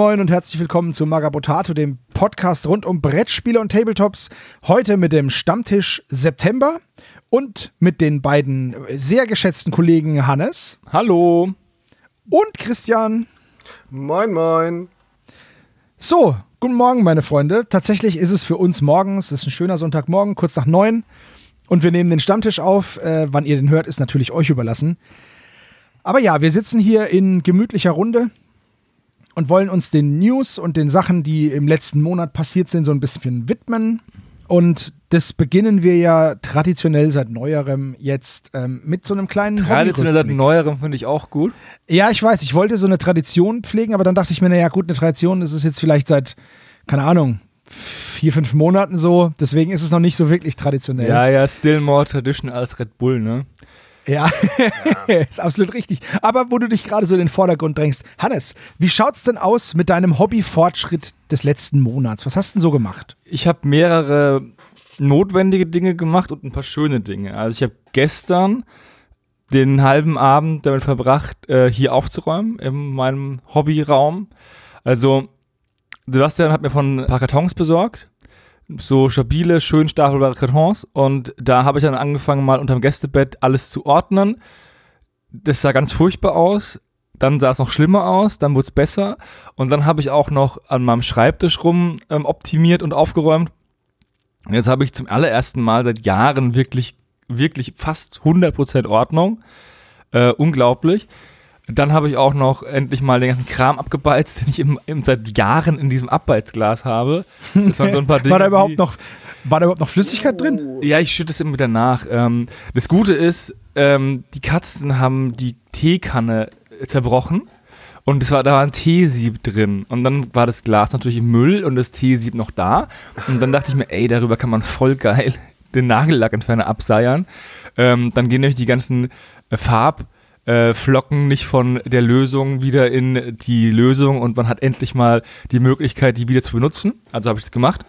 Moin, und herzlich willkommen zu Magabotato, dem Podcast rund um Brettspiele und Tabletops. Heute mit dem Stammtisch September und mit den beiden sehr geschätzten Kollegen Hannes. Hallo. Und Christian. Moin, moin. So, guten Morgen, meine Freunde. Tatsächlich ist es für uns morgens, es ist ein schöner Sonntagmorgen, kurz nach neun. Und wir nehmen den Stammtisch auf. Äh, wann ihr den hört, ist natürlich euch überlassen. Aber ja, wir sitzen hier in gemütlicher Runde und wollen uns den News und den Sachen, die im letzten Monat passiert sind, so ein bisschen widmen. Und das beginnen wir ja traditionell seit neuerem jetzt ähm, mit so einem kleinen Traditionell seit neuerem finde ich auch gut. Ja, ich weiß, ich wollte so eine Tradition pflegen, aber dann dachte ich mir, naja, gut, eine Tradition, das ist jetzt vielleicht seit, keine Ahnung, vier, fünf Monaten so. Deswegen ist es noch nicht so wirklich traditionell. Ja, ja, still more tradition als Red Bull, ne? Ja, ja. ist absolut richtig. Aber wo du dich gerade so in den Vordergrund drängst, Hannes, wie schaut's denn aus mit deinem Hobbyfortschritt des letzten Monats? Was hast du denn so gemacht? Ich habe mehrere notwendige Dinge gemacht und ein paar schöne Dinge. Also ich habe gestern den halben Abend damit verbracht, äh, hier aufzuräumen in meinem Hobbyraum. Also Sebastian hat mir von ein paar Kartons besorgt so stabile, schön stapelbare Kartons und da habe ich dann angefangen, mal unterm Gästebett alles zu ordnen. Das sah ganz furchtbar aus. Dann sah es noch schlimmer aus, dann wurde es besser. Und dann habe ich auch noch an meinem Schreibtisch rum ähm, optimiert und aufgeräumt. Und jetzt habe ich zum allerersten Mal seit Jahren wirklich, wirklich fast 100% Ordnung. Äh, unglaublich. Dann habe ich auch noch endlich mal den ganzen Kram abgebeizt, den ich im, im, seit Jahren in diesem Abbeizglas habe. Das waren so ein paar Dinge, war da überhaupt noch war da überhaupt noch Flüssigkeit drin? Ja, ich schütte es immer wieder nach. Ähm, das Gute ist, ähm, die Katzen haben die Teekanne zerbrochen und es war da war ein Teesieb drin und dann war das Glas natürlich im Müll und das Teesieb noch da und dann dachte ich mir, ey, darüber kann man voll geil den Nagellackentferner abseiern. Ähm, dann gehen nämlich die ganzen äh, Farb äh, Flocken nicht von der Lösung wieder in die Lösung und man hat endlich mal die Möglichkeit, die wieder zu benutzen. Also habe ich es gemacht.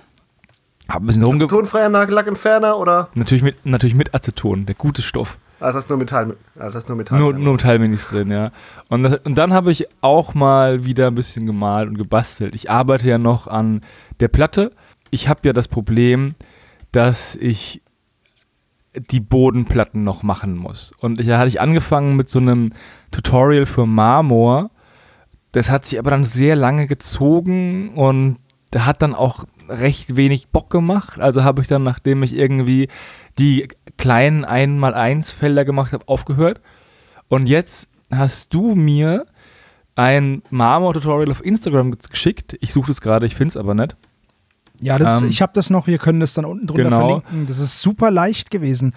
Hab ein bisschen rumge Acetonfreier Nagellackentferner oder? Natürlich mit, natürlich mit Aceton, der gute Stoff. Also hast nur Metall, also hast nur Metall. Nur, nur Metallminis drin, ja. Und, das, und dann habe ich auch mal wieder ein bisschen gemalt und gebastelt. Ich arbeite ja noch an der Platte. Ich habe ja das Problem, dass ich die Bodenplatten noch machen muss. Und da hatte ich angefangen mit so einem Tutorial für Marmor. Das hat sich aber dann sehr lange gezogen und der hat dann auch recht wenig Bock gemacht. Also habe ich dann, nachdem ich irgendwie die kleinen 1x1 Felder gemacht habe, aufgehört. Und jetzt hast du mir ein Marmor-Tutorial auf Instagram geschickt. Ich suche es gerade, ich finde es aber nicht. Ja, das, ähm, ich habe das noch, wir können das dann unten drunter genau. verlinken. Das ist super leicht gewesen.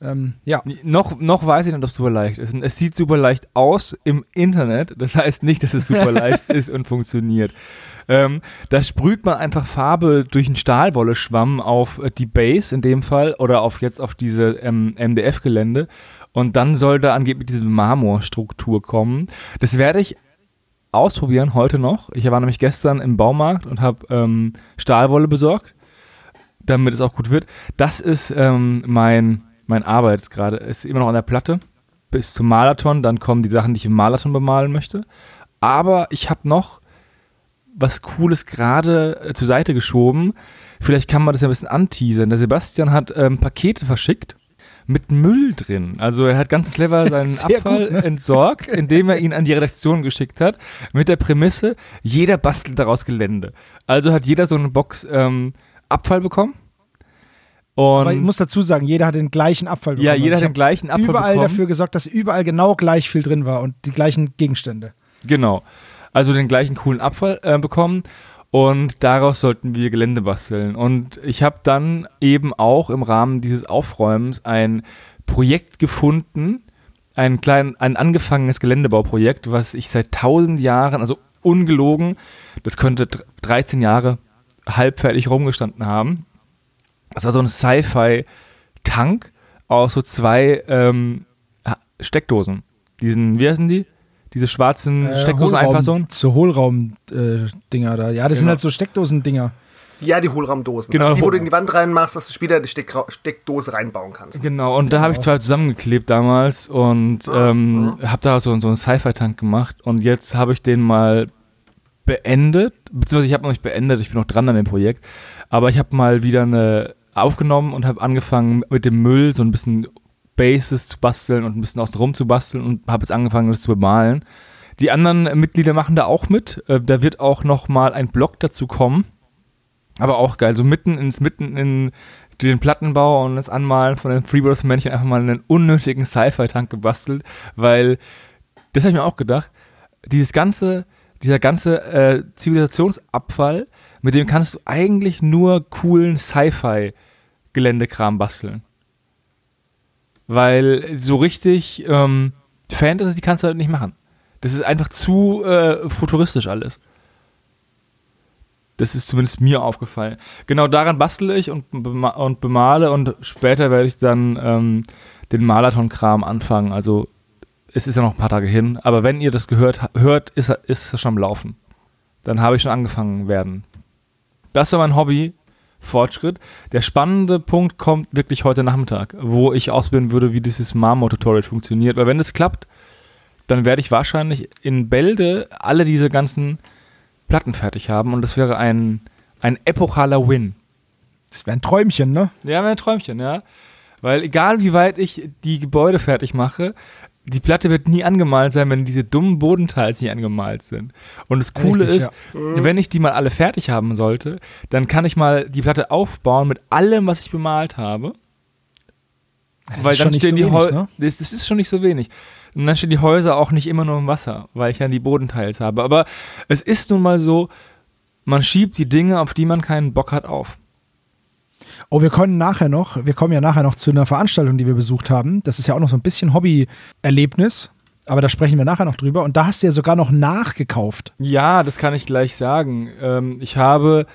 Ähm, ja. Noch, noch weiß ich nicht, ob es super leicht ist. Es sieht super leicht aus im Internet. Das heißt nicht, dass es super leicht ist und funktioniert. Ähm, da sprüht man einfach Farbe durch einen Stahlwolle-Schwamm auf äh, die Base in dem Fall oder auf jetzt auf diese ähm, MDF-Gelände. Und dann soll da angeblich diese Marmorstruktur kommen. Das werde ich ausprobieren, heute noch. Ich war nämlich gestern im Baumarkt und habe ähm, Stahlwolle besorgt, damit es auch gut wird. Das ist ähm, mein, mein Arbeit. Ist immer noch an der Platte bis zum Marathon. Dann kommen die Sachen, die ich im Marathon bemalen möchte. Aber ich habe noch was Cooles gerade äh, zur Seite geschoben. Vielleicht kann man das ja ein bisschen anteasern. Der Sebastian hat ähm, Pakete verschickt mit Müll drin. Also er hat ganz clever seinen Abfall gut, ne? entsorgt, indem er ihn an die Redaktion geschickt hat, mit der Prämisse, jeder bastelt daraus Gelände. Also hat jeder so eine Box ähm, Abfall bekommen. Und Aber ich muss dazu sagen, jeder hat den gleichen Abfall bekommen. Ja, jeder also hat den gleichen Abfall überall bekommen. dafür gesorgt, dass überall genau gleich viel drin war und die gleichen Gegenstände. Genau. Also den gleichen coolen Abfall äh, bekommen und daraus sollten wir Gelände basteln. Und ich habe dann eben auch im Rahmen dieses Aufräumens ein Projekt gefunden, ein klein, ein angefangenes Geländebauprojekt, was ich seit tausend Jahren, also ungelogen, das könnte 13 Jahre halbfertig rumgestanden haben. Das war so ein Sci-Fi-Tank aus so zwei ähm, Steckdosen. Diesen, wie heißen die? Diese schwarzen äh, Steckdosen-Einfassungen? So Hohlraum-Dinger äh, da. Ja, das genau. sind halt so Steckdosen-Dinger. Ja, die Hohlraumdosen. Genau. Also die, wo du in die Wand reinmachst, dass du später die Steck Steckdose reinbauen kannst. Genau, und da habe ich zwei zusammengeklebt damals und ah, ähm, ah. habe da so, so einen Sci-Fi-Tank gemacht und jetzt habe ich den mal beendet, beziehungsweise ich habe noch nicht beendet, ich bin noch dran an dem Projekt, aber ich habe mal wieder eine aufgenommen und habe angefangen mit dem Müll so ein bisschen Bases zu basteln und ein bisschen außen rum zu basteln und habe jetzt angefangen, das zu bemalen. Die anderen Mitglieder machen da auch mit. Äh, da wird auch noch mal ein Blog dazu kommen. Aber auch geil, so mitten ins mitten in den Plattenbau und das Anmalen von den Freebirds Männchen einfach mal einen unnötigen Sci-Fi-Tank gebastelt, weil das habe ich mir auch gedacht. Dieses ganze, dieser ganze äh, Zivilisationsabfall, mit dem kannst du eigentlich nur coolen Sci-Fi-Geländekram basteln. Weil so richtig ähm, Fantasy, die kannst du halt nicht machen. Das ist einfach zu äh, futuristisch alles. Das ist zumindest mir aufgefallen. Genau daran bastle ich und, und bemale und später werde ich dann ähm, den Marathon-Kram anfangen. Also es ist ja noch ein paar Tage hin, aber wenn ihr das gehört hört, ist ist schon am Laufen. Dann habe ich schon angefangen werden. Das war mein Hobby, Fortschritt. Der spannende Punkt kommt wirklich heute Nachmittag, wo ich ausbilden würde, wie dieses Marmor-Tutorial funktioniert. Weil wenn es klappt, dann werde ich wahrscheinlich in Bälde alle diese ganzen Platten fertig haben und das wäre ein, ein epochaler Win. Das wäre ein Träumchen, ne? Ja, wäre ein Träumchen, ja. Weil egal wie weit ich die Gebäude fertig mache, die Platte wird nie angemalt sein, wenn diese dummen Bodenteils nicht angemalt sind. Und das Coole Richtig, ist, ja. wenn ich die mal alle fertig haben sollte, dann kann ich mal die Platte aufbauen mit allem, was ich bemalt habe. Das weil dann stehen so die wenig, ne? das, das, ist schon nicht so wenig. Und dann stehen die Häuser auch nicht immer nur im Wasser, weil ich ja die Bodenteils habe. Aber es ist nun mal so, man schiebt die Dinge, auf die man keinen Bock hat, auf. Oh, wir können nachher noch, wir kommen ja nachher noch zu einer Veranstaltung, die wir besucht haben. Das ist ja auch noch so ein bisschen Hobby-Erlebnis. Aber da sprechen wir nachher noch drüber. Und da hast du ja sogar noch nachgekauft. Ja, das kann ich gleich sagen. Ähm, ich habe,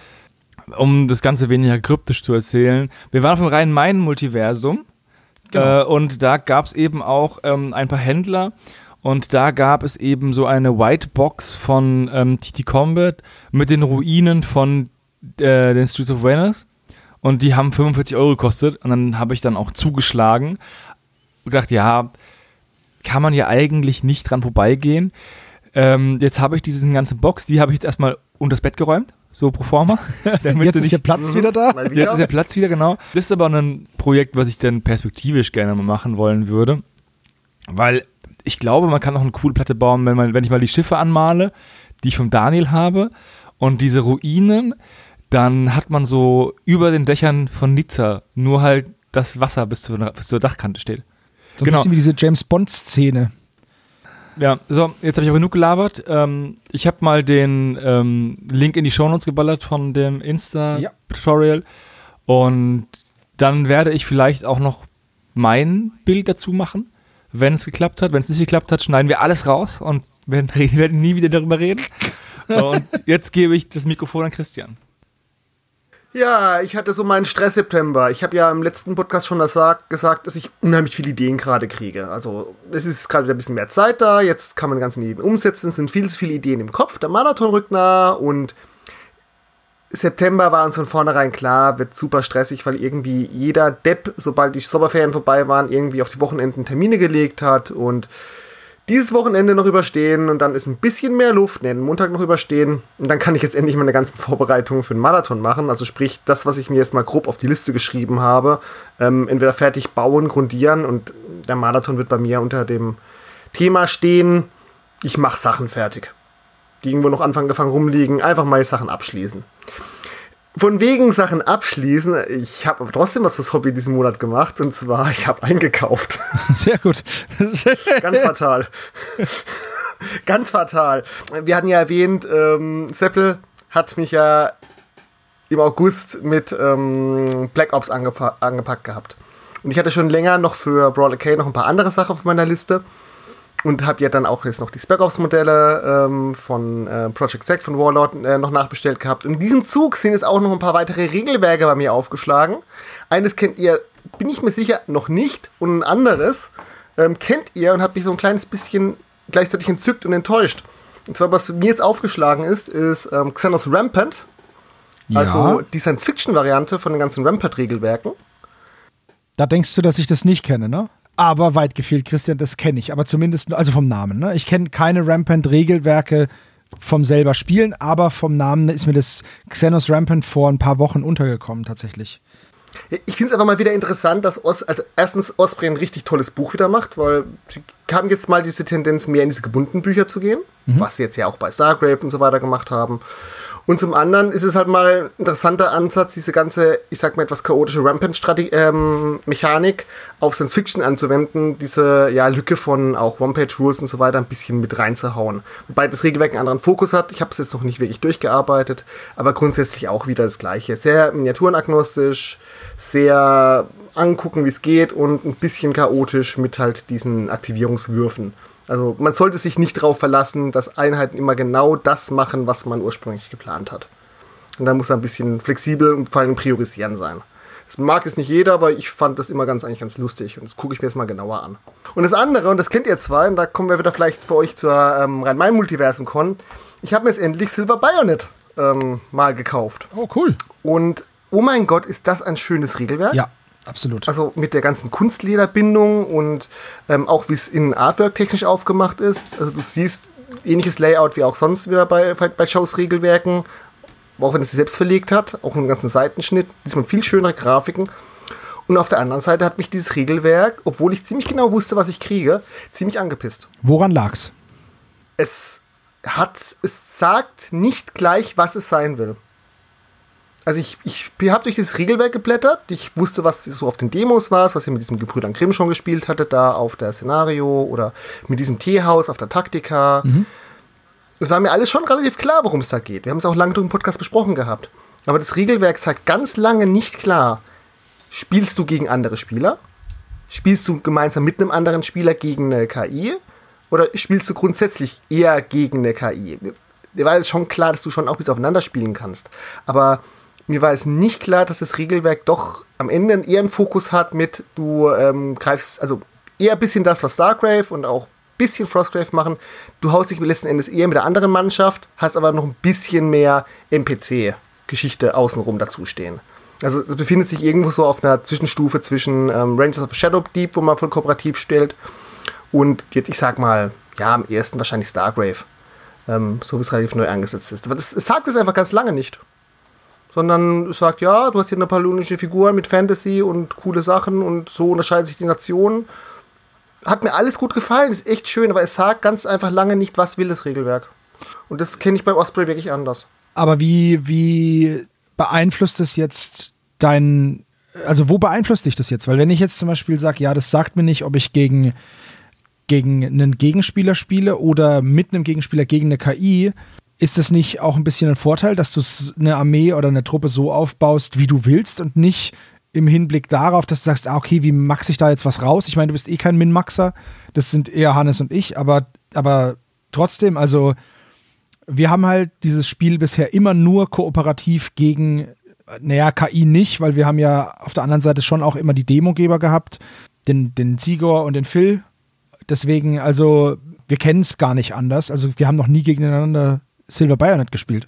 um das Ganze weniger kryptisch zu erzählen, wir waren auf dem Rhein-Main-Multiversum Genau. Äh, und da gab es eben auch ähm, ein paar Händler. Und da gab es eben so eine White Box von ähm, TT Combat mit den Ruinen von äh, den Streets of Venice. Und die haben 45 Euro gekostet. Und dann habe ich dann auch zugeschlagen. Und gedacht, ja, kann man ja eigentlich nicht dran vorbeigehen. Ähm, jetzt habe ich diese ganze Box, die habe ich jetzt erstmal unter das Bett geräumt so pro forma. Jetzt ist hier Platz mhm. wieder da. Wieder. Jetzt ist der Platz wieder, genau. Das ist aber ein Projekt, was ich dann perspektivisch gerne mal machen wollen würde. Weil ich glaube, man kann auch eine coole Platte bauen, wenn, man, wenn ich mal die Schiffe anmale, die ich vom Daniel habe und diese Ruinen, dann hat man so über den Dächern von Nizza nur halt das Wasser bis zur, bis zur Dachkante steht. So ein genau. bisschen wie diese James Bond-Szene. Ja, so, jetzt habe ich aber genug gelabert. Ähm, ich habe mal den ähm, Link in die Shownotes geballert von dem Insta-Tutorial. Ja. Und dann werde ich vielleicht auch noch mein Bild dazu machen, wenn es geklappt hat. Wenn es nicht geklappt hat, schneiden wir alles raus und werden, werden nie wieder darüber reden. und jetzt gebe ich das Mikrofon an Christian. Ja, ich hatte so meinen Stress-September. Ich habe ja im letzten Podcast schon das gesagt, dass ich unheimlich viele Ideen gerade kriege. Also es ist gerade wieder ein bisschen mehr Zeit da. Jetzt kann man ganzen Ideen umsetzen. Es sind viel zu viele Ideen im Kopf. Der Marathon rückt nah und September war uns von vornherein klar, wird super stressig, weil irgendwie jeder Depp, sobald die Sommerferien vorbei waren, irgendwie auf die Wochenenden Termine gelegt hat und dieses Wochenende noch überstehen und dann ist ein bisschen mehr Luft, den Montag noch überstehen und dann kann ich jetzt endlich meine ganzen Vorbereitungen für den Marathon machen. Also sprich, das, was ich mir jetzt mal grob auf die Liste geschrieben habe, ähm, entweder fertig bauen, grundieren und der Marathon wird bei mir unter dem Thema stehen, ich mache Sachen fertig. Die irgendwo noch angefangen rumliegen, einfach mal Sachen abschließen. Von wegen Sachen abschließen. Ich habe aber trotzdem was fürs Hobby diesen Monat gemacht und zwar, ich habe eingekauft. Sehr gut. Ganz fatal. Ganz fatal. Wir hatten ja erwähnt, ähm, Seppel hat mich ja im August mit ähm, Black Ops angepackt gehabt. Und ich hatte schon länger noch für Brawl K noch ein paar andere Sachen auf meiner Liste und habe ja dann auch jetzt noch die Spec Ops Modelle ähm, von äh, Project Sect von Warlord äh, noch nachbestellt gehabt. Und in diesem Zug sind jetzt auch noch ein paar weitere Regelwerke bei mir aufgeschlagen. Eines kennt ihr, bin ich mir sicher, noch nicht und ein anderes ähm, kennt ihr und hat mich so ein kleines bisschen gleichzeitig entzückt und enttäuscht. Und zwar, was mir jetzt aufgeschlagen ist, ist ähm, Xenos Rampant. Ja. Also die Science-Fiction-Variante von den ganzen Rampart-Regelwerken. Da denkst du, dass ich das nicht kenne, ne? Aber weit gefehlt, Christian, das kenne ich. Aber zumindest, also vom Namen. Ne? Ich kenne keine Rampant-Regelwerke vom selber Spielen, aber vom Namen ist mir das Xenos Rampant vor ein paar Wochen untergekommen tatsächlich. Ich finde es einfach mal wieder interessant, dass Os, also erstens Osprey ein richtig tolles Buch wieder macht, weil sie haben jetzt mal diese Tendenz, mehr in diese gebundenen Bücher zu gehen, mhm. was sie jetzt ja auch bei Stargrave und so weiter gemacht haben. Und zum anderen ist es halt mal ein interessanter Ansatz, diese ganze, ich sag mal etwas chaotische Rampant-Mechanik ähm, auf Science Fiction anzuwenden, diese ja, Lücke von auch One-Page-Rules und so weiter ein bisschen mit reinzuhauen. Wobei das Regelwerk einen anderen Fokus hat. Ich habe es jetzt noch nicht wirklich durchgearbeitet, aber grundsätzlich auch wieder das Gleiche. Sehr miniaturenagnostisch, sehr angucken, wie es geht und ein bisschen chaotisch mit halt diesen Aktivierungswürfen. Also man sollte sich nicht darauf verlassen, dass Einheiten immer genau das machen, was man ursprünglich geplant hat. Und da muss er ein bisschen flexibel und vor allem priorisieren sein. Das mag es nicht jeder, aber ich fand das immer ganz eigentlich ganz lustig und das gucke ich mir jetzt mal genauer an. Und das andere, und das kennt ihr zwei, und da kommen wir wieder vielleicht für euch zur ähm, Rhein-Main-Multiversum-Con. Ich habe mir jetzt endlich Silver Bayonet ähm, mal gekauft. Oh, cool. Und oh mein Gott, ist das ein schönes Regelwerk. Ja, absolut. Also mit der ganzen Kunstlederbindung und ähm, auch wie es in Artwork technisch aufgemacht ist. Also du siehst ähnliches Layout wie auch sonst wieder bei, bei Shows Regelwerken, auch wenn es sie selbst verlegt hat, auch im ganzen Seitenschnitt, diesmal viel schönere Grafiken. Und auf der anderen Seite hat mich dieses Regelwerk, obwohl ich ziemlich genau wusste, was ich kriege, ziemlich angepisst. Woran lag's? Es hat, es sagt nicht gleich, was es sein will also ich, ich habe durch das Regelwerk geblättert. Ich wusste, was so auf den Demos war, was ihr mit diesem Gebrüdern Grimm schon gespielt hattet, da auf der Szenario oder mit diesem Teehaus auf der Taktika. Mhm. Es war mir alles schon relativ klar, worum es da geht. Wir haben es auch lange durch im Podcast besprochen gehabt. Aber das Regelwerk sagt ganz lange nicht klar, spielst du gegen andere Spieler? Spielst du gemeinsam mit einem anderen Spieler gegen eine KI? Oder spielst du grundsätzlich eher gegen eine KI? Mir war es schon klar, dass du schon auch bis aufeinander spielen kannst. Aber mir war es nicht klar, dass das Regelwerk doch am Ende eher einen Fokus hat mit, du ähm, greifst, also eher ein bisschen das, was Stargrave und auch ein bisschen Frostgrave machen. Du haust dich letzten Endes eher mit der anderen Mannschaft, hast aber noch ein bisschen mehr NPC-Geschichte außenrum dazu stehen. Also es befindet sich irgendwo so auf einer Zwischenstufe zwischen ähm, Rangers of Shadow Deep, wo man voll kooperativ stellt, und jetzt, ich sag mal, ja, am ersten wahrscheinlich Stargrave. Ähm, so wie es relativ neu angesetzt ist. Aber das, das sagt es einfach ganz lange nicht sondern sagt, ja, du hast hier eine pallonische Figur mit Fantasy und coole Sachen und so unterscheiden sich die Nationen. Hat mir alles gut gefallen, ist echt schön, aber es sagt ganz einfach lange nicht, was will das Regelwerk. Und das kenne ich bei Osprey wirklich anders. Aber wie, wie beeinflusst es jetzt dein, also wo beeinflusst dich das jetzt? Weil wenn ich jetzt zum Beispiel sage, ja, das sagt mir nicht, ob ich gegen, gegen einen Gegenspieler spiele oder mit einem Gegenspieler gegen eine KI, ist es nicht auch ein bisschen ein Vorteil, dass du eine Armee oder eine Truppe so aufbaust, wie du willst und nicht im Hinblick darauf, dass du sagst, ah, okay, wie max ich da jetzt was raus? Ich meine, du bist eh kein Min-Maxer, das sind eher Hannes und ich, aber, aber trotzdem, also wir haben halt dieses Spiel bisher immer nur kooperativ gegen, naja, KI nicht, weil wir haben ja auf der anderen Seite schon auch immer die Demogeber gehabt, den, den Sigor und den Phil. Deswegen, also, wir kennen es gar nicht anders. Also, wir haben noch nie gegeneinander Silver Bayonet gespielt.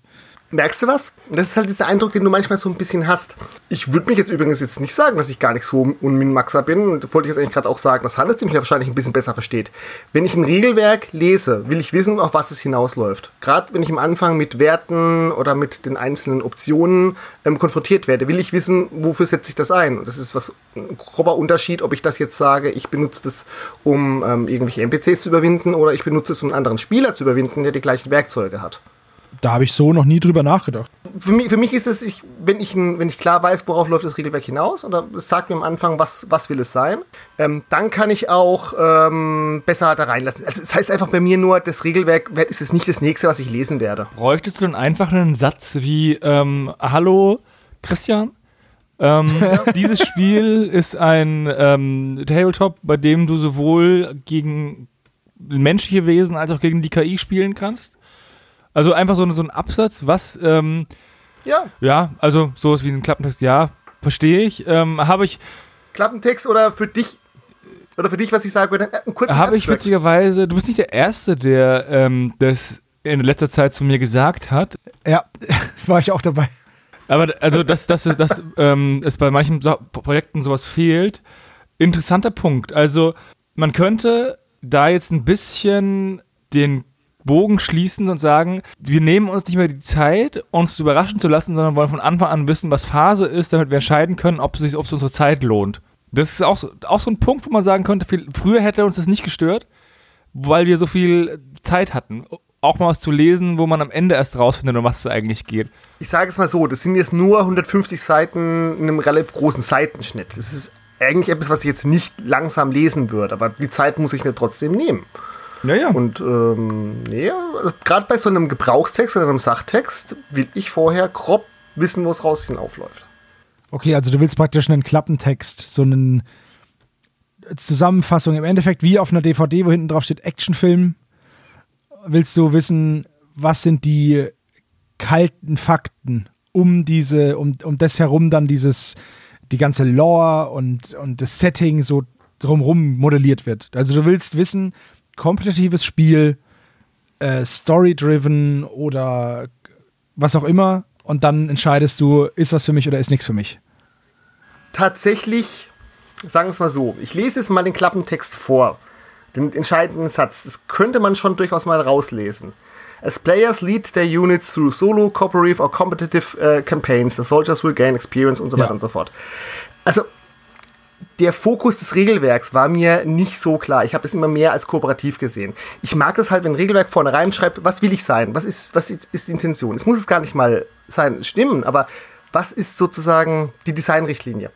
Merkst du was? Das ist halt dieser Eindruck, den du manchmal so ein bisschen hast. Ich würde mich jetzt übrigens jetzt nicht sagen, dass ich gar nicht so unminmaxer bin. Und wollte ich jetzt eigentlich gerade auch sagen, dass Hannes mich wahrscheinlich ein bisschen besser versteht. Wenn ich ein Regelwerk lese, will ich wissen, auf was es hinausläuft. Gerade wenn ich am Anfang mit Werten oder mit den einzelnen Optionen ähm, konfrontiert werde, will ich wissen, wofür setze ich das ein. Und das ist was ein grober Unterschied, ob ich das jetzt sage, ich benutze das, um ähm, irgendwelche NPCs zu überwinden oder ich benutze es, um einen anderen Spieler zu überwinden, der die gleichen Werkzeuge hat da habe ich so noch nie drüber nachgedacht. Für mich, für mich ist es, ich, wenn, ich, wenn ich klar weiß, worauf läuft das Regelwerk hinaus, oder es sagt mir am Anfang, was, was will es sein, ähm, dann kann ich auch ähm, besser da reinlassen. Also das heißt einfach bei mir nur, das Regelwerk ist es nicht das nächste, was ich lesen werde. Bräuchtest du dann einfach einen Satz wie, ähm, hallo Christian? Ähm. Dieses Spiel ist ein ähm, Tabletop, bei dem du sowohl gegen menschliche Wesen als auch gegen die KI spielen kannst. Also einfach so, so ein Absatz, was, ähm, ja. Ja, also sowas wie ein Klappentext, ja, verstehe ich. Ähm, Habe ich. Klappentext oder für dich, oder für dich, was ich sage, äh, ein kurzer Habe ich witzigerweise, du bist nicht der Erste, der ähm, das in letzter Zeit zu mir gesagt hat. Ja, war ich auch dabei. Aber also, dass, dass, dass, dass ähm, es bei manchen so Projekten sowas fehlt, interessanter Punkt. Also, man könnte da jetzt ein bisschen den Bogen schließen und sagen, wir nehmen uns nicht mehr die Zeit, uns überraschen zu lassen, sondern wollen von Anfang an wissen, was Phase ist, damit wir entscheiden können, ob es sich, ob es unsere Zeit lohnt. Das ist auch, so- auch so ein Punkt, wo man sagen könnte, viel, früher hätte uns das nicht gestört, weil wir so viel Zeit hatten. Auch mal was zu lesen, wo man am Ende erst rausfindet, um was es eigentlich geht. Ich sage es mal so, das sind jetzt nur 150 Seiten in einem relativ großen Seitenschnitt. Das ist eigentlich etwas, was ich jetzt nicht langsam lesen würde, aber die Zeit muss ich mir trotzdem nehmen. Ja, ja. Und ähm, nee, also gerade bei so einem Gebrauchstext oder einem Sachtext will ich vorher grob wissen, wo es raus hinaufläuft. Okay, also du willst praktisch einen Klappentext, so einen Zusammenfassung im Endeffekt wie auf einer DVD, wo hinten drauf steht Actionfilm. Willst du wissen, was sind die kalten Fakten um diese, um, um das herum dann dieses, die ganze Lore und, und das Setting so drumherum modelliert wird. Also du willst wissen, kompetitives Spiel, äh, story-driven oder was auch immer und dann entscheidest du, ist was für mich oder ist nichts für mich. Tatsächlich, sagen wir es mal so, ich lese jetzt mal den Klappentext vor. Den entscheidenden Satz. Das könnte man schon durchaus mal rauslesen. As players lead their units through solo, cooperative or competitive uh, campaigns, the soldiers will gain experience und so Ja. weiter und so fort. Also, der Fokus des Regelwerks war mir nicht so klar. Ich habe es immer mehr als kooperativ gesehen. Ich mag es halt, wenn ein Regelwerk vorne reinschreibt, was will ich sein? Was ist, was ist die Intention? Es muss es gar nicht mal sein, stimmen, aber was ist sozusagen die Designrichtlinie?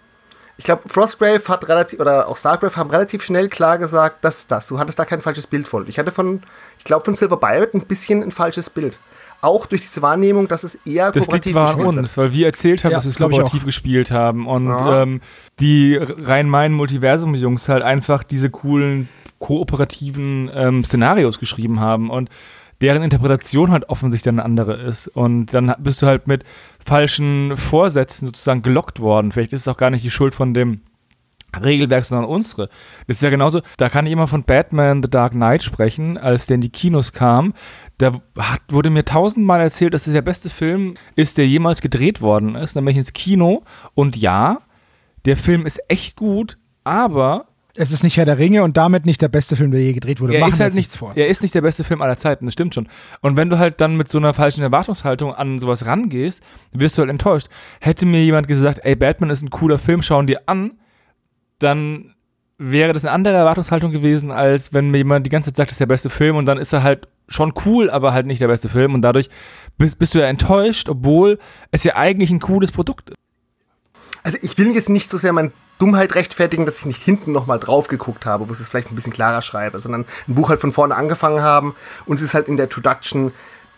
Ich glaube, Frostgrave hat relativ, oder auch Stargrave haben relativ schnell klar gesagt, das ist das. Du hattest da kein falsches Bild von. Ich hatte von, ich glaube, von Silver Pirate ein bisschen ein falsches Bild. Auch durch diese Wahrnehmung, dass es eher Das liegt kooperativ war an gespielt wird. uns, weil wir erzählt haben, Ja, dass wir es kooperativ gespielt haben und Ja. ähm, die Rhein-Main-Multiversum-Jungs halt einfach diese coolen kooperativen ähm, Szenarios geschrieben haben und deren Interpretation halt offensichtlich eine andere ist und dann bist du halt mit falschen Vorsätzen sozusagen gelockt worden. Vielleicht ist es auch gar nicht die Schuld von dem Regelwerk, sondern unsere. Das ist ja genauso, da kann ich immer von Batman The Dark Knight sprechen, als der in die Kinos kam. Da hat, wurde mir tausendmal erzählt, dass es der beste Film ist, der jemals gedreht worden ist. Dann bin ich ins Kino und ja, der Film ist echt gut, aber Es ist nicht Herr der Ringe und damit nicht der beste Film, der je gedreht wurde. er Machen ist halt nicht, nichts vor. er ist nicht der beste Film aller Zeiten, das stimmt schon. Und wenn du halt dann mit so einer falschen Erwartungshaltung an sowas rangehst, wirst du halt enttäuscht. Hätte mir jemand gesagt, ey, Batman ist ein cooler Film, schau ihn dir an, dann wäre das eine andere Erwartungshaltung gewesen, als wenn mir jemand die ganze Zeit sagt, das ist der beste Film und dann ist er halt schon cool, aber halt nicht der beste Film und dadurch bist, bist du ja enttäuscht, obwohl es ja eigentlich ein cooles Produkt ist. Also ich will jetzt nicht so sehr meine Dummheit rechtfertigen, dass ich nicht hinten nochmal drauf geguckt habe, wo ich es vielleicht ein bisschen klarer schreibe, sondern ein Buch halt von vorne angefangen haben und es ist halt in der Introduction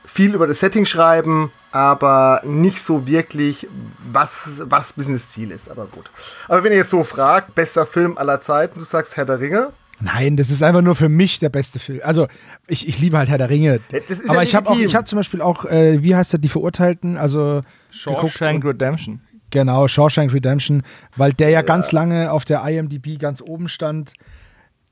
viel über das Setting schreiben, aber nicht so wirklich, was, was Business Ziel ist. Aber gut. Aber wenn ihr jetzt so fragt, bester Film aller Zeiten, du sagst Herr der Ringe, Nein, das ist einfach nur für mich der beste Film. Also, ich, ich liebe halt Herr der Ringe. Ja, das ist Aber ja ich habe auch, legitim. ich habe zum Beispiel auch, äh, wie heißt der, die Verurteilten, also Shawshank Redemption. Genau, Shawshank Redemption, weil der ja, ganz lange auf der IMDb ganz oben stand.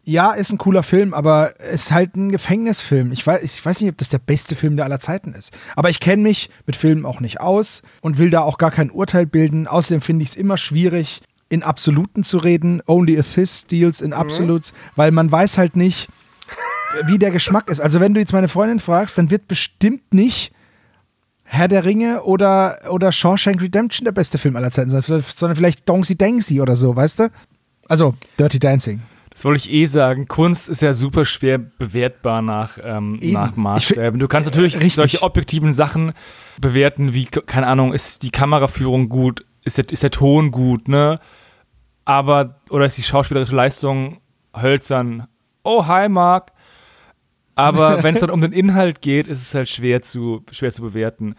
Ja, ist ein cooler Film, aber ist halt ein Gefängnisfilm. Ich weiß, ich weiß nicht, ob das der beste Film der aller Zeiten ist. Aber ich kenne mich mit Filmen auch nicht aus und will da auch gar kein Urteil bilden. Außerdem finde ich es immer schwierig, in Absoluten zu reden. Only a Fist deals in Absolutes, weil man weiß halt nicht, wie der Geschmack ist. Also wenn du jetzt meine Freundin fragst, dann wird bestimmt nicht Herr der Ringe oder, oder Shawshank Redemption der beste Film aller Zeiten sein, sondern vielleicht Dongsy Dangsy oder so, weißt du? Also Dirty Dancing. Das wollte ich eh sagen. Kunst ist ja super schwer bewertbar nach, ähm, nach Maßstäben. Du kannst natürlich Richtig. solche objektiven Sachen bewerten, wie, keine Ahnung, ist die Kameraführung gut, ist der, ist der Ton gut, ne? Aber, oder ist die schauspielerische Leistung hölzern? Oh, hi, Mark. Aber wenn es dann um den Inhalt geht, ist es halt schwer zu, schwer zu bewerten.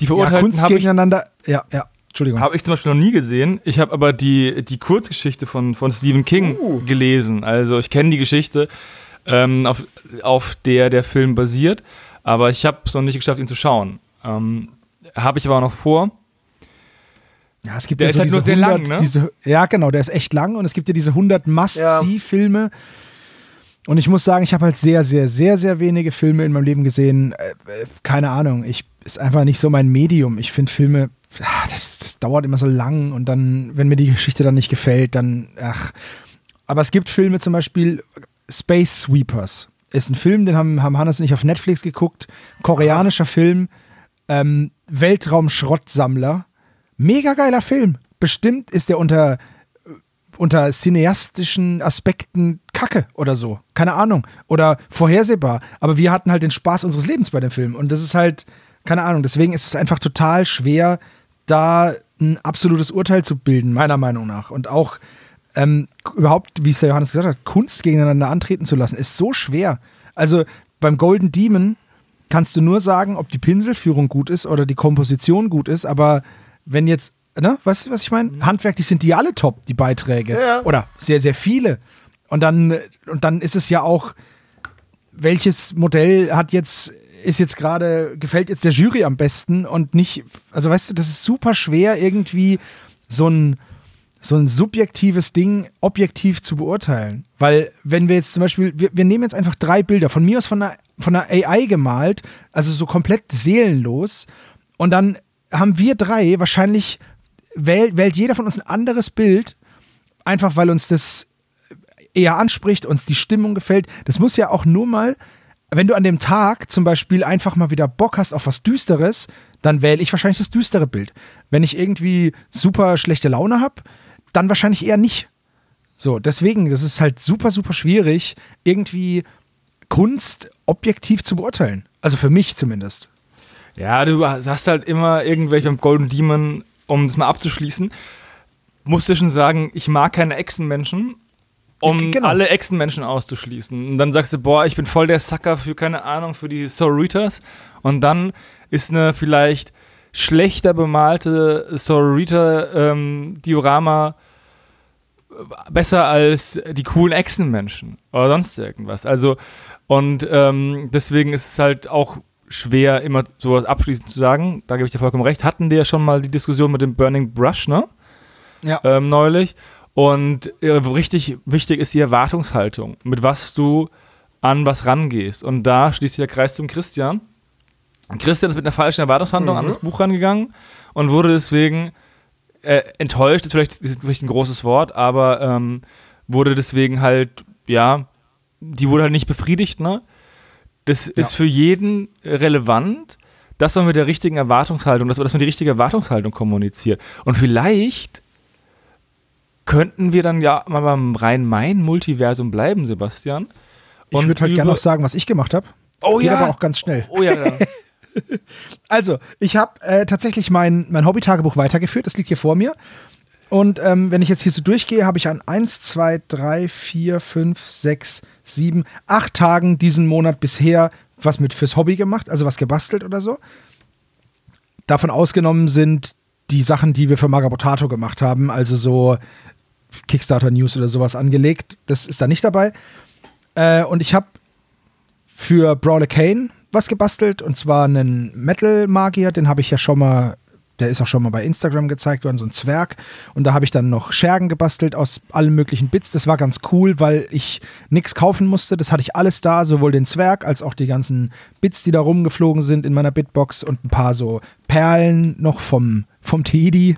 Die Ja, Verurteilten Kunst habe ich gegeneinander. Ja, ja, Entschuldigung. habe ich zum Beispiel noch nie gesehen. Ich habe aber die, die Kurzgeschichte von, von Stephen King Uh. gelesen. Also ich kenne die Geschichte, ähm, auf, auf der der Film basiert, aber ich habe es noch nicht geschafft, ihn zu schauen. Ähm, habe ich aber auch noch vor. Ja, es gibt Der ja ist so halt diese nur sehr 100, lang, ne? diese, ja, genau, der ist echt lang und es gibt ja diese 100 Must-See-Filme. Und ich muss sagen, ich habe halt sehr, sehr, sehr, sehr wenige Filme in meinem Leben gesehen. Äh, äh, keine Ahnung, ich ist einfach nicht so mein Medium. Ich finde Filme, das, das dauert immer so lang und dann, wenn mir die Geschichte dann nicht gefällt, dann, ach. Aber es gibt Filme zum Beispiel Space Sweepers. Ist ein Film, den haben, haben Hannes und ich auf Netflix geguckt. Koreanischer Film. Ähm, Weltraumschrottsammler. Mega geiler Film. Bestimmt ist der unter, unter cineastischen Aspekten kacke oder so. Keine Ahnung. Oder vorhersehbar. Aber wir hatten halt den Spaß unseres Lebens bei dem Film. Und das ist halt, keine Ahnung. Deswegen ist es einfach total schwer, da ein absolutes Urteil zu bilden, meiner Meinung nach. Und auch ähm, überhaupt, wie es der Johannes gesagt hat, Kunst gegeneinander antreten zu lassen, ist so schwer. Also beim Golden Demon kannst du nur sagen, ob die Pinselführung gut ist oder die Komposition gut ist, aber wenn jetzt, ne, weißt du, was ich meine? Mhm. Handwerklich sind die alle top, die Beiträge. Ja, ja. Oder sehr, sehr viele. Und dann, und dann ist es ja auch, welches Modell hat jetzt, ist jetzt gerade, gefällt jetzt der Jury am besten und nicht, also weißt du, das ist super schwer, irgendwie so ein, so ein subjektives Ding objektiv zu beurteilen. Weil, wenn wir jetzt zum Beispiel, wir, wir nehmen jetzt einfach drei Bilder, von mir aus von einer, von einer AI gemalt, also so komplett seelenlos, und dann haben wir drei wahrscheinlich, wählt, wählt jeder von uns ein anderes Bild, einfach weil uns das eher anspricht, uns die Stimmung gefällt. Das muss ja auch nur mal, wenn du an dem Tag zum Beispiel einfach mal wieder Bock hast auf was Düsteres, dann wähle ich wahrscheinlich das düstere Bild. Wenn ich irgendwie super schlechte Laune habe, dann wahrscheinlich eher nicht. So, deswegen, das ist halt super, super schwierig, irgendwie Kunst objektiv zu beurteilen. Also für mich zumindest. Ja, du hast halt immer irgendwelche Golden Demon, um das mal abzuschließen, musst du schon sagen, ich mag keine Echsenmenschen, um genau. alle Echsenmenschen auszuschließen. Und dann sagst du, boah, ich bin voll der Sucker für, keine Ahnung, für die Sororitas. Und dann ist eine vielleicht schlechter bemalte Sororita-Diorama ähm, besser als die coolen Echsenmenschen oder sonst irgendwas. Also, und ähm, deswegen ist es halt auch schwer, immer sowas abschließend zu sagen. Da gebe ich dir vollkommen recht. Hatten wir ja schon mal die Diskussion mit dem Burning Brush, ne? Ja. Ähm, neulich. Und äh, richtig wichtig ist die Erwartungshaltung, mit was du an was rangehst. Und da schließt sich der Kreis zum Christian. Christian ist mit einer falschen Erwartungshandlung mhm. an das Buch rangegangen und wurde deswegen äh, enttäuscht, ist vielleicht, ist vielleicht ein großes Wort, aber ähm, wurde deswegen halt, ja, die wurde halt nicht befriedigt, ne? Das ja. ist für jeden relevant, dass man mit der richtigen Erwartungshaltung, dass, dass man die richtige Erwartungshaltung kommuniziert. Und vielleicht könnten wir dann ja mal beim Rhein-Main-Multiversum bleiben, Sebastian. Und ich würde halt gerne noch sagen, was ich gemacht habe. Oh Geht ja. aber auch ganz schnell. Oh ja, ja. also, ich habe äh, tatsächlich mein, mein Hobby-Tagebuch weitergeführt. Das liegt hier vor mir. Und ähm, wenn ich jetzt hier so durchgehe, habe ich an 1, 2, 3, 4, 5, 6, sieben, acht Tagen diesen Monat bisher was mit fürs Hobby gemacht, also was gebastelt oder so. Davon ausgenommen sind die Sachen, die wir für Magabotato gemacht haben, also so Kickstarter News oder sowas angelegt. Das ist da nicht dabei. Äh, und ich habe für Brawler Kane was gebastelt und zwar einen Metal Magier, den habe ich ja schon mal der ist auch schon mal bei Instagram gezeigt worden, so ein Zwerg. Und da habe ich dann noch Schergen gebastelt aus allen möglichen Bits. Das war ganz cool, weil ich nichts kaufen musste. Das hatte ich alles da, sowohl den Zwerg als auch die ganzen Bits, die da rumgeflogen sind in meiner Bitbox und ein paar so Perlen noch vom, vom Teddy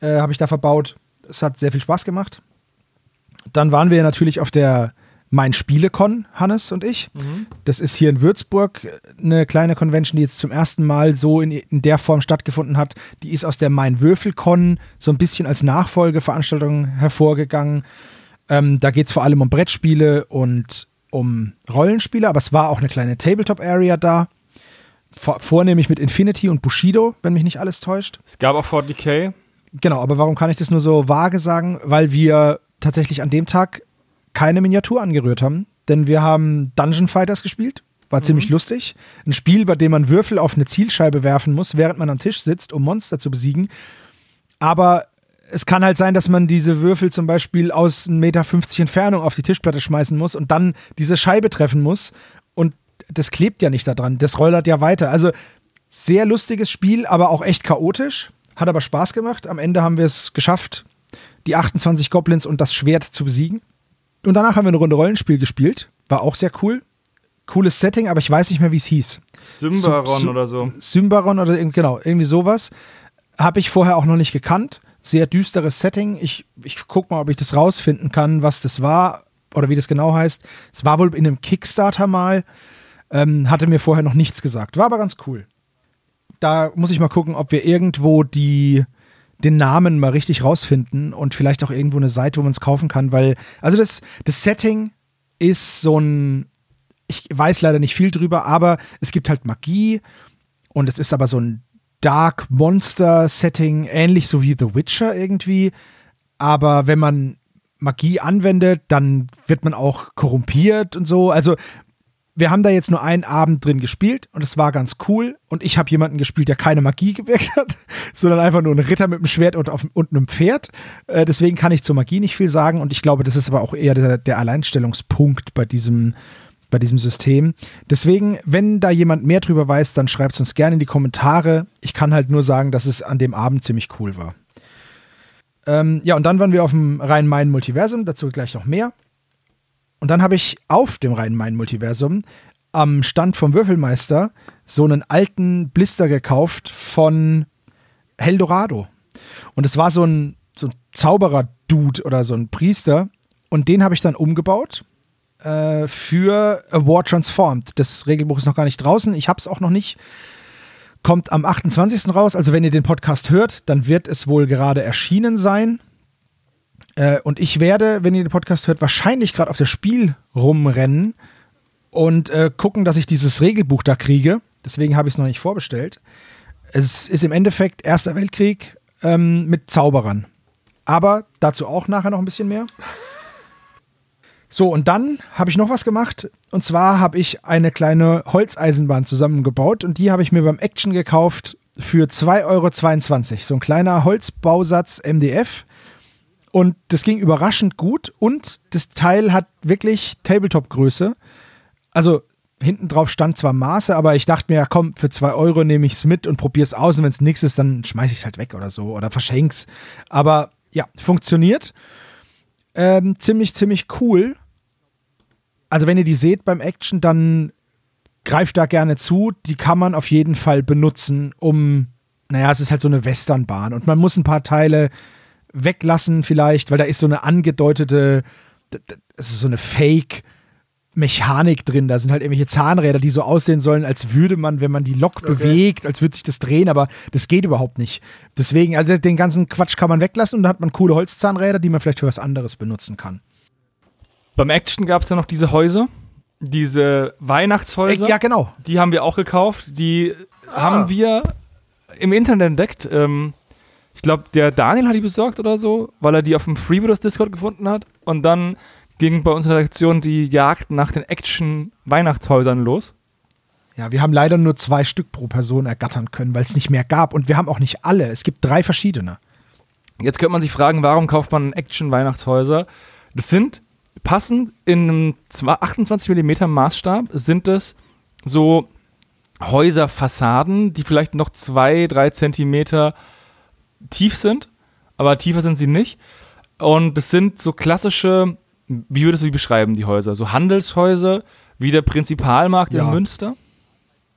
äh, habe ich da verbaut. Es hat sehr viel Spaß gemacht. Dann waren wir natürlich auf der mein Spielecon, Hannes und ich. Mhm. Das ist hier in Würzburg eine kleine Convention, die jetzt zum ersten Mal so in, in der Form stattgefunden hat. Die ist aus der Mein Würfelcon so ein bisschen als Nachfolgeveranstaltung hervorgegangen. Ähm, da geht es vor allem um Brettspiele und um Rollenspiele, aber es war auch eine kleine Tabletop-Area da. Vor, vornehmlich mit Infinity und Bushido, wenn mich nicht alles täuscht. Es gab auch 40k. Genau, aber warum kann ich das nur so vage sagen? Weil wir tatsächlich an dem Tag keine Miniatur angerührt haben, denn wir haben Dungeon Fighters gespielt. War mhm. ziemlich lustig. Ein Spiel, bei dem man Würfel auf eine Zielscheibe werfen muss, während man am Tisch sitzt, um Monster zu besiegen. Aber es kann halt sein, dass man diese Würfel zum Beispiel aus 1,50 Meter Entfernung auf die Tischplatte schmeißen muss und dann diese Scheibe treffen muss. Und das klebt ja nicht da dran. Das rollert ja weiter. Also sehr lustiges Spiel, aber auch echt chaotisch. Hat aber Spaß gemacht. Am Ende haben wir es geschafft, die 28 Goblins und das Schwert zu besiegen. Und danach haben wir eine Runde Rollenspiel gespielt. War auch sehr cool. Cooles Setting, aber ich weiß nicht mehr, wie es hieß. Symbaron Sy oder so. Symbaron oder genau, irgendwie sowas. Habe ich vorher auch noch nicht gekannt. Sehr düsteres Setting. Ich, ich guck mal, ob ich das rausfinden kann, was das war. oder wie das genau heißt. Es war wohl in einem Kickstarter mal, ähm, hatte mir vorher noch nichts gesagt. War aber ganz cool. Da muss ich mal gucken, ob wir irgendwo die, den Namen mal richtig rausfinden und vielleicht auch irgendwo eine Seite, wo man es kaufen kann, weil, also das, das Setting ist so ein, ich weiß leider nicht viel drüber, aber es gibt halt Magie und es ist aber so ein Dark Monster Setting, ähnlich so wie The Witcher irgendwie. Aber wenn man Magie anwendet, dann wird man auch korrumpiert und so. Also wir haben da jetzt nur einen Abend drin gespielt und es war ganz cool. Und ich habe jemanden gespielt, der keine Magie gewirkt hat, sondern einfach nur ein Ritter mit einem Schwert und, auf, und einem Pferd. Äh, deswegen kann ich zur Magie nicht viel sagen. Und ich glaube, das ist aber auch eher der, der Alleinstellungspunkt bei diesem, bei diesem System. Deswegen, wenn da jemand mehr drüber weiß, dann schreibt es uns gerne in die Kommentare. Ich kann halt nur sagen, dass es an dem Abend ziemlich cool war. Ähm, ja, und dann waren wir auf dem Rhein-Main-Multiversum, dazu gleich noch mehr. Und dann habe ich auf dem Rhein-Main-Multiversum am Stand vom Würfelmeister so einen alten Blister gekauft von Heldorado. Und es war so ein, so ein Zauberer-Dude oder so ein Priester. Und den habe ich dann umgebaut äh, für A War Transformed. Das Regelbuch ist noch gar nicht draußen. Ich habe es auch noch nicht. Kommt am 28. raus. Also, wenn ihr den Podcast hört, dann wird es wohl gerade erschienen sein. Äh, und ich werde, wenn ihr den Podcast hört, wahrscheinlich gerade auf das Spiel rumrennen und äh, gucken, dass ich dieses Regelbuch da kriege. Deswegen habe ich es noch nicht vorbestellt. Es ist im Endeffekt Erster Weltkrieg ähm, mit Zauberern. Aber dazu auch nachher noch ein bisschen mehr. So, und dann habe ich noch was gemacht. Und zwar habe ich eine kleine Holzeisenbahn zusammengebaut und die habe ich mir beim Action gekauft für 2,22 Euro. So ein kleiner Holzbausatz MDF. Und das ging überraschend gut und das Teil hat wirklich Tabletop-Größe. Also hinten drauf stand zwar Maße, aber ich dachte mir, ja, komm, für 2 Euro nehme ich es mit und probiere es aus und wenn es nichts ist, dann schmeiße ich es halt weg oder so oder verschenk's. Aber ja, funktioniert. Ähm, ziemlich, ziemlich cool also wenn ihr die seht beim Action, dann greift da gerne zu. Die kann man auf jeden Fall benutzen, um, naja, es ist halt so eine Westernbahn und man muss ein paar Teile weglassen vielleicht, weil da ist so eine angedeutete, es ist so eine Fake- Mechanik drin. Da sind halt irgendwelche Zahnräder, die so aussehen sollen, als würde man, wenn man die Lok okay. bewegt, als würde sich das drehen, aber das geht überhaupt nicht. Deswegen, also den ganzen Quatsch kann man weglassen und dann hat man coole Holzzahnräder, die man vielleicht für was anderes benutzen kann. Beim Action gab es ja noch diese Häuser, diese Weihnachtshäuser. Äh, ja, genau. Die haben wir auch gekauft. Die ah. haben wir im Internet entdeckt. Ähm, ich glaube, der Daniel hat die besorgt oder so, weil er die auf dem Freebooters Discord gefunden hat. Und dann ging bei uns in der Redaktion die Jagd nach den Action-Weihnachtshäusern los. Ja, wir haben leider nur zwei Stück pro Person ergattern können, weil es nicht mehr gab. Und wir haben auch nicht alle. Es gibt drei verschiedene. Jetzt könnte man sich fragen, warum kauft man Action-Weihnachtshäuser? Das sind passend in einem 28 mm Maßstab sind es so Häuserfassaden, die vielleicht noch zwei, drei Zentimeter tief sind, aber tiefer sind sie nicht. Und es sind so klassische, wie würdest du die beschreiben, die Häuser? So Handelshäuser, wie der Prinzipalmarkt ja. in Münster?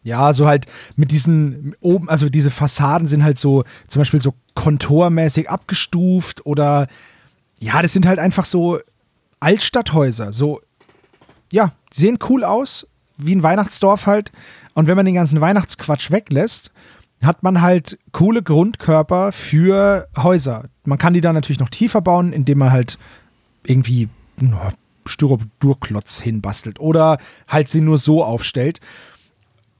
Ja, so halt mit diesen oben, also diese Fassaden sind halt so zum Beispiel so kontormäßig abgestuft oder ja, das sind halt einfach so Altstadthäuser, so, ja, sehen cool aus, wie ein Weihnachtsdorf halt. Und wenn man den ganzen Weihnachtsquatsch weglässt, hat man halt coole Grundkörper für Häuser. Man kann die dann natürlich noch tiefer bauen, indem man halt irgendwie Styroporklotz hinbastelt oder halt sie nur so aufstellt.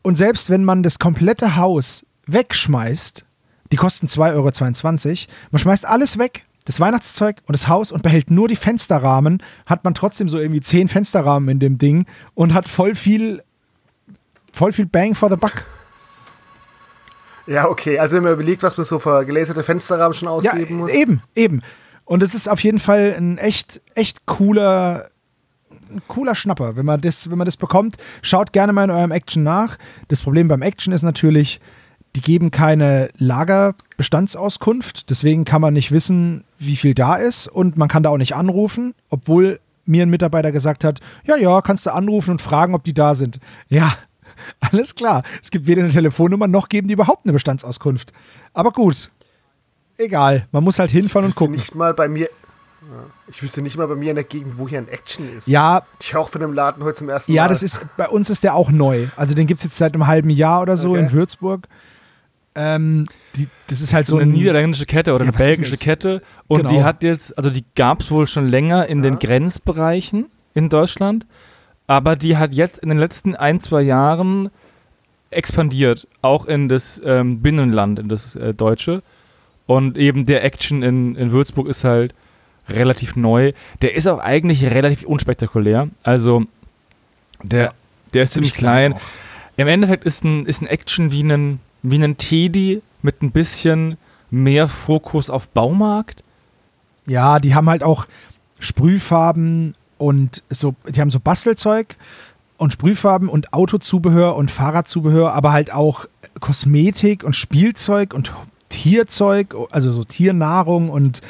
Und selbst wenn man das komplette Haus wegschmeißt, die kosten 2,22 Euro, man schmeißt alles weg, das Weihnachtszeug und das Haus und behält nur die Fensterrahmen, hat man trotzdem so irgendwie zehn Fensterrahmen in dem Ding und hat voll viel, voll viel Bang for the Buck. Ja, okay. Also wenn man überlegt, was man so für gelaserte Fensterrahmen schon ausgeben ja, muss. Eben, eben. Und es ist auf jeden Fall ein echt, echt cooler, cooler Schnapper. Wenn man, das, wenn man das bekommt, schaut gerne mal in eurem Action nach. Das Problem beim Action ist natürlich, die geben keine Lagerbestandsauskunft, deswegen kann man nicht wissen, wie viel da ist und man kann da auch nicht anrufen, obwohl mir ein Mitarbeiter gesagt hat, ja, ja, kannst du anrufen und fragen, ob die da sind. Ja, alles klar. Es gibt weder eine Telefonnummer noch geben die überhaupt eine Bestandsauskunft. Aber gut, egal. Man muss halt hinfahren und gucken. Nicht mal bei mir, Ich wüsste nicht mal bei mir in der Gegend, wo hier ein Action ist. Ja, Ich auch von dem Laden heute zum ersten ja, Mal. das ist, bei uns ist der auch neu. Also den gibt es jetzt seit einem halben Jahr oder so Okay. in Würzburg. Ähm, die, das ist halt so so eine ein, niederländische Kette oder Ja, eine belgische? Kette. Und Genau. die hat jetzt, also die gab es wohl schon länger in den Grenzbereichen in Deutschland, aber die hat jetzt in den letzten ein, zwei Jahren expandiert, auch in das ähm, Binnenland, in das äh, Deutsche. Und eben der Action in, in Würzburg ist halt relativ neu. Der ist auch eigentlich relativ unspektakulär. Also der, Ja, der ist ziemlich klein. auch. Im Endeffekt ist ein, ist ein Action wie ein, wie ein Teddy mit ein bisschen mehr Fokus auf Baumarkt. Ja, die haben halt auch Sprühfarben und so, die haben so Bastelzeug und Sprühfarben und Autozubehör und Fahrradzubehör, aber halt auch Kosmetik und Spielzeug und Tierzeug, also so Tiernahrung und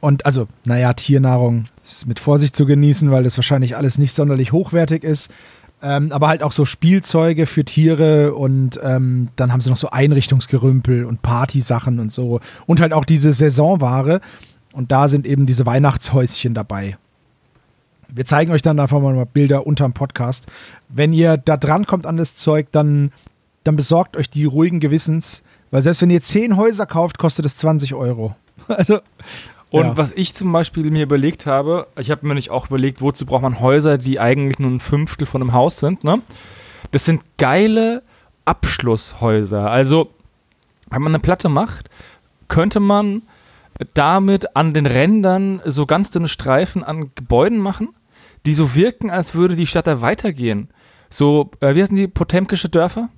und also, naja, Tiernahrung ist mit Vorsicht zu genießen, weil das wahrscheinlich alles nicht sonderlich hochwertig ist. Ähm, aber halt auch so Spielzeuge für Tiere und ähm, dann haben sie noch so Einrichtungsgerümpel und Partysachen und so. Und halt auch diese Saisonware. Und da sind eben diese Weihnachtshäuschen dabei. Wir zeigen euch dann einfach mal Bilder unterm Podcast. Wenn ihr da dran kommt an das Zeug, dann, dann besorgt euch die ruhigen Gewissens, weil selbst wenn ihr 10 Häuser kauft, kostet es 20 Euro. Also, Und Ja. was ich zum Beispiel mir überlegt habe, ich habe mir nicht auch überlegt, wozu braucht man Häuser, die eigentlich nur ein Fünftel von einem Haus sind, ne? Das sind geile Abschlusshäuser. Also, wenn man eine Platte macht, könnte man damit an den Rändern so ganz dünne Streifen an Gebäuden machen, die so wirken, als würde die Stadt da weitergehen. So, äh, wie heißen die, potemkische Dörfer?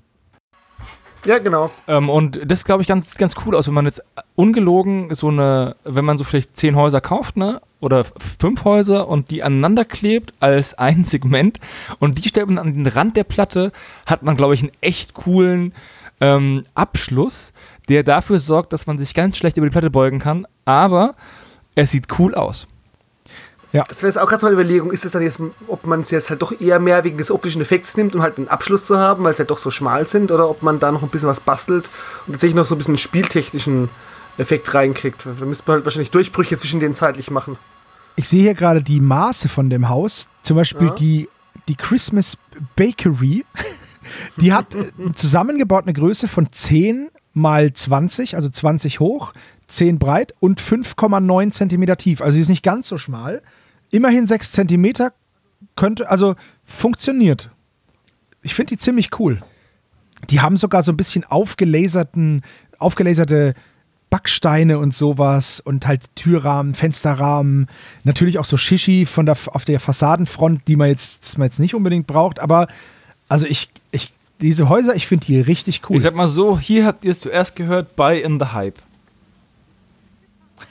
ja, genau. Ähm, und das glaube ich ganz, ganz cool aus, wenn man jetzt ungelogen so eine, wenn man so vielleicht zehn Häuser kauft, ne? Oder fünf Häuser und die aneinander klebt als ein Segment und die stellt man an den Rand der Platte, hat man, glaube ich, einen echt coolen ähm, Abschluss, der dafür sorgt, dass man sich ganz schlecht über die Platte beugen kann, aber es sieht cool aus. Das wäre jetzt auch gerade so eine Überlegung, ist es dann jetzt, ob man es jetzt halt doch eher mehr wegen des optischen Effekts nimmt, um halt einen Abschluss zu haben, weil es halt doch so schmal sind, oder ob man da noch ein bisschen was bastelt und tatsächlich noch so ein bisschen einen spieltechnischen Effekt reinkriegt. Da müsste man halt wahrscheinlich Durchbrüche zwischen denen zeitlich machen. ich sehe hier gerade die Maße von dem Haus. Zum Beispiel Ja. die, die Christmas Bakery. Die hat äh, zusammengebaut eine Größe von 10 mal 20, also 20 hoch, 10 breit und 5,9 Zentimeter tief. Also sie ist nicht ganz so schmal. Immerhin 6 Zentimeter könnte, also funktioniert. Ich finde die ziemlich cool. Die haben sogar so ein bisschen aufgelaserten, aufgelaserte Backsteine und sowas und halt Türrahmen, Fensterrahmen, natürlich auch so Shishi von der, auf der Fassadenfront, die man jetzt, das man jetzt nicht unbedingt braucht, aber also ich, ich, diese Häuser, ich finde die richtig cool. Ich sag mal so, hier habt ihr es zuerst gehört, buy in the hype.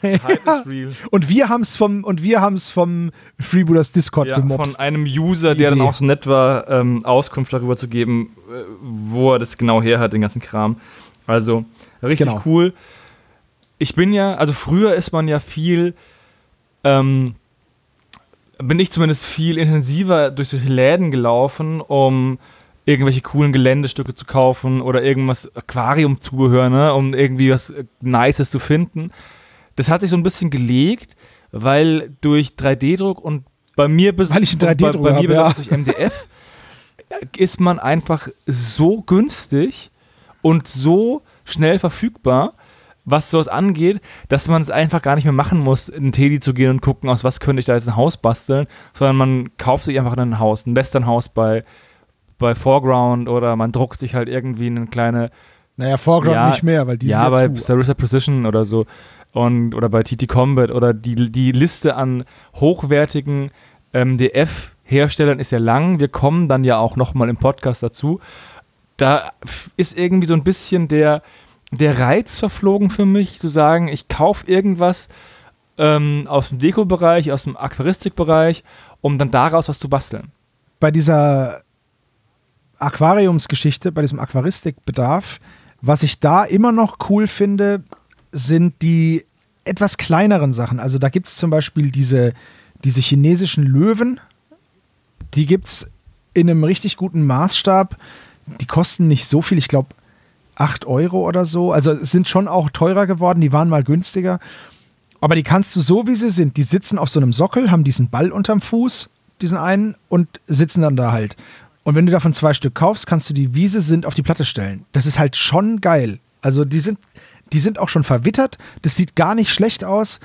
Und wir haben es vom, und wir haben es vom Freebooters Discord Ja, von gemobst. einem User, der dann Idee. auch so nett war, ähm, Auskunft darüber zu geben, äh, wo er das genau her hat, den ganzen Kram. Also, richtig Genau. cool. Ich bin ja, also früher ist man ja viel, ähm, bin ich zumindest viel intensiver durch solche Läden gelaufen, um irgendwelche coolen Geländestücke zu kaufen oder irgendwas Aquariumzubehör, ne, um irgendwie was äh, Nices zu finden. Das hat sich so ein bisschen gelegt, weil durch 3D-Druck und bei mir bis Weil ich einen und bei, 3D-Drucker bei mir ja. durch MDF ist man einfach so günstig und so schnell verfügbar, was sowas angeht, dass man es einfach gar nicht mehr machen muss, in Teddy zu gehen und gucken, aus was könnte ich da jetzt ein Haus basteln, sondern man kauft sich einfach ein Haus, ein Westernhaus bei, bei Foreground oder man druckt sich halt irgendwie eine kleine naja, Foreground Ja, nicht mehr, weil die ja, sind bei ja zu. Sarissa Precision oder so und oder bei TT Combat oder die, die Liste an hochwertigen ähm, DF-Herstellern ist ja lang. Wir kommen dann ja auch nochmal im Podcast dazu. Da ist irgendwie so ein bisschen der, der Reiz verflogen für mich, zu sagen, ich kaufe irgendwas ähm, aus dem Deko-Bereich, aus dem Aquaristik-Bereich, um dann daraus was zu basteln. bei dieser Aquariumsgeschichte, bei diesem Aquaristikbedarf, was ich da immer noch cool finde, sind die etwas kleineren Sachen. Also da gibt es zum Beispiel diese, diese chinesischen Löwen, die gibt es in einem richtig guten Maßstab. Die kosten nicht so viel, ich glaube 8 Euro oder so. Also sind schon auch teurer geworden, die waren mal günstiger. Aber die kannst du so, wie sie sind. Die sitzen auf so einem Sockel, haben diesen Ball unterm Fuß, diesen einen, und sitzen dann da halt. Und wenn du davon zwei Stück kaufst, kannst du die, wie sie sind, auf die Platte stellen. Das ist halt schon geil. Also die sind, die sind auch schon verwittert. Das sieht gar nicht schlecht aus.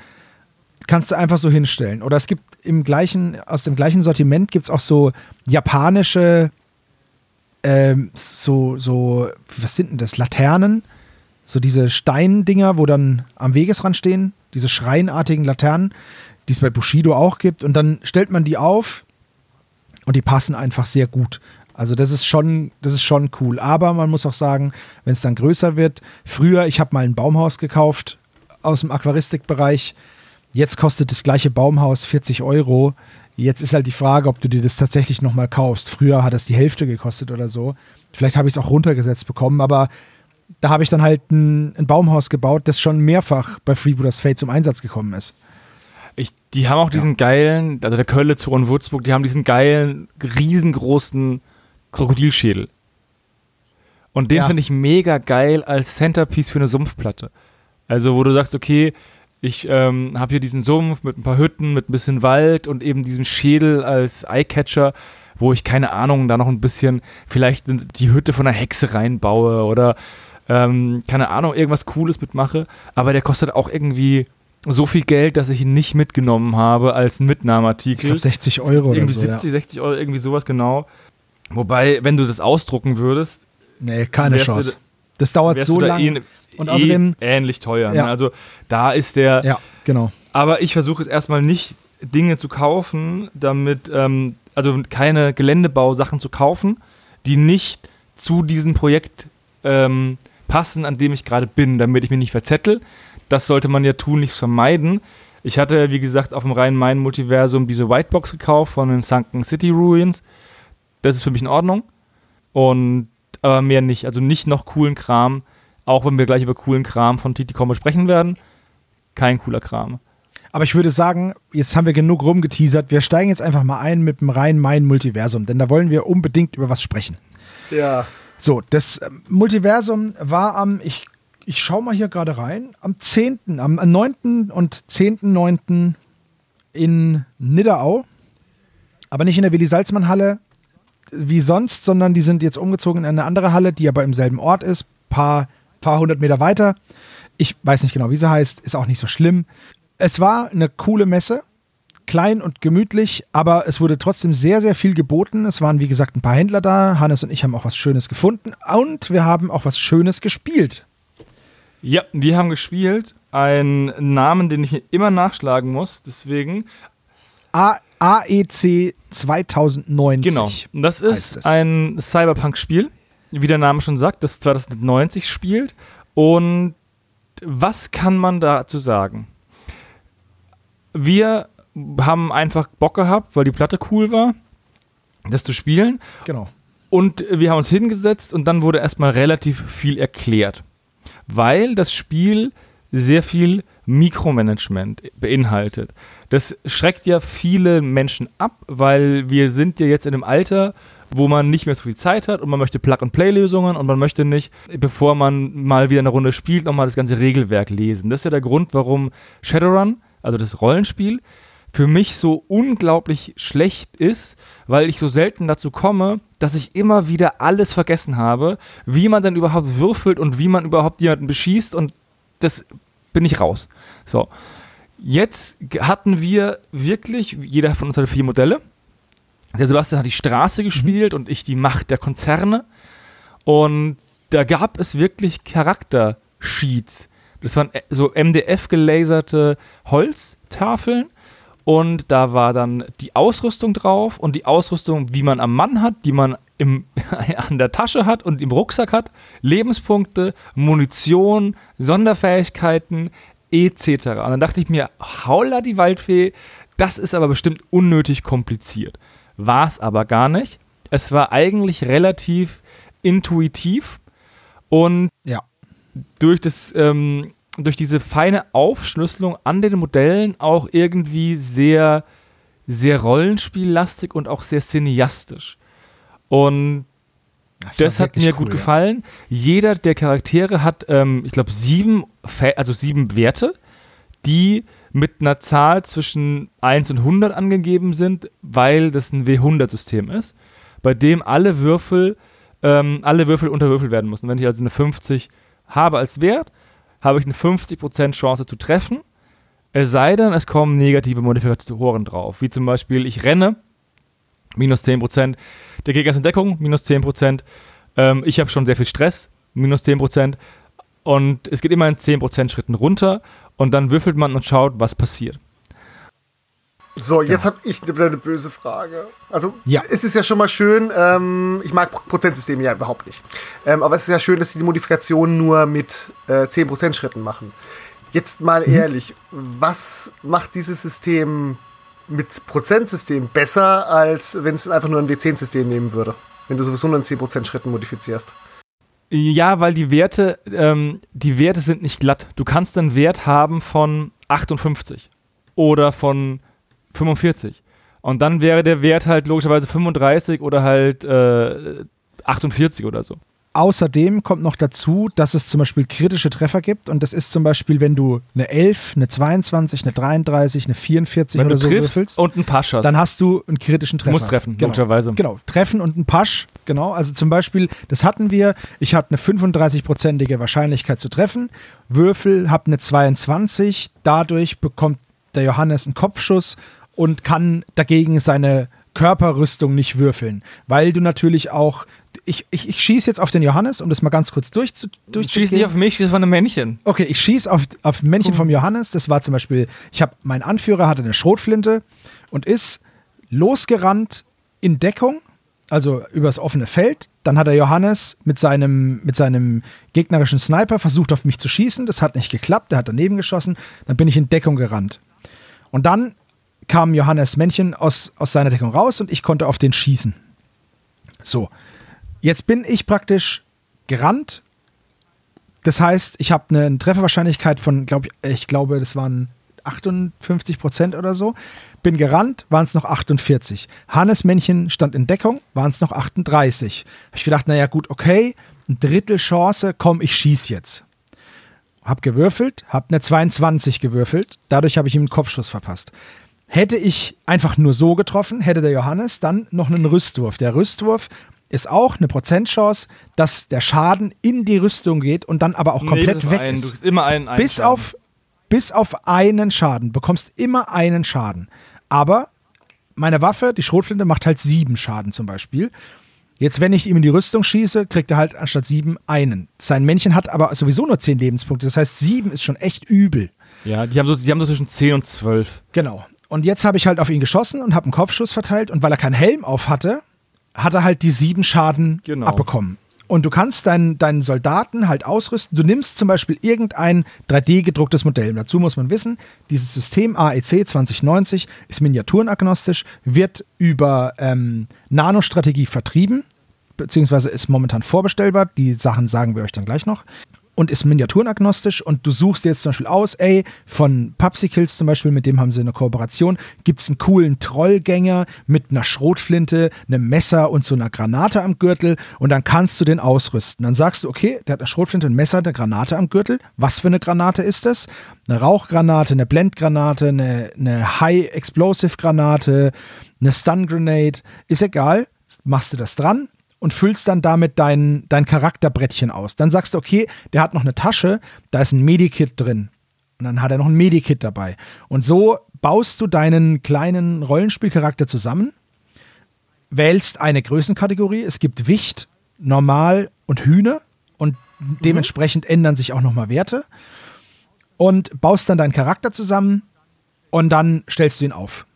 Kannst du einfach so hinstellen. Oder es gibt im gleichen, aus dem gleichen Sortiment gibt es auch so japanische, ähm, so, so, was sind denn das? Laternen. So diese Steindinger, wo dann am Wegesrand stehen, diese schreinartigen Laternen, die es bei Bushido auch gibt. Und dann stellt man die auf und die passen einfach sehr gut. Also das ist schon, das ist schon cool. Aber man muss auch sagen, wenn es dann größer wird, früher, ich habe mal ein Baumhaus gekauft aus dem Aquaristikbereich. Jetzt kostet das gleiche Baumhaus 40 Euro. Jetzt ist halt die Frage, ob du dir das tatsächlich nochmal kaufst. Früher hat es die Hälfte gekostet oder so. Vielleicht habe ich es auch runtergesetzt bekommen, aber da habe ich dann halt ein, ein, Baumhaus gebaut, das schon mehrfach bei Freebooters Fate zum Einsatz gekommen ist. Ich, die haben auch diesen ja. geilen, also der Kölle zu und Würzburg, die haben diesen geilen, riesengroßen Krokodilschädel. Und den ja. finde ich mega geil als Centerpiece für eine Sumpfplatte. Also, wo du sagst, okay, ich ähm, habe hier diesen Sumpf mit ein paar Hütten, mit ein bisschen Wald und eben diesen Schädel als Eyecatcher, wo ich keine Ahnung, da noch ein bisschen vielleicht die Hütte von einer Hexe reinbaue oder ähm, keine Ahnung, irgendwas Cooles mitmache. Aber der kostet auch irgendwie so viel Geld, dass ich ihn nicht mitgenommen habe als Mitnahmeartikel. Ich glaube 60 Euro irgendwie oder so. 70, ja. 60 Euro, irgendwie sowas genau. Wobei, wenn du das ausdrucken würdest. Nee, keine Chance. Du, das dauert so lange. Eh, und außerdem. Eh ähnlich teuer. Ne? Ja. Ne? Also da ist der. Ja, genau. Aber ich versuche es erstmal nicht, Dinge zu kaufen, damit. Ähm, also keine Geländebausachen zu kaufen, die nicht zu diesem Projekt ähm, passen, an dem ich gerade bin, damit ich mich nicht verzettel. Das sollte man ja tun, nicht vermeiden. Ich hatte, wie gesagt, auf dem Rhein-Main-Multiversum diese Whitebox gekauft von den Sunken City Ruins. Das ist für mich in Ordnung. Und aber mehr nicht. Also nicht noch coolen Kram. Auch wenn wir gleich über coolen Kram von Titi Combo sprechen werden. Kein cooler Kram. Aber ich würde sagen, jetzt haben wir genug rumgeteasert. Wir steigen jetzt einfach mal ein mit dem Rhein-Main-Multiversum, denn da wollen wir unbedingt über was sprechen. Ja. So, das äh, Multiversum war am, ich, ich schau mal hier gerade rein, am 10., am 9. und 10.9. in Nidderau. Aber nicht in der Willi-Salzmann-Halle, wie sonst, sondern die sind jetzt umgezogen in eine andere Halle, die aber im selben Ort ist, paar, paar hundert Meter weiter. Ich weiß nicht genau, wie sie heißt, ist auch nicht so schlimm. Es war eine coole Messe, klein und gemütlich, aber es wurde trotzdem sehr, sehr viel geboten. Es waren, wie gesagt, ein paar Händler da. Hannes und ich haben auch was Schönes gefunden und wir haben auch was Schönes gespielt. Ja, wir haben gespielt. Einen Namen, den ich immer nachschlagen muss, deswegen. A AEC 2090. Genau. Das ist ein Cyberpunk-Spiel, wie der Name schon sagt, das 2090 spielt. Und was kann man dazu sagen? Wir haben einfach Bock gehabt, weil die Platte cool war, das zu spielen. Genau. Und wir haben uns hingesetzt und dann wurde erstmal relativ viel erklärt. Weil das Spiel sehr viel Mikromanagement beinhaltet. Das schreckt ja viele Menschen ab, weil wir sind ja jetzt in einem Alter, wo man nicht mehr so viel Zeit hat und man möchte Plug-and-Play-Lösungen und man möchte nicht, bevor man mal wieder eine Runde spielt, nochmal das ganze Regelwerk lesen. Das ist ja der Grund, warum Shadowrun, also das Rollenspiel, für mich so unglaublich schlecht ist, weil ich so selten dazu komme, dass ich immer wieder alles vergessen habe, wie man dann überhaupt würfelt und wie man überhaupt jemanden beschießt und das bin ich raus. So. Jetzt hatten wir wirklich, jeder von uns hatte vier Modelle. Der Sebastian hat die Straße mhm. gespielt mhm. und ich die Macht der Konzerne. Und da gab es wirklich Charaktersheets. Das waren äh, so MDF gelaserte Holztafeln und da war dann die Ausrüstung drauf und die Ausrüstung, wie man am Mann hat, die man im, an der Tasche hat und im Rucksack hat, Lebenspunkte, Munition, Sonderfähigkeiten etc. Und dann dachte ich mir, haula die Waldfee, das ist aber bestimmt unnötig kompliziert. War es aber gar nicht. Es war eigentlich relativ intuitiv und ja. durch das ähm, durch diese feine Aufschlüsselung an den Modellen auch irgendwie sehr, sehr rollenspiellastig und auch sehr cineastisch. Und das, das hat mir cool, gut gefallen. Jeder der Charaktere hat, ähm, ich glaube, sieben, also sieben Werte, die mit einer Zahl zwischen 1 und 100 angegeben sind, weil das ein W100-System ist, bei dem alle Würfel, ähm, alle Würfel unterwürfelt werden müssen. Wenn ich also eine 50 habe als Wert, habe ich eine 50% Chance zu treffen, es sei denn, es kommen negative Modifikatoren drauf, wie zum Beispiel ich renne, minus 10%, der Gegner ist in Deckung, minus 10%, ähm, ich habe schon sehr viel Stress, minus 10%, und es geht immer in 10% Schritten runter und dann würfelt man und schaut, was passiert. So, jetzt ja. habe ich eine böse Frage. Also, ja. es ist ja schon mal schön, ähm, ich mag Prozentsysteme ja überhaupt nicht. Ähm, aber es ist ja schön, dass sie die Modifikationen nur mit äh, 10% Schritten machen. Jetzt mal mhm. ehrlich, was macht dieses System mit Prozentsystem besser, als wenn es einfach nur ein W10-System nehmen würde? Wenn du sowieso nur in 10% Schritten modifizierst. Ja, weil die Werte, ähm, die Werte sind nicht glatt. Du kannst einen Wert haben von 58 oder von 45. Und dann wäre der Wert halt logischerweise 35 oder halt äh, 48 oder so. Außerdem kommt noch dazu, dass es zum Beispiel kritische Treffer gibt und das ist zum Beispiel, wenn du eine 11, eine 22, eine 33, eine 44 wenn oder so würfelst und einen Pasch hast, dann hast du einen kritischen Treffer. Du musst treffen, genau. logischerweise. Genau, treffen und einen Pasch, genau. Also zum Beispiel, das hatten wir, ich hatte eine 35-prozentige Wahrscheinlichkeit zu treffen, Würfel, habe eine 22, dadurch bekommt der Johannes einen Kopfschuss und kann dagegen seine Körperrüstung nicht würfeln, weil du natürlich auch ich, ich, ich schieße jetzt auf den Johannes, um das mal ganz kurz durch, durch Schieß nicht auf mich, schieß auf ein Männchen. Okay, ich schieße auf, auf ein Männchen vom Johannes. Das war zum Beispiel, ich habe, mein Anführer hatte eine Schrotflinte und ist losgerannt in Deckung, also übers offene Feld. Dann hat der Johannes mit seinem, mit seinem gegnerischen Sniper versucht, auf mich zu schießen. Das hat nicht geklappt, der hat daneben geschossen. Dann bin ich in Deckung gerannt. Und dann kam Johannes Männchen aus, aus seiner Deckung raus und ich konnte auf den schießen. So. Jetzt bin ich praktisch gerannt. Das heißt, ich habe eine Trefferwahrscheinlichkeit von, glaub, ich glaube, das waren 58 Prozent oder so. Bin gerannt, waren es noch 48. Hannes Männchen stand in Deckung, waren es noch 38. Habe ich gedacht, naja, gut, okay, ein Drittel Chance, komm, ich schieß jetzt. Hab gewürfelt, hab eine 22 gewürfelt, dadurch habe ich ihm einen Kopfschuss verpasst. Hätte ich einfach nur so getroffen, hätte der Johannes dann noch einen Rüstwurf. Der Rüstwurf ist auch eine Prozentchance, dass der Schaden in die Rüstung geht und dann aber auch komplett nee, weg einen. ist. Immer einen, einen bis Schaden. auf bis auf einen Schaden bekommst immer einen Schaden. Aber meine Waffe, die Schrotflinte, macht halt sieben Schaden zum Beispiel. Jetzt, wenn ich ihm in die Rüstung schieße, kriegt er halt anstatt sieben einen. Sein Männchen hat aber sowieso nur zehn Lebenspunkte. Das heißt, sieben ist schon echt übel. Ja, die haben so, die haben so zwischen zehn und zwölf. Genau. Und jetzt habe ich halt auf ihn geschossen und habe einen Kopfschuss verteilt. Und weil er keinen Helm auf hatte, hat er halt die sieben Schaden genau. abbekommen. Und du kannst deinen, deinen Soldaten halt ausrüsten. Du nimmst zum Beispiel irgendein 3D-gedrucktes Modell. Dazu muss man wissen, dieses System AEC 2090 ist miniaturenagnostisch, wird über ähm, Nanostrategie vertrieben, beziehungsweise ist momentan vorbestellbar. Die Sachen sagen wir euch dann gleich noch und ist miniaturenagnostisch und du suchst jetzt zum Beispiel aus, ey, von Pupsicles zum Beispiel, mit dem haben sie eine Kooperation, gibt es einen coolen Trollgänger mit einer Schrotflinte, einem Messer und so einer Granate am Gürtel und dann kannst du den ausrüsten. Dann sagst du, okay, der hat eine Schrotflinte, ein Messer, eine Granate am Gürtel. Was für eine Granate ist das? Eine Rauchgranate, eine Blendgranate, eine, eine High-Explosive-Granate, eine Stun-Grenade, ist egal. Machst du das dran, und füllst dann damit dein, dein Charakterbrettchen aus. Dann sagst du, okay, der hat noch eine Tasche, da ist ein Medikit drin. Und dann hat er noch ein Medikit dabei. Und so baust du deinen kleinen Rollenspielcharakter zusammen, wählst eine Größenkategorie. Es gibt Wicht, Normal und Hühner. Und dementsprechend mhm. ändern sich auch nochmal Werte. Und baust dann deinen Charakter zusammen und dann stellst du ihn auf.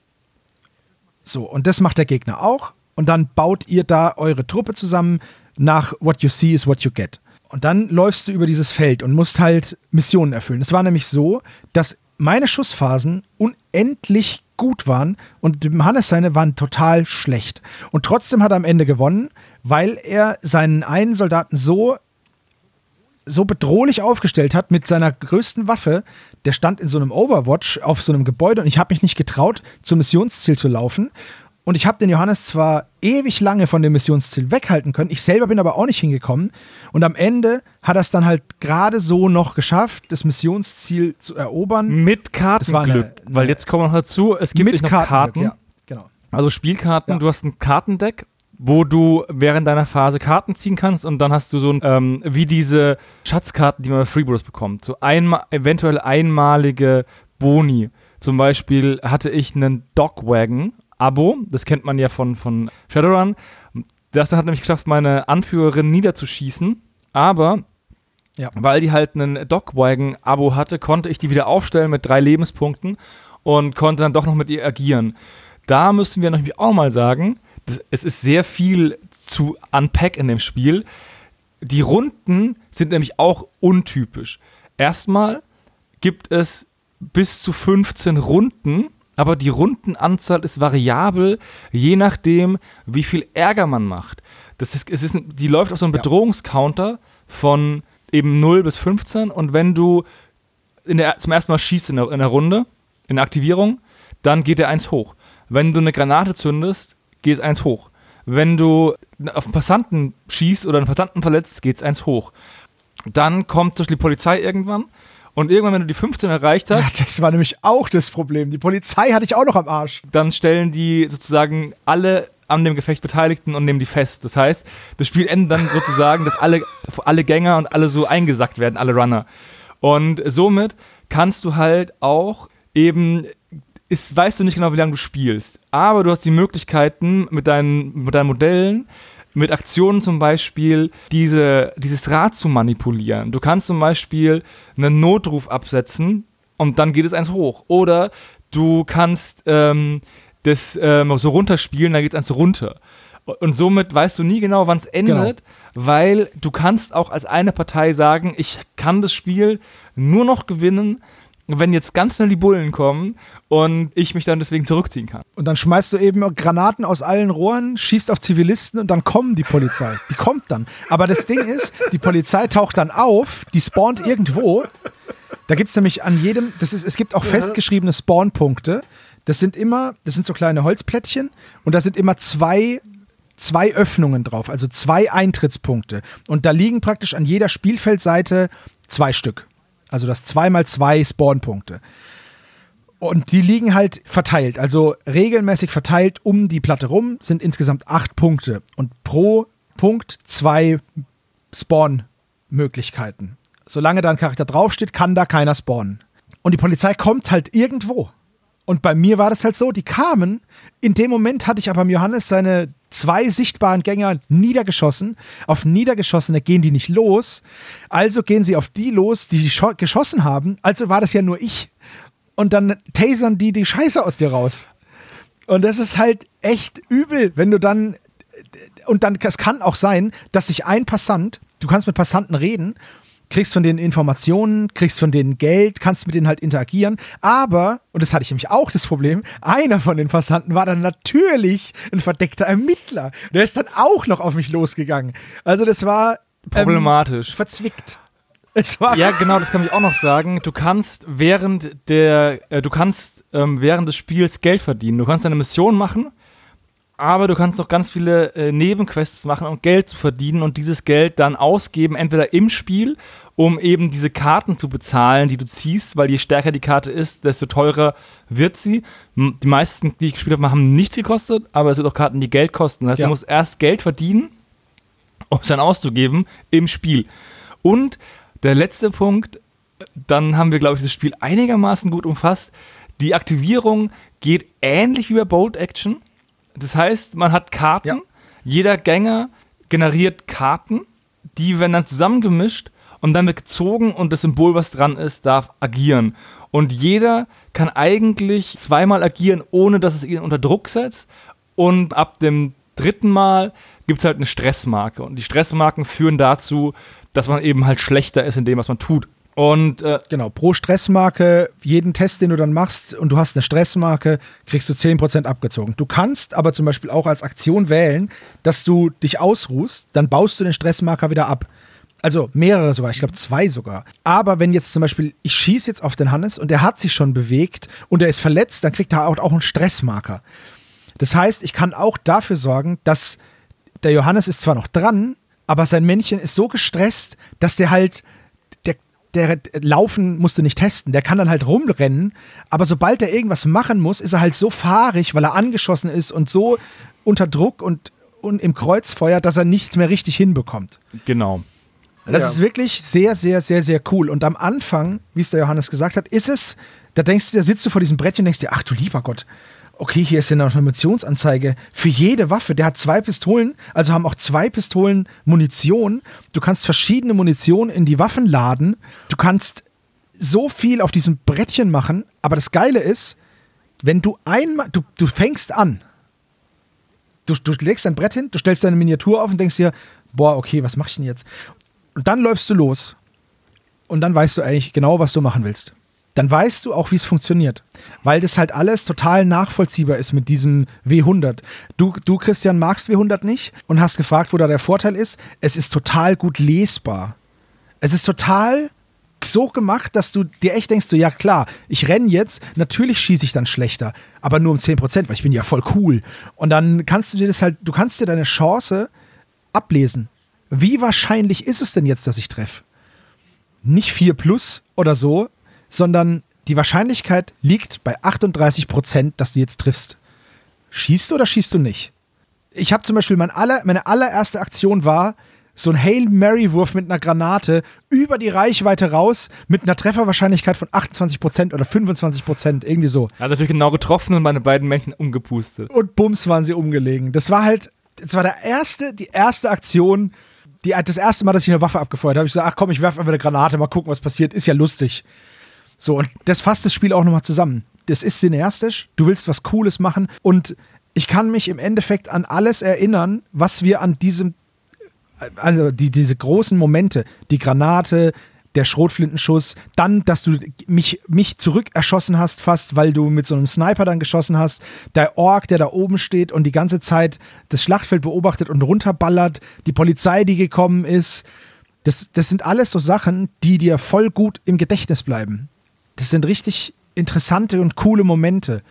So, und das macht der Gegner auch und dann baut ihr da eure Truppe zusammen nach What You See is What You Get. Und dann läufst du über dieses Feld und musst halt Missionen erfüllen. Es war nämlich so, dass meine Schussphasen unendlich gut waren und Hannes seine waren total schlecht. Und trotzdem hat er am Ende gewonnen, weil er seinen einen Soldaten so so bedrohlich aufgestellt hat mit seiner größten Waffe. Der stand in so einem Overwatch auf so einem Gebäude und ich habe mich nicht getraut, zum Missionsziel zu laufen Und ich habe den Johannes zwar ewig lange von dem Missionsziel weghalten können, ich selber bin aber auch nicht hingekommen. Und am Ende hat er es dann halt gerade so noch geschafft, das Missionsziel zu erobern. Mit Kartenglück, weil jetzt kommen wir noch dazu, es gibt Mit noch Karten, ja, genau. also Spielkarten, Ja. du hast ein Kartendeck, wo du während deiner Phase Karten ziehen kannst und dann hast du so ein, ähm, wie diese Schatzkarten, die man bei Freebooters bekommt, so einmal, eventuell einmalige Boni. Zum Beispiel hatte ich einen Dogwagon-Abo, das kennt man ja von, von Shadowrun. Das hat nämlich geschafft, meine Anführerin niederzuschießen, aber Ja. weil die halt einen Dogwagon-Abo hatte, konnte ich die wieder aufstellen mit drei Lebenspunkten und konnte dann doch noch mit ihr agieren. Da müssen wir nämlich auch mal sagen, das, es ist sehr viel zu unpack in dem Spiel. Die Runden sind nämlich auch untypisch. Erstmal gibt es bis zu 15 Runden, aber die Rundenanzahl ist variabel, je nachdem, wie viel Ärger man macht. Das ist, es ist, die läuft auf so einem Ja. Bedrohungscounter von eben 0 bis 15 und wenn du in der, zum ersten Mal schießt in der, in der Runde, in der Aktivierung, dann geht der 1 hoch. Wenn du eine Granate zündest, geht es 1 hoch. Wenn du auf einen Passanten schießt oder einen Passanten verletzt, geht es 1 hoch. Dann kommt zum Beispiel die Polizei irgendwann und irgendwann, wenn du die 15 erreicht hast, Ja, das war nämlich auch das Problem. Die Polizei hatte ich auch noch am Arsch. dann stellen die sozusagen alle an dem Gefecht Beteiligten und nehmen die fest. Das heißt, das Spiel endet dann sozusagen, dass alle, alle Gänger und alle so eingesackt werden, alle Runner. Und somit kannst du halt auch eben, ist, weißt du nicht genau, wie lange du spielst, aber du hast die Möglichkeiten mit deinen, mit deinen Modellen, mit Aktionen zum Beispiel, diese, dieses Rad zu manipulieren. Du kannst zum Beispiel einen Notruf absetzen und dann geht es eins hoch. Oder du kannst ähm, das ähm, so runterspielen, dann geht es eins runter. Und somit weißt du nie genau, wann es endet, weil du kannst auch als eine Partei sagen, ich kann das Spiel nur noch gewinnen, wenn jetzt ganz schnell die Bullen kommen und ich mich dann deswegen zurückziehen kann. Und dann schmeißt du eben Granaten aus allen Rohren, schießt auf Zivilisten und dann kommen die Polizei. Die kommt dann. Aber das Ding ist, die Polizei taucht dann auf, die spawnt irgendwo. Da gibt es nämlich an jedem, das ist, es gibt auch festgeschriebene Spawnpunkte. Das sind immer, das sind so kleine Holzplättchen und da sind immer zwei, zwei Öffnungen drauf, also zwei Eintrittspunkte. Und da liegen praktisch an jeder Spielfeldseite zwei Stück. Also das zweimal zwei Spawnpunkte. Und die liegen halt verteilt, also regelmäßig verteilt um die Platte rum, sind insgesamt acht Punkte. Und pro Punkt zwei Spawn-Möglichkeiten. Solange da ein Charakter draufsteht, kann da keiner spawnen. Und die Polizei kommt halt irgendwo. Und bei mir war das halt so, die kamen. In dem Moment hatte ich aber Johannes seine zwei sichtbaren Gänger niedergeschossen. Auf Niedergeschossene gehen die nicht los. Also gehen sie auf die los, die scho- geschossen haben. Also war das ja nur ich. Und dann tasern die die Scheiße aus dir raus. Und das ist halt echt übel, wenn du dann. Und dann, es kann auch sein, dass sich ein Passant, du kannst mit Passanten reden, kriegst von denen Informationen, kriegst von denen Geld, kannst mit denen halt interagieren. Aber, und das hatte ich nämlich auch das Problem, einer von den Passanten war dann natürlich ein verdeckter Ermittler. Der ist dann auch noch auf mich losgegangen. Also das war ähm, Problematisch. verzwickt. Es war Ja, genau, das kann ich auch noch sagen. Du kannst während der, äh, du kannst ähm, während des Spiels Geld verdienen. Du kannst eine Mission machen, aber du kannst noch ganz viele äh, Nebenquests machen, um Geld zu verdienen und dieses Geld dann ausgeben, entweder im Spiel, um eben diese Karten zu bezahlen, die du ziehst, weil je stärker die Karte ist, desto teurer wird sie. Die meisten, die ich gespielt habe, haben nichts gekostet, aber es sind auch Karten, die Geld kosten. Das heißt, Ja. du musst erst Geld verdienen, um es dann auszugeben im Spiel. Und der letzte Punkt, dann haben wir, glaube ich, das Spiel einigermaßen gut umfasst. Die Aktivierung geht ähnlich wie bei Bolt Action. Das heißt, man hat Karten, Ja. jeder Gänger generiert Karten, die werden dann zusammengemischt und dann wird gezogen und das Symbol, was dran ist, darf agieren. Und jeder kann eigentlich zweimal agieren, ohne dass es ihn unter Druck setzt. Und ab dem dritten Mal gibt es halt eine Stressmarke. Und die Stressmarken führen dazu, dass man eben halt schlechter ist in dem, was man tut. Und äh, Genau, pro Stressmarke, jeden Test, den du dann machst und du hast eine Stressmarke, kriegst du 10% abgezogen. Du kannst aber zum Beispiel auch als Aktion wählen, dass du dich ausruhst, dann baust du den Stressmarker wieder ab. Also mehrere sogar, ich glaube zwei sogar. Aber wenn jetzt zum Beispiel, ich schieße jetzt auf den Hannes und er hat sich schon bewegt und er ist verletzt, dann kriegt er auch einen Stressmarker. Das heißt, ich kann auch dafür sorgen, dass der Johannes ist zwar noch dran, aber sein Männchen ist so gestresst, dass der halt, der, der Laufen musste nicht testen, der kann dann halt rumrennen, aber sobald er irgendwas machen muss, ist er halt so fahrig, weil er angeschossen ist und so unter Druck und, und im Kreuzfeuer, dass er nichts mehr richtig hinbekommt. Genau. Das Ja. ist wirklich sehr, sehr, sehr, sehr cool. Und am Anfang, wie es der Johannes gesagt hat, ist es, da denkst du, da sitzt du vor diesem Brettchen und denkst dir, ach du lieber Gott, okay, hier ist ja noch eine Munitionsanzeige für jede Waffe. Der hat zwei Pistolen, also haben auch zwei Pistolen Munition. Du kannst verschiedene Munition in die Waffen laden. Du kannst so viel auf diesem Brettchen machen. Aber das Geile ist, wenn du einmal, du, du fängst an, du, du legst dein Brett hin, du stellst deine Miniatur auf und denkst dir, boah, okay, was mach ich denn jetzt? Und dann läufst du los. Und dann weißt du eigentlich genau, was du machen willst. Dann weißt du auch, wie es funktioniert. Weil das halt alles total nachvollziehbar ist mit diesem W100. Du, du, Christian, magst W100 nicht und hast gefragt, wo da der Vorteil ist. Es ist total gut lesbar. Es ist total so gemacht, dass du dir echt denkst, so, ja klar, ich renne jetzt, natürlich schieße ich dann schlechter, aber nur um 10%, weil ich bin ja voll cool. Und dann kannst du dir das halt, du kannst dir deine Chance ablesen. Wie wahrscheinlich ist es denn jetzt, dass ich treffe? Nicht 4 plus oder so, sondern die Wahrscheinlichkeit liegt bei 38%, dass du jetzt triffst. Schießt du oder schießt du nicht? Ich habe zum Beispiel mein aller, meine allererste Aktion war, so ein Hail Mary-Wurf mit einer Granate über die Reichweite raus mit einer Trefferwahrscheinlichkeit von 28% oder 25%, irgendwie so. Er hat natürlich genau getroffen und meine beiden Männchen umgepustet. Und bums waren sie umgelegen. Das war halt, das war der erste, die erste Aktion, die, das erste Mal, dass ich eine Waffe abgefeuert habe. Ich gesagt, ach komm, ich werfe einfach eine Granate, mal gucken, was passiert. Ist ja lustig. So, und das fasst das Spiel auch nochmal zusammen. Das ist cineastisch, du willst was Cooles machen und ich kann mich im Endeffekt an alles erinnern, was wir an diesem, also die, diese großen Momente, die Granate, der Schrotflintenschuss, dann, dass du mich, mich zurück erschossen hast, fast, weil du mit so einem Sniper dann geschossen hast, der Ork, der da oben steht und die ganze Zeit das Schlachtfeld beobachtet und runterballert, die Polizei, die gekommen ist. Das, das sind alles so Sachen, die dir voll gut im Gedächtnis bleiben. Das sind richtig interessante und coole Momente.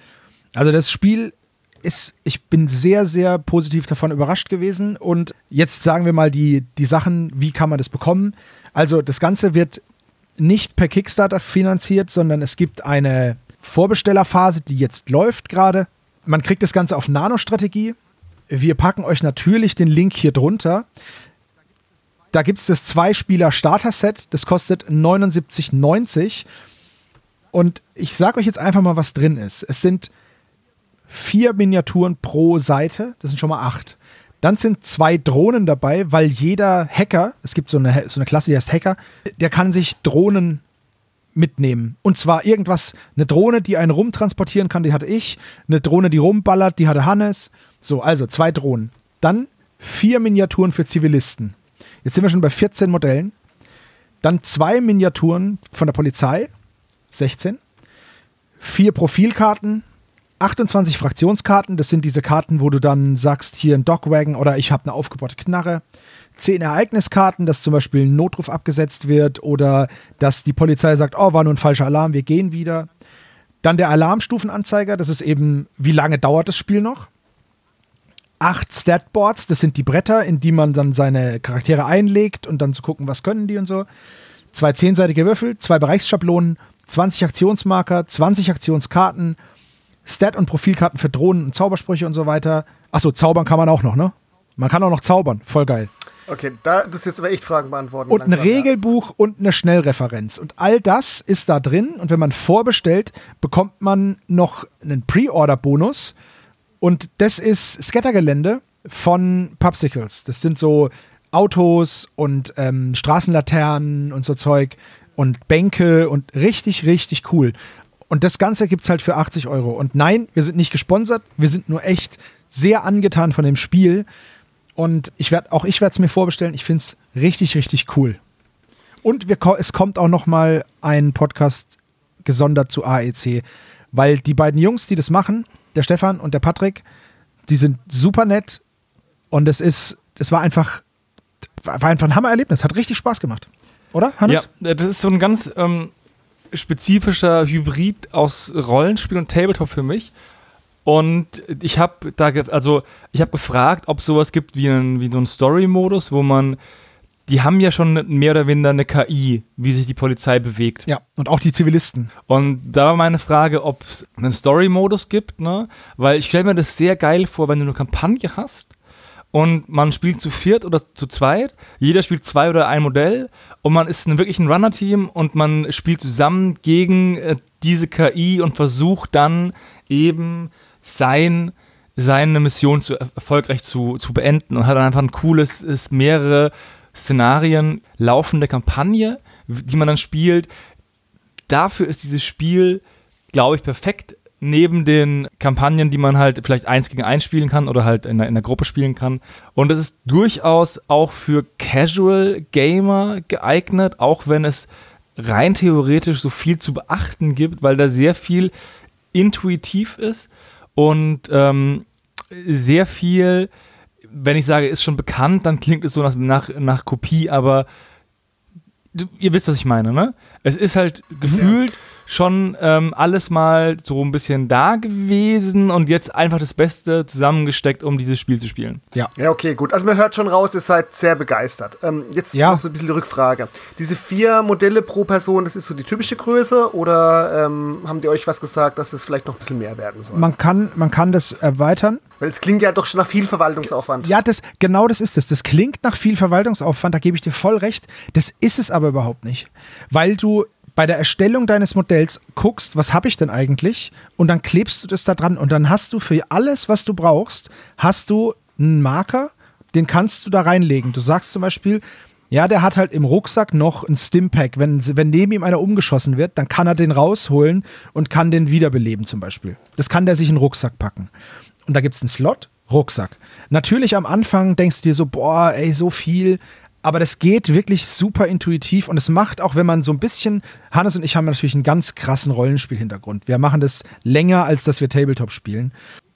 Also das Spiel ist, ich bin sehr, sehr positiv davon überrascht gewesen. Und jetzt sagen wir mal die, die Sachen, wie kann man das bekommen? Also das Ganze wird nicht per Kickstarter finanziert, sondern es gibt eine Vorbestellerphase, die jetzt läuft gerade. Man kriegt das Ganze auf Nano-Strategie. Wir packen euch natürlich den Link hier drunter. Da gibt es das Zwei-Spieler-Starter-Set. Das kostet 79,90. Und ich sage euch jetzt einfach mal, was drin ist. Es sind vier Miniaturen pro Seite. Das sind schon mal acht. Dann sind zwei Drohnen dabei, weil jeder Hacker, es gibt so eine, so eine Klasse, die heißt Hacker, der kann sich Drohnen mitnehmen. Und zwar irgendwas, eine Drohne, die einen rumtransportieren kann, die hatte ich. Eine Drohne, die rumballert, die hatte Hannes. So, also zwei Drohnen. Dann vier Miniaturen für Zivilisten. Jetzt sind wir schon bei 14 Modellen. Dann zwei Miniaturen von der Polizei, 16. Vier Profilkarten, 28 Fraktionskarten. Das sind diese Karten, wo du dann sagst, hier ein Dogwagon oder ich habe eine aufgebaute Knarre. Zehn Ereigniskarten, dass zum Beispiel ein Notruf abgesetzt wird oder dass die Polizei sagt, oh, war nur ein falscher Alarm, wir gehen wieder. Dann der Alarmstufenanzeiger, das ist eben, wie lange dauert das Spiel noch. Acht Statboards, das sind die Bretter, in die man dann seine Charaktere einlegt und dann zu gucken, was können die und so. Zwei zehnseitige Würfel, zwei Bereichsschablonen, 20 Aktionsmarker, 20 Aktionskarten, Stat- und Profilkarten für Drohnen und Zaubersprüche und so weiter. Achso, zaubern kann man auch noch, ne? Man kann auch noch zaubern, voll geil. Okay, da das ist jetzt aber echt Fragen beantworten. Und ein langsam, ja. Regelbuch und eine Schnellreferenz. Und all das ist da drin. Und wenn man vorbestellt, bekommt man noch einen Pre-Order-Bonus. Und das ist Scattergelände von Popsicles. Das sind so Autos und ähm, Straßenlaternen und so Zeug und Bänke und richtig, richtig cool. Und das Ganze gibt es halt für 80 Euro. Und nein, wir sind nicht gesponsert. Wir sind nur echt sehr angetan von dem Spiel. Und ich werd, auch ich werde es mir vorbestellen. Ich finde es richtig, richtig cool. Und wir, es kommt auch noch mal ein Podcast gesondert zu AEC, weil die beiden Jungs, die das machen, der Stefan und der Patrick, die sind super nett und es ist, es war einfach, war einfach ein Hammererlebnis. Hat richtig Spaß gemacht. Oder, Hannes? Ja, das ist so ein ganz ähm, spezifischer Hybrid aus Rollenspiel und Tabletop für mich. Und ich habe da, also ich habe gefragt, ob sowas gibt wie, ein, wie so ein Story-Modus, wo man die haben ja schon mehr oder weniger eine KI, wie sich die Polizei bewegt. Ja, und auch die Zivilisten. Und da war meine Frage, ob es einen Story-Modus gibt, ne? Weil ich stelle mir das sehr geil vor, wenn du eine Kampagne hast und man spielt zu viert oder zu zweit, jeder spielt zwei oder ein Modell und man ist wirklich ein Runner-Team und man spielt zusammen gegen äh, diese KI und versucht dann eben sein seine Mission zu, erfolgreich zu, zu beenden und hat dann einfach ein cooles, ist mehrere Szenarien laufende Kampagne, die man dann spielt. Dafür ist dieses Spiel, glaube ich, perfekt. Neben den Kampagnen, die man halt vielleicht eins gegen eins spielen kann oder halt in der, in der Gruppe spielen kann. Und es ist durchaus auch für Casual Gamer geeignet, auch wenn es rein theoretisch so viel zu beachten gibt, weil da sehr viel intuitiv ist und ähm, sehr viel wenn ich sage, ist schon bekannt, dann klingt es so nach, nach, nach Kopie, aber ihr wisst, was ich meine, ne? Es ist halt gefühlt ja. Schon ähm, alles mal so ein bisschen da gewesen und jetzt einfach das Beste zusammengesteckt, um dieses Spiel zu spielen. Ja. Ja, okay, gut. Also man hört schon raus, ihr seid sehr begeistert. Ähm, jetzt ja. noch so ein bisschen die Rückfrage. Diese vier Modelle pro Person, das ist so die typische Größe oder ähm, haben die euch was gesagt, dass es vielleicht noch ein bisschen mehr werden soll? Man kann, man kann das erweitern. Weil es klingt ja doch schon nach viel Verwaltungsaufwand. Ja, das, genau das ist es. Das klingt nach viel Verwaltungsaufwand, da gebe ich dir voll recht. Das ist es aber überhaupt nicht. Weil du bei der Erstellung deines Modells guckst, was habe ich denn eigentlich? Und dann klebst du das da dran und dann hast du für alles, was du brauchst, hast du einen Marker, den kannst du da reinlegen. Du sagst zum Beispiel, ja, der hat halt im Rucksack noch ein Stimpack. Wenn, wenn neben ihm einer umgeschossen wird, dann kann er den rausholen und kann den wiederbeleben zum Beispiel. Das kann der sich in den Rucksack packen und da gibt es einen Slot, Rucksack. Natürlich am Anfang denkst du dir so, boah, ey, so viel. Aber das geht wirklich super intuitiv und es macht auch, wenn man so ein bisschen, Hannes und ich haben natürlich einen ganz krassen Rollenspiel-Hintergrund. Wir machen das länger, als dass wir Tabletop spielen.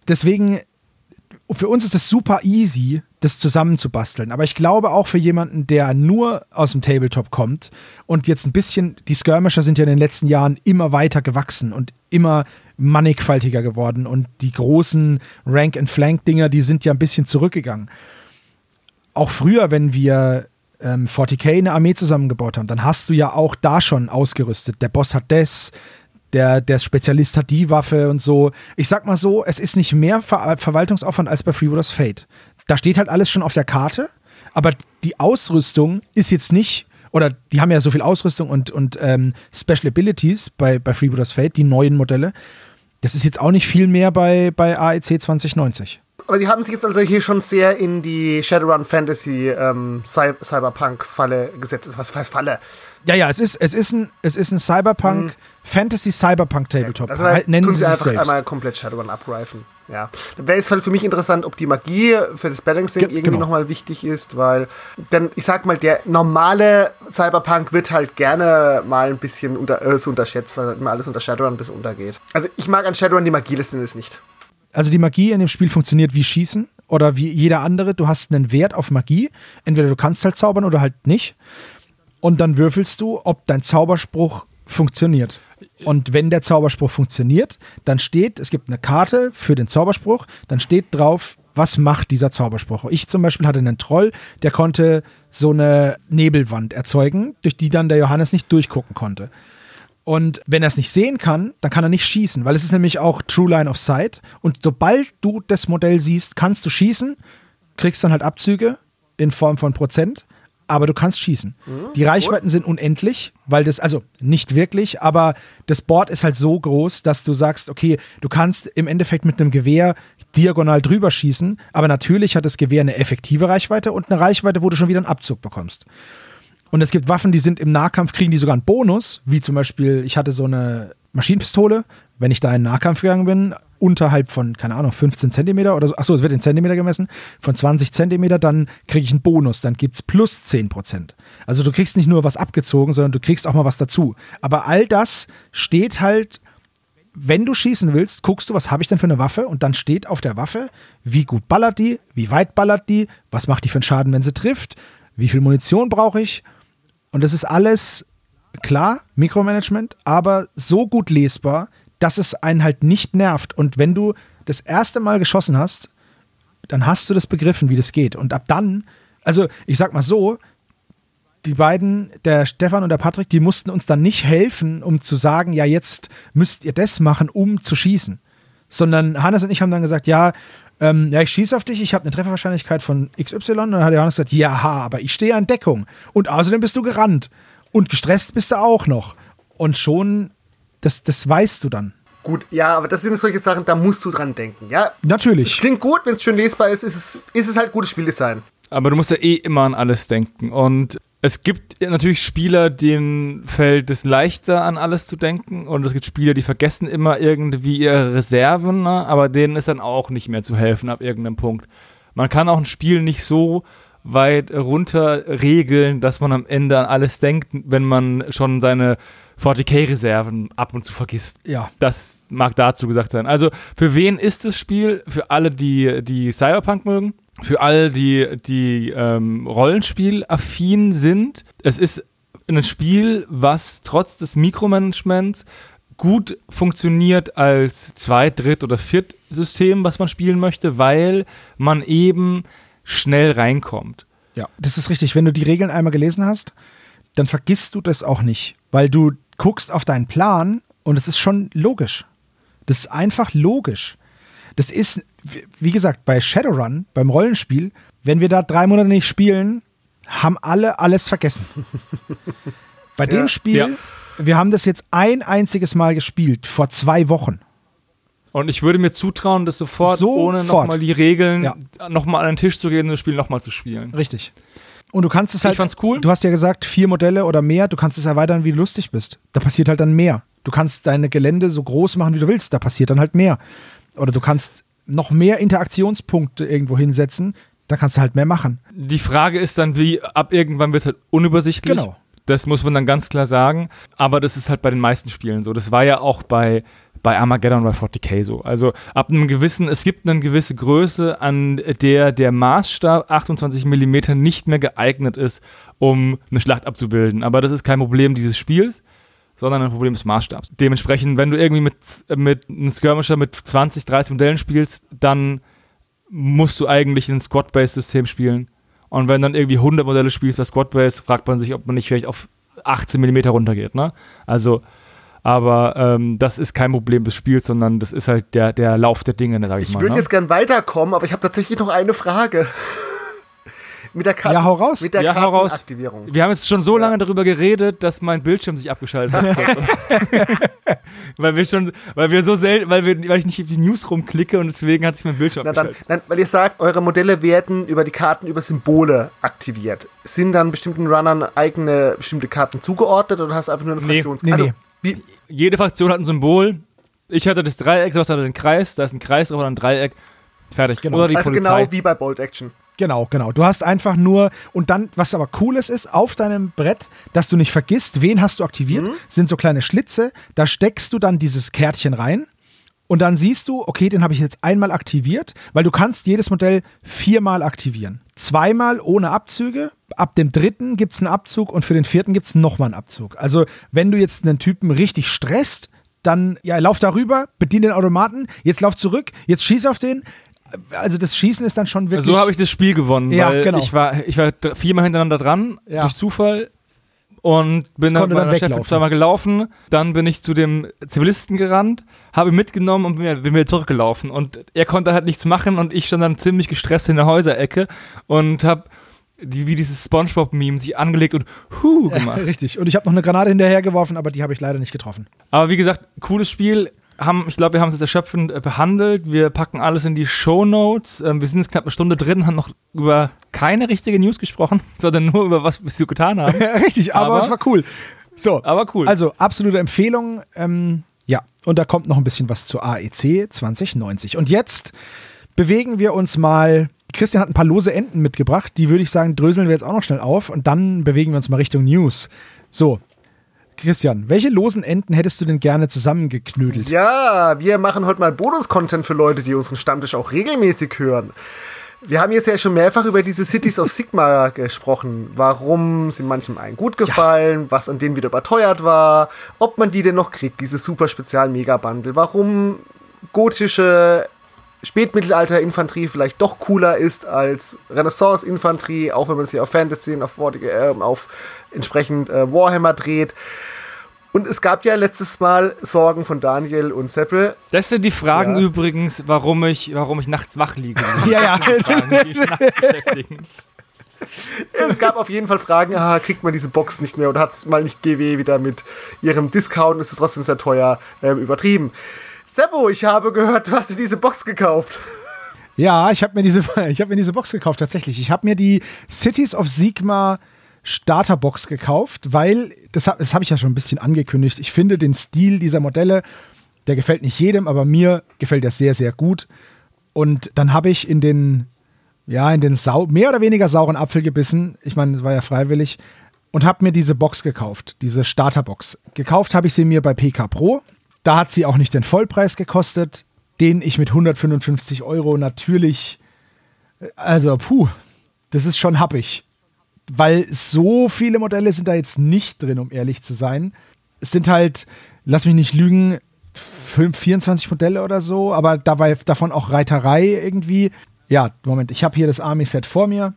Deswegen, für uns ist es super easy, das zusammenzubasteln. Aber ich glaube auch für jemanden, der nur aus dem Tabletop kommt und jetzt ein bisschen, die Skirmisher sind ja in den letzten Jahren immer weiter gewachsen und immer mannigfaltiger geworden und die großen Rank-and-Flank-Dinger, die sind ja ein bisschen zurückgegangen. Auch früher, wenn wir ähm, 40k eine Armee zusammengebaut haben, dann hast du ja auch da schon ausgerüstet. Der Boss hat das, der, der Spezialist hat die Waffe und so. Ich sag mal so, es ist nicht mehr Ver Verwaltungsaufwand als bei Freebooters Fate. Da steht halt alles schon auf der Karte, aber die Ausrüstung ist jetzt nicht oder die haben ja so viel Ausrüstung und, und ähm, Special Abilities bei, bei Freebooters Fate, die neuen Modelle. Das ist jetzt auch nicht viel mehr bei, bei AEC 2090. Aber die haben sich jetzt also hier schon sehr in die Shadowrun Fantasy ähm, Cyberpunk-Falle gesetzt. Was heißt Falle? Ja, ja, es ist, es ist ein, es ist ein Cyberpunk, mhm. Fantasy Cyberpunk Tabletop. Also halt, nennen tun sie, sie einfach selbst. einmal komplett Shadowrun abreifen. Ja. Dann wäre es halt für mich interessant, ob die Magie für das Balancing Ge irgendwie genau. nochmal wichtig ist, weil, denn ich sag mal, der normale Cyberpunk wird halt gerne mal ein bisschen unter, äh, so unterschätzt, weil immer alles unter Shadowrun bis untergeht. Also ich mag an Shadowrun die Magie Endes nicht. Also die Magie in dem Spiel funktioniert wie Schießen oder wie jeder andere. Du hast einen Wert auf Magie. Entweder du kannst halt zaubern oder halt nicht. Und dann würfelst du, ob dein Zauberspruch funktioniert. Und wenn der Zauberspruch funktioniert, dann steht, es gibt eine Karte für den Zauberspruch, dann steht drauf, was macht dieser Zauberspruch. Ich zum Beispiel hatte einen Troll, der konnte so eine Nebelwand erzeugen, durch die dann der Johannes nicht durchgucken konnte. Und wenn er es nicht sehen kann, dann kann er nicht schießen, weil es ist nämlich auch True Line of Sight. Und sobald du das Modell siehst, kannst du schießen, kriegst dann halt Abzüge in Form von Prozent aber du kannst schießen. Mhm, die Reichweiten gut. sind unendlich, weil das, also nicht wirklich, aber das Board ist halt so groß, dass du sagst, okay, du kannst im Endeffekt mit einem Gewehr diagonal drüber schießen, aber natürlich hat das Gewehr eine effektive Reichweite und eine Reichweite, wo du schon wieder einen Abzug bekommst. Und es gibt Waffen, die sind im Nahkampf, kriegen die sogar einen Bonus, wie zum Beispiel, ich hatte so eine Maschinenpistole, wenn ich da in den Nahkampf gegangen bin, unterhalb von, keine Ahnung, 15 Zentimeter oder so, achso, es wird in Zentimeter gemessen, von 20 Zentimeter, dann kriege ich einen Bonus, dann gibt es plus 10 Prozent. Also du kriegst nicht nur was abgezogen, sondern du kriegst auch mal was dazu. Aber all das steht halt, wenn du schießen willst, guckst du, was habe ich denn für eine Waffe und dann steht auf der Waffe, wie gut ballert die, wie weit ballert die, was macht die für einen Schaden, wenn sie trifft, wie viel Munition brauche ich. Und das ist alles klar, Mikromanagement, aber so gut lesbar, dass es einen halt nicht nervt. Und wenn du das erste Mal geschossen hast, dann hast du das begriffen, wie das geht. Und ab dann, also ich sag mal so, die beiden, der Stefan und der Patrick, die mussten uns dann nicht helfen, um zu sagen, ja, jetzt müsst ihr das machen, um zu schießen. Sondern Hannes und ich haben dann gesagt, ja, ähm, ja, ich schieße auf dich, ich habe eine Trefferwahrscheinlichkeit von XY. Und dann hat Johannes gesagt, ja, aber ich stehe an Deckung. Und außerdem bist du gerannt. Und gestresst bist du auch noch. Und schon, das, das weißt du dann. Gut, ja, aber das sind solche Sachen, da musst du dran denken, ja? Natürlich. Klingt gut, wenn es schön lesbar ist, ist es, ist es halt gutes Spieldesign. Aber du musst ja eh immer an alles denken. Und es gibt natürlich Spieler, denen fällt es leichter, an alles zu denken. Und es gibt Spieler, die vergessen immer irgendwie ihre Reserven, ne? aber denen ist dann auch nicht mehr zu helfen ab irgendeinem Punkt. Man kann auch ein Spiel nicht so weit runter regeln, dass man am Ende an alles denkt, wenn man schon seine 40k-Reserven ab und zu vergisst. Ja. Das mag dazu gesagt sein. Also für wen ist das Spiel? Für alle, die, die Cyberpunk mögen, für alle, die, die ähm, Rollenspiel-affin sind. Es ist ein Spiel, was trotz des Mikromanagements gut funktioniert als Zweit-, Dritt- oder Viert-System, was man spielen möchte, weil man eben schnell reinkommt. Ja, das ist richtig. Wenn du die Regeln einmal gelesen hast, dann vergisst du das auch nicht, weil du guckst auf deinen Plan und es ist schon logisch. Das ist einfach logisch. Das ist, wie gesagt, bei Shadowrun, beim Rollenspiel, wenn wir da drei Monate nicht spielen, haben alle alles vergessen. bei dem Ja. Spiel, Ja. wir haben das jetzt ein einziges Mal gespielt, vor zwei Wochen. Und ich würde mir zutrauen, das sofort, ohne Sofort. nochmal die Regeln Ja. nochmal an den Tisch zu gehen und das Spiel nochmal zu spielen. Richtig. Und du kannst es Ich halt. fand's cool. Du hast ja gesagt, vier Modelle oder mehr, du kannst es erweitern, wie du lustig bist. Da passiert halt dann mehr. Du kannst deine Gelände so groß machen, wie du willst, da passiert dann halt mehr. Oder du kannst noch mehr Interaktionspunkte irgendwo hinsetzen, da kannst du halt mehr machen. Die Frage ist dann, wie ab irgendwann wird es halt unübersichtlich. Genau. Das muss man dann ganz klar sagen. Aber das ist halt bei den meisten Spielen so. Das war ja auch bei, bei Armageddon bei 40k so. Also ab einem gewissen, es gibt eine gewisse Größe, an der der Maßstab 28 mm nicht mehr geeignet ist, um eine Schlacht abzubilden. Aber das ist kein Problem dieses Spiels, sondern ein Problem des Maßstabs. Dementsprechend, wenn du irgendwie mit, mit einem Skirmisher mit 20, 30 Modellen spielst, dann musst du eigentlich ein Squad-Based-System spielen. Und wenn dann irgendwie 100 Modelle spielst bei Squad-Based, fragt man sich, ob man nicht vielleicht auf 18 mm runtergeht. Ne? Also, aber ähm, das ist kein Problem des Spiels, sondern das ist halt der, der Lauf der Dinge, sag ich, Ich mal. würde ne? jetzt gern weiterkommen, aber ich habe tatsächlich noch eine Frage. Mit der Karten Ja, hau raus. Mit der Ja, hau raus. Kartenaktivierung. Wir haben jetzt schon so lange darüber geredet, dass mein Bildschirm sich abgeschaltet hat. weil wir schon, weil wir so selten, weil, wir, weil ich nicht auf die News rumklicke und deswegen hat sich mein Bildschirm Na dann, abgeschaltet. dann, weil ihr sagt, eure Modelle werden über die Karten über Symbole aktiviert. Sind dann bestimmten Runnern eigene bestimmte Karten zugeordnet oder hast du einfach nur eine Nee, Fraktions... nee, also, nee. Jede Fraktion hat ein Symbol. Ich hatte das Dreieck, du hast hatte den Kreis, da ist ein Kreis drauf und ein Dreieck. Fertig. Genau. Oder die also Polizei. genau wie bei Bolt Action. Genau, genau. Du hast einfach nur, und dann, was aber cooles ist, auf deinem Brett, dass du nicht vergisst, wen hast du aktiviert, sind so kleine Schlitze, da steckst du dann dieses Kärtchen rein und dann siehst du, okay, den habe ich jetzt einmal aktiviert, weil du kannst jedes Modell viermal aktivieren. Zweimal ohne Abzüge, ab dem dritten gibt es einen Abzug und für den vierten gibt es nochmal einen Abzug. Also wenn du jetzt einen Typen richtig stresst, dann, ja, lauf darüber, bedien den Automaten, jetzt lauf zurück, jetzt schieß auf den. Also das Schießen ist dann schon wirklich. So habe ich das Spiel gewonnen, Ja, weil genau. ich war, ich war viermal hintereinander dran, Ja. durch Zufall. Und bin dann dann meiner Chefin zweimal gelaufen. Dann bin ich zu dem Zivilisten gerannt, habe ihn mitgenommen und bin wieder- zurückgelaufen. Und er konnte halt nichts machen und ich stand dann ziemlich gestresst in der Häuserecke und habe die, wie dieses Spongebob-Meme sich angelegt und Huh gemacht. Richtig. Und ich habe noch eine Granate hinterhergeworfen, aber die habe ich leider nicht getroffen. Aber wie gesagt, cooles Spiel. Haben, ich glaube, wir haben es jetzt erschöpfend äh, behandelt. Wir packen alles in die Show Notes. Ähm, wir sind jetzt knapp eine Stunde drin, haben noch über keine richtige News gesprochen, sondern nur über was wir so getan haben. Richtig, aber, Aber- es war cool. So, Aber cool. also absolute Empfehlung. Ähm, ja, und da kommt noch ein bisschen was zur AEC 2090. Und jetzt bewegen wir uns mal. Christian hat ein paar lose Enden mitgebracht. Die würde ich sagen, dröseln wir jetzt auch noch schnell auf und dann bewegen wir uns mal Richtung News. So, Christian, welche losen Enden hättest du denn gerne zusammengeknödelt? Ja, wir machen heute mal Bonus-Content für Leute, die unseren Stammtisch auch regelmäßig hören. Wir haben jetzt ja schon mehrfach über diese Cities of Sigma gesprochen. Warum sind manchem einen gut gefallen, was an denen wieder überteuert war, ob man die denn noch kriegt, diese super spezial Mega-Bundle, warum gotische Spätmittelalter-Infanterie vielleicht doch cooler ist als Renaissance-Infanterie, auch wenn man sie auf Fantasy und auf, äh, auf entsprechend äh, Warhammer dreht. Und es gab ja letztes Mal Sorgen von Daniel und Seppel. Das sind die Fragen ja. übrigens, warum ich, warum ich nachts wach liege. ja, ja. Fragen. Es gab auf jeden Fall Fragen, ah, kriegt man diese Box nicht mehr oder hat es mal nicht GW wieder mit ihrem Discount, ist es trotzdem sehr teuer, ähm, übertrieben. Sebo, ich habe gehört, du hast dir diese Box gekauft. Ja, ich habe mir, diese, hab mir diese Box gekauft, tatsächlich. Ich habe mir die Cities of Sigma Starterbox gekauft, weil, das, das habe ich ja schon ein bisschen angekündigt, ich finde den Stil dieser Modelle, der gefällt nicht jedem, aber mir gefällt er sehr, sehr gut. Und dann habe ich in den, ja, in den sau mehr oder weniger sauren Apfel gebissen. Ich meine, es war ja freiwillig. Und habe mir diese Box gekauft, diese Starterbox. Gekauft habe ich sie mir bei PK Pro. Da hat sie auch nicht den Vollpreis gekostet, den ich mit 155 Euro natürlich, also puh, das ist schon happig weil so viele Modelle sind da jetzt nicht drin, um ehrlich zu sein. Es sind halt, lass mich nicht lügen, 5, 24 Modelle oder so, aber dabei davon auch Reiterei irgendwie. Ja, Moment, ich habe hier das Army-Set vor mir.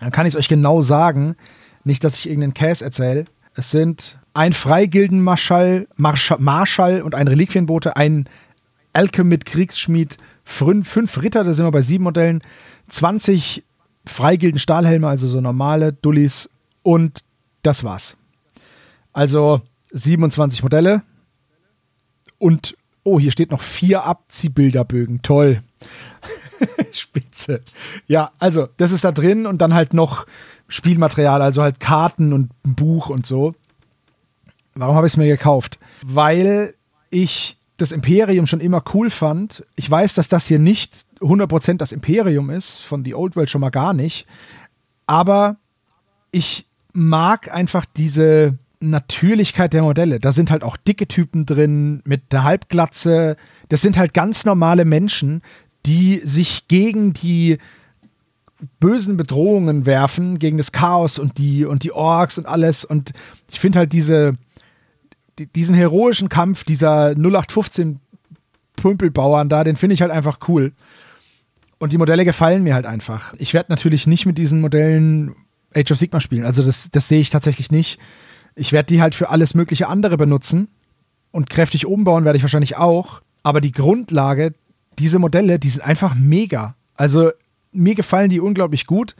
Dann kann ich es euch genau sagen. Nicht, dass ich irgendeinen Case erzähle. Es sind ein Freigildenmarschall Marschall, und ein Reliquienbote, ein Alchemit Kriegsschmied, fünf Ritter, da sind wir bei sieben Modellen, 20 Freigilden Stahlhelme, also so normale Dullis und das war's. Also 27 Modelle und oh, hier steht noch vier Abziehbilderbögen. Toll. Spitze. Ja, also das ist da drin und dann halt noch Spielmaterial, also halt Karten und ein Buch und so. Warum habe ich es mir gekauft? Weil ich das Imperium schon immer cool fand. Ich weiß, dass das hier nicht 100% das Imperium ist, von The Old World schon mal gar nicht. Aber ich mag einfach diese Natürlichkeit der Modelle. Da sind halt auch dicke Typen drin mit einer Halbglatze. Das sind halt ganz normale Menschen, die sich gegen die bösen Bedrohungen werfen, gegen das Chaos und die, und die Orks und alles. Und ich finde halt diese, diesen heroischen Kampf dieser 0815 Pümpelbauern da, den finde ich halt einfach cool. Und die Modelle gefallen mir halt einfach. Ich werde natürlich nicht mit diesen Modellen Age of Sigma spielen. Also das, das sehe ich tatsächlich nicht. Ich werde die halt für alles mögliche andere benutzen. Und kräftig umbauen werde ich wahrscheinlich auch. Aber die Grundlage, diese Modelle, die sind einfach mega. Also mir gefallen die unglaublich gut.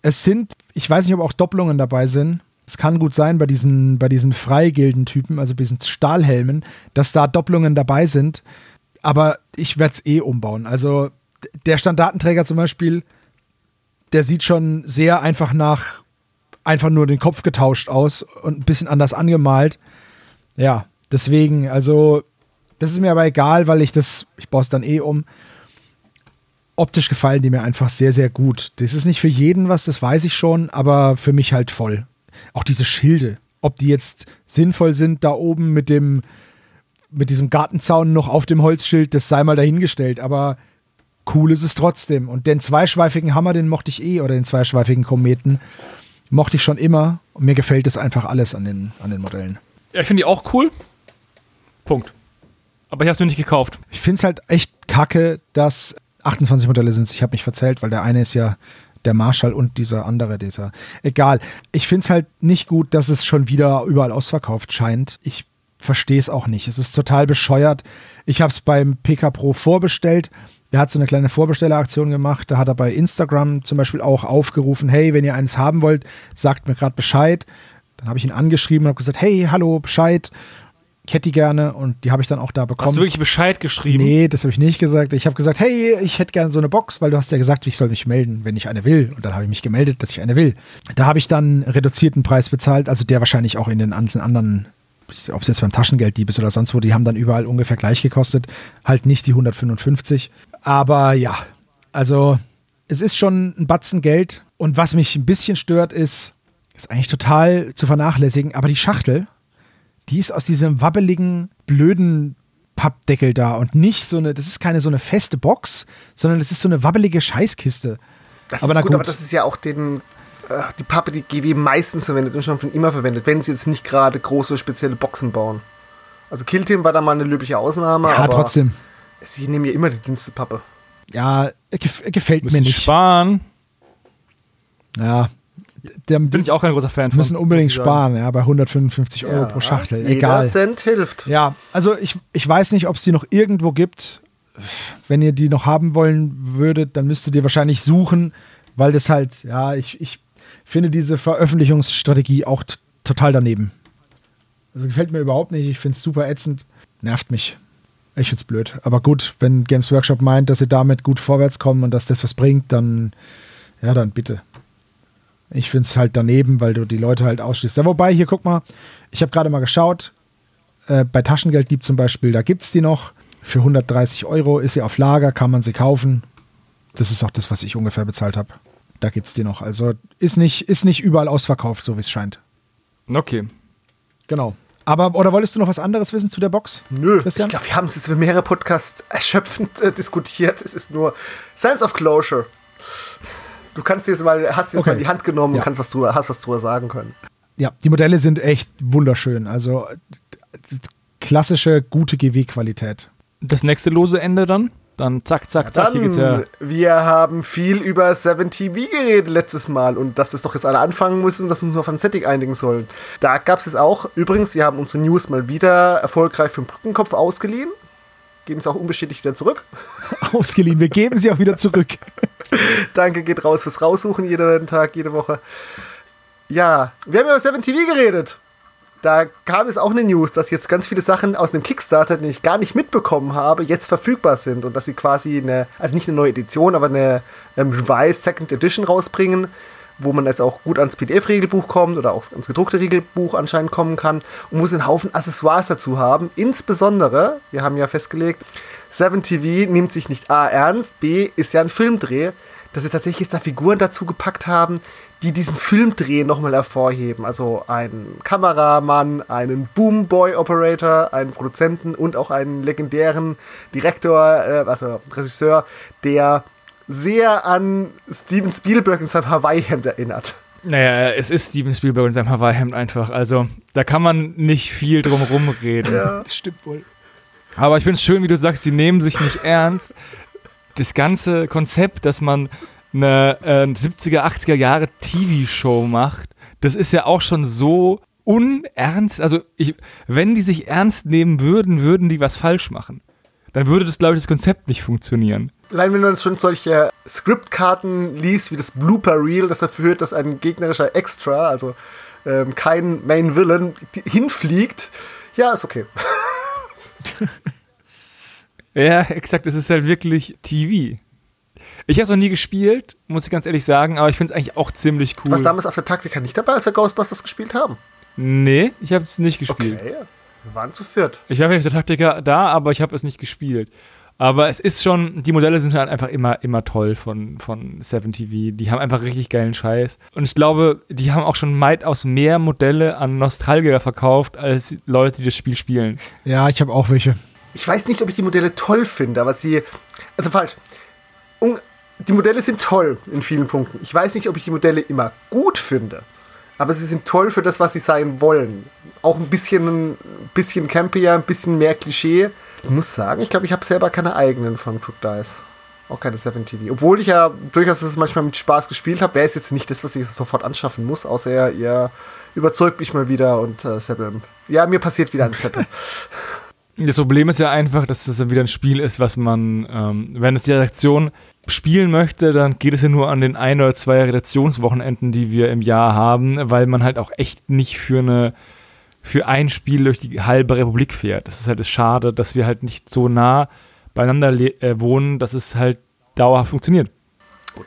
Es sind, ich weiß nicht, ob auch Doppelungen dabei sind. Es kann gut sein bei diesen, bei diesen Freigildentypen, also bei diesen Stahlhelmen, dass da Doppelungen dabei sind. Aber ich werde es eh umbauen. Also der Standartenträger zum Beispiel, der sieht schon sehr einfach nach einfach nur den Kopf getauscht aus und ein bisschen anders angemalt. Ja, deswegen, also, das ist mir aber egal, weil ich das, ich baue es dann eh um. Optisch gefallen die mir einfach sehr, sehr gut. Das ist nicht für jeden was, das weiß ich schon, aber für mich halt voll. Auch diese Schilde, ob die jetzt sinnvoll sind, da oben mit dem, mit diesem Gartenzaun noch auf dem Holzschild, das sei mal dahingestellt, aber cool ist es trotzdem. Und den zweischweifigen Hammer, den mochte ich eh, oder den zweischweifigen Kometen, mochte ich schon immer. Und mir gefällt es einfach alles an den, an den Modellen. Ja, ich finde die auch cool. Punkt. Aber ich habe es nur nicht gekauft. Ich finde es halt echt kacke, dass 28 Modelle sind. Ich habe mich verzählt, weil der eine ist ja der Marshall und dieser andere, dieser. Egal. Ich finde es halt nicht gut, dass es schon wieder überall ausverkauft scheint. Ich verstehe es auch nicht. Es ist total bescheuert. Ich habe es beim PK Pro vorbestellt der hat so eine kleine Vorbestelleraktion gemacht. Da hat er bei Instagram zum Beispiel auch aufgerufen, hey, wenn ihr eines haben wollt, sagt mir gerade Bescheid. Dann habe ich ihn angeschrieben und habe gesagt, hey, hallo, Bescheid. Ich hätte die gerne und die habe ich dann auch da bekommen. Hast du wirklich Bescheid geschrieben? Nee, das habe ich nicht gesagt. Ich habe gesagt, hey, ich hätte gerne so eine Box, weil du hast ja gesagt, ich soll mich melden, wenn ich eine will. Und dann habe ich mich gemeldet, dass ich eine will. Da habe ich dann reduzierten Preis bezahlt, also der wahrscheinlich auch in den anderen ob es jetzt beim Taschengelddieb ist oder sonst wo, die haben dann überall ungefähr gleich gekostet. Halt nicht die 155. Aber ja, also es ist schon ein Batzen Geld. Und was mich ein bisschen stört, ist, ist eigentlich total zu vernachlässigen, aber die Schachtel, die ist aus diesem wabbeligen, blöden Pappdeckel da und nicht so eine, das ist keine so eine feste Box, sondern das ist so eine wabbelige Scheißkiste. Das aber ist gut, gut, aber das ist ja auch den, äh, die Pappe, die GW meistens verwendet und schon von immer verwendet, wenn sie jetzt nicht gerade große spezielle Boxen bauen. Also Killteam war da mal eine löbliche Ausnahme, ja, aber trotzdem. Sie nehmen ja immer die dünnste Pappe. Ja, gef gefällt Müssen mir nicht. sparen. Ja. Der Bin ich auch kein großer Fan von. müssen unbedingt sparen, ja, bei 155 Euro pro Schachtel. Jeder Egal. Cent hilft. Ja, also ich, ich weiß nicht, ob es die noch irgendwo gibt. Wenn ihr die noch haben wollen würdet, dann müsstet ihr wahrscheinlich suchen, weil das halt, ja, ich, ich finde diese Veröffentlichungsstrategie auch total daneben. Also gefällt mir überhaupt nicht. Ich finde es super ätzend. Nervt mich. Ich find's blöd. Aber gut, wenn Games Workshop meint, dass sie damit gut vorwärts kommen und dass das was bringt, dann, ja, dann bitte. Ich find's halt daneben, weil du die Leute halt ausschließt. Ja, wobei, hier guck mal, ich habe gerade mal geschaut, äh, bei Taschengelddieb zum Beispiel, da gibt's die noch. Für 130 Euro ist sie auf Lager, kann man sie kaufen. Das ist auch das, was ich ungefähr bezahlt habe. Da gibt's die noch. Also ist nicht, ist nicht überall ausverkauft, so wie es scheint. Okay. Genau. Aber, oder wolltest du noch was anderes wissen zu der Box? Nö, Christian? ich glaube, wir haben es jetzt für mehrere Podcasts erschöpfend äh, diskutiert. Es ist nur Science of Closure. Du kannst jetzt mal, hast jetzt Okay. mal in die Hand genommen Ja. und kannst was drüber, hast was drüber sagen können. Ja, die Modelle sind echt wunderschön. Also klassische, gute GW-Qualität. Das nächste lose Ende dann? Dann zack, zack, zack. Hier geht's ja. Dann, wir haben viel über 7TV geredet letztes Mal und dass das doch jetzt alle anfangen müssen, dass wir uns auf ein Setting einigen sollen. Da gab es auch, übrigens, wir haben unsere News mal wieder erfolgreich für den Brückenkopf ausgeliehen. Geben es auch unbestätigt wieder zurück. Ausgeliehen. Wir geben sie auch wieder zurück. Danke geht raus fürs Raussuchen jeden Tag, jede Woche. Ja, wir haben über 7TV geredet. Da kam es auch eine News, dass jetzt ganz viele Sachen aus dem Kickstarter, den ich gar nicht mitbekommen habe, jetzt verfügbar sind und dass sie quasi eine, also nicht eine neue Edition, aber eine ähm, Revised Second Edition rausbringen, wo man jetzt auch gut ans PDF-Regelbuch kommt oder auch ans gedruckte Regelbuch anscheinend kommen kann und muss einen Haufen Accessoires dazu haben. Insbesondere, wir haben ja festgelegt, 7TV nimmt sich nicht A ernst, B ist ja ein Filmdreh, dass sie tatsächlich jetzt da Figuren dazu gepackt haben, die diesen Filmdreh nochmal hervorheben. Also einen Kameramann, einen Boomboy-Operator, einen Produzenten und auch einen legendären Direktor, äh, also Regisseur, der sehr an Steven Spielberg in seinem Hawaii-Hemd erinnert. Naja, es ist Steven Spielberg in seinem Hawaii-Hemd einfach. Also, da kann man nicht viel drum rumreden. Das stimmt wohl. Aber ich finde es schön, wie du sagst, sie nehmen sich nicht ernst. Das ganze Konzept, dass man eine äh, 70er, 80er Jahre TV-Show macht, das ist ja auch schon so unernst. Also, ich, wenn die sich ernst nehmen würden, würden die was falsch machen. Dann würde das, glaube ich, das Konzept nicht funktionieren. Allein wenn man schon solche Skriptkarten liest, wie das Blooper Reel, das dafür führt, dass ein gegnerischer Extra, also ähm, kein Main Villain, hinfliegt, ja, ist okay. Ja, exakt, es ist halt wirklich TV. Ich habe es noch nie gespielt, muss ich ganz ehrlich sagen, aber ich finde es eigentlich auch ziemlich cool. Was damals auf der Taktika nicht dabei, als wir Ghostbusters gespielt haben. Nee, ich habe es nicht gespielt. Okay, wir waren zu viert. Ich war vielleicht der Taktiker da, aber ich habe es nicht gespielt. Aber es ist schon, die Modelle sind halt einfach immer, immer toll von, von 7TV. Die haben einfach richtig geilen Scheiß. Und ich glaube, die haben auch schon weitaus mehr Modelle an Nostalgiker verkauft, als Leute, die das Spiel spielen. Ja, ich habe auch welche. Ich weiß nicht, ob ich die Modelle toll finde, aber sie. Also falsch. Un- Die Modelle sind toll in vielen Punkten. Ich weiß nicht, ob ich die Modelle immer gut finde. Aber sie sind toll für das, was sie sein wollen. Auch ein bisschen, ein bisschen campier, ein bisschen mehr Klischee. Ich muss sagen, ich glaube, ich habe selber keine eigenen von Crook Dice. Auch keine 7TV. Obwohl ich ja durchaus das manchmal mit Spaß gespielt habe, wäre es jetzt nicht das, was ich sofort anschaffen muss, außer ihr, überzeugt mich mal wieder und äh, Seppel. Ja, mir passiert wieder ein Seppel. Das Problem ist ja einfach, dass das wieder ein Spiel ist, was man, ähm, wenn es die Redaktion spielen möchte, dann geht es ja nur an den ein oder zwei Redaktionswochenenden, die wir im Jahr haben, weil man halt auch echt nicht für eine für ein Spiel durch die halbe Republik fährt. Das ist halt das Schade, dass wir halt nicht so nah beieinander äh, wohnen, dass es halt dauerhaft funktioniert.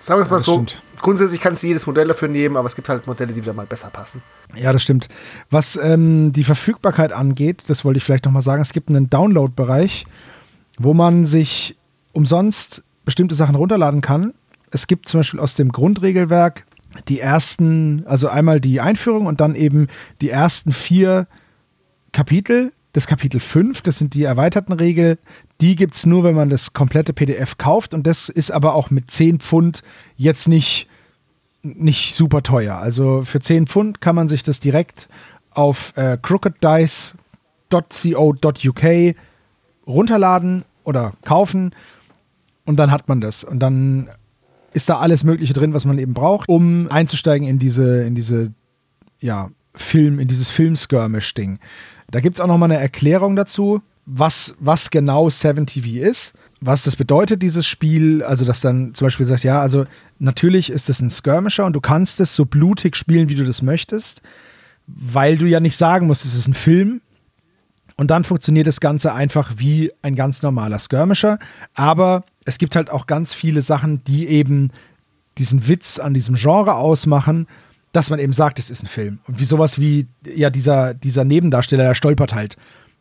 Sagen wir es mal das so. stimmt. Grundsätzlich kannst du jedes Modell dafür nehmen, aber es gibt halt Modelle, die wieder mal besser passen. Ja, das stimmt. Was ähm, die Verfügbarkeit angeht, das wollte ich vielleicht nochmal sagen, es gibt einen Download-Bereich, wo man sich umsonst bestimmte Sachen runterladen kann. Es gibt zum Beispiel aus dem Grundregelwerk die ersten, also einmal die Einführung und dann eben die ersten vier Kapitel. Das Kapitel 5, das sind die erweiterten Regeln, die gibt es nur, wenn man das komplette PDF kauft und das ist aber auch mit 10 Pfund jetzt nicht nicht super teuer. Also für 10 Pfund kann man sich das direkt auf äh, crookeddice.co.uk runterladen oder kaufen und dann hat man das. Und dann ist da alles Mögliche drin, was man eben braucht, um einzusteigen in diese, in diese, ja, Film, in dieses Film-Skirmish-Ding. Da gibt es auch nochmal eine Erklärung dazu, was, was genau 7TV ist, was das bedeutet, dieses Spiel. Also, dass dann zum Beispiel sagst, ja, also natürlich ist es ein Skirmisher und du kannst es so blutig spielen, wie du das möchtest, weil du ja nicht sagen musst, es ist ein Film. Und dann funktioniert das Ganze einfach wie ein ganz normaler Skirmisher. Aber es gibt halt auch ganz viele Sachen, die eben diesen Witz an diesem Genre ausmachen, dass man eben sagt, es ist ein Film. Und wie sowas wie, ja, dieser, dieser Nebendarsteller, der stolpert halt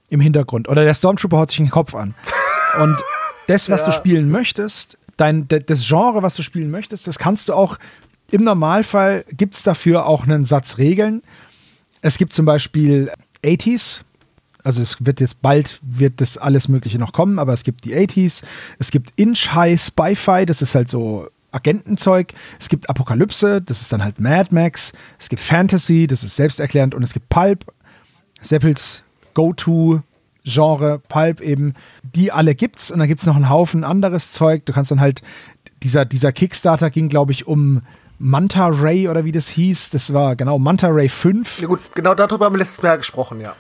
im Hintergrund. Oder der Stormtrooper haut sich den Kopf an. Und das, was ja. du spielen möchtest, dein, das Genre, was du spielen möchtest, das kannst du auch, im Normalfall gibt es dafür auch einen Satz Regeln. Es gibt zum Beispiel 80s, also es wird jetzt bald, wird das alles Mögliche noch kommen, aber es gibt die 80s, es gibt Inch-High Spy-Fi, das ist halt so Agentenzeug, es gibt Apokalypse, das ist dann halt Mad Max, es gibt Fantasy, das ist selbsterklärend. Und es gibt Pulp, Seppels Go-To-Genre, Pulp eben, die alle gibt's. Und dann gibt's noch einen Haufen anderes Zeug, du kannst dann halt, dieser, dieser Kickstarter ging glaube ich um Manta Ray oder wie das hieß, das war genau Manta Ray 5. Ja gut, genau darüber haben wir letztes Mal gesprochen, ja.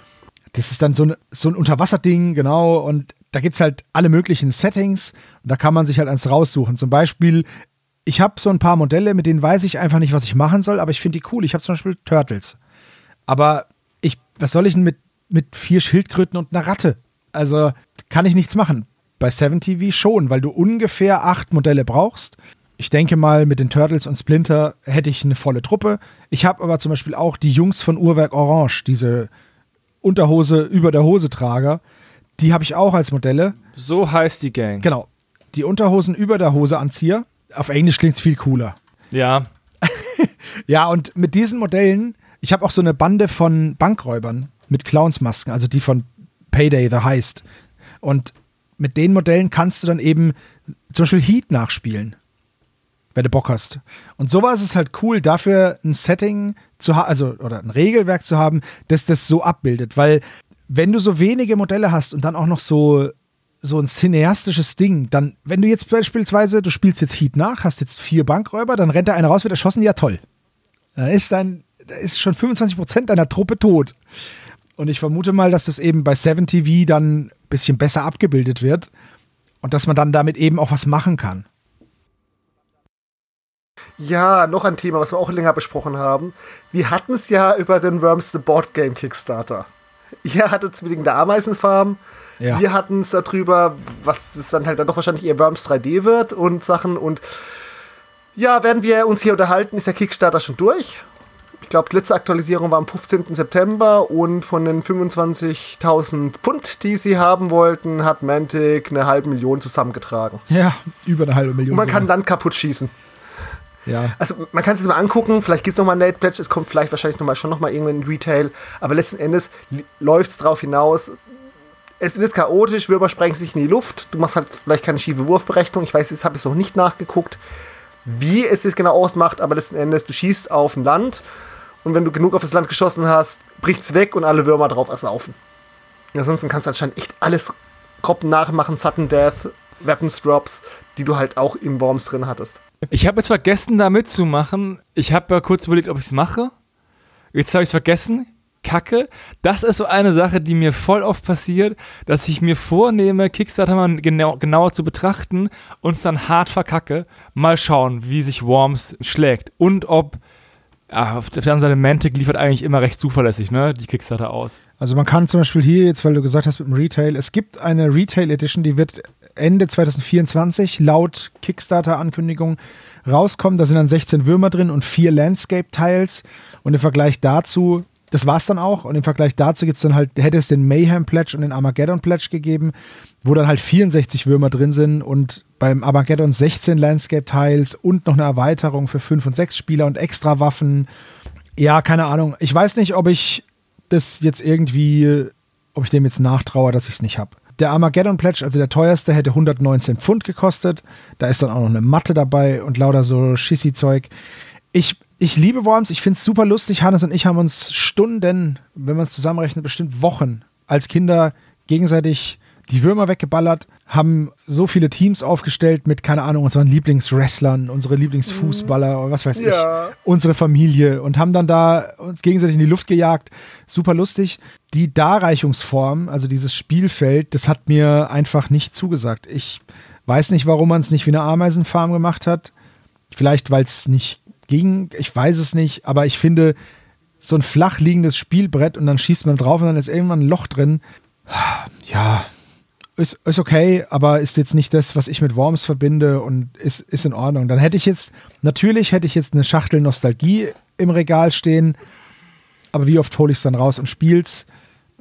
Das ist dann so ein, so ein Unterwasserding, genau. Und da gibt es halt alle möglichen Settings. Und da kann man sich halt eins raussuchen. Zum Beispiel, ich habe so ein paar Modelle, mit denen weiß ich einfach nicht, was ich machen soll, aber ich finde die cool. Ich habe zum Beispiel Turtles. Aber ich, was soll ich denn mit, mit vier Schildkröten und einer Ratte? Also kann ich nichts machen. Bei 7TV schon, weil du ungefähr acht Modelle brauchst. Ich denke mal, mit den Turtles und Splinter hätte ich eine volle Truppe. Ich habe aber zum Beispiel auch die Jungs von Uhrwerk Orange, diese Unterhose über der Hose Trager. Die habe ich auch als Modelle. So heißt die Gang. Genau. Die Unterhosen über der Hose Anzieher. Auf Englisch klingt es viel cooler. Ja. ja, und mit diesen Modellen, ich habe auch so eine Bande von Bankräubern mit Clownsmasken, also die von Payday the Heist. Und mit den Modellen kannst du dann eben zum Beispiel Heat nachspielen wenn du Bock hast. Und sowas ist halt cool, dafür ein Setting zu haben, also oder ein Regelwerk zu haben, das das so abbildet. Weil wenn du so wenige Modelle hast und dann auch noch so so ein cineastisches Ding, dann, wenn du jetzt beispielsweise, du spielst jetzt Heat nach, hast jetzt vier Bankräuber, dann rennt da einer raus, wird erschossen, ja toll. Dann ist dein, da ist schon 25% deiner Truppe tot. Und ich vermute mal, dass das eben bei 7TV dann ein bisschen besser abgebildet wird und dass man dann damit eben auch was machen kann. Ja, noch ein Thema, was wir auch länger besprochen haben. Wir hatten es ja über den Worms the Board Game Kickstarter. Ihr hattet es wegen der Ameisenfarm. Ja. Wir hatten es darüber, was es dann halt dann doch wahrscheinlich eher Worms 3D wird und Sachen. Und ja, werden wir uns hier unterhalten, ist der Kickstarter schon durch. Ich glaube, die letzte Aktualisierung war am 15. September und von den 25.000 Pfund, die sie haben wollten, hat Mantic eine halbe Million zusammengetragen. Ja, über eine halbe Million. Und man sogar. kann dann kaputt schießen. Ja. Also man kann es sich mal angucken, vielleicht gibt es nochmal ein Late Pledge, es kommt vielleicht wahrscheinlich noch mal, schon nochmal irgendwann in Retail, aber letzten Endes läuft es darauf hinaus, es wird chaotisch, Würmer sprengen sich in die Luft, du machst halt vielleicht keine schiefe Wurfberechnung, ich weiß, das habe ich noch nicht nachgeguckt, wie es sich genau ausmacht, aber letzten Endes, du schießt auf ein Land. Und wenn du genug auf das Land geschossen hast, bricht es weg und alle Würmer drauf ersaufen. Ansonsten kannst du anscheinend echt alles grob nachmachen, Sudden Death, Weapons Drops, die du halt auch in Worms drin hattest. Ich habe jetzt vergessen, da mitzumachen. Ich habe ja kurz überlegt, ob ich es mache. Jetzt habe ich es vergessen. Kacke. Das ist so eine Sache, die mir voll oft passiert, dass ich mir vornehme, Kickstarter mal genau, genauer zu betrachten und es dann hart verkacke. Mal schauen, wie sich Worms schlägt und ob ja, auf der anderen Seite, Mantic liefert eigentlich immer recht zuverlässig, ne, die Kickstarter aus. Also man kann zum Beispiel hier jetzt, weil du gesagt hast mit dem Retail, es gibt eine Retail Edition, die wird Ende 2024 laut Kickstarter-Ankündigung rauskommen. Da sind dann 16 Würmer drin und vier Landscape-Tiles. Und im Vergleich dazu, das war's dann auch. Und im Vergleich dazu gibt's dann halt, hätte es den Mayhem Pledge und den Armageddon Pledge gegeben, wo dann halt 64 Würmer drin sind und beim Armageddon 16 Landscape Tiles und noch eine Erweiterung für 5 und 6 Spieler und extra Waffen. Ja, keine Ahnung. Ich weiß nicht, ob ich das jetzt irgendwie, ob ich dem jetzt nachtraue, dass ich es nicht habe. Der Armageddon Pledge, also der teuerste, hätte 119 Pfund gekostet. Da ist dann auch noch eine Matte dabei und lauter so Schissi-Zeug. Ich, ich liebe Worms, ich finde es super lustig. Hannes und ich haben uns Stunden, wenn man es zusammenrechnet, bestimmt Wochen als Kinder gegenseitig die Würmer weggeballert. Haben so viele Teams aufgestellt mit, keine Ahnung, unseren Lieblingswrestlern, unsere Lieblingsfußballer oder was weiß Ja. ich, unsere Familie und haben dann da uns gegenseitig in die Luft gejagt. Super lustig. Die Darreichungsform, also dieses Spielfeld, das hat mir einfach nicht zugesagt. Ich weiß nicht, warum man es nicht wie eine Ameisenfarm gemacht hat. Vielleicht, weil es nicht ging, ich weiß es nicht, aber ich finde, so ein flach liegendes Spielbrett und dann schießt man drauf und dann ist irgendwann ein Loch drin. Ja, ist, ist okay, aber ist jetzt nicht das, was ich mit Worms verbinde und ist, ist in Ordnung. Dann hätte ich jetzt, natürlich hätte ich jetzt eine Schachtel Nostalgie im Regal stehen, aber wie oft hole ich es dann raus und spiel's,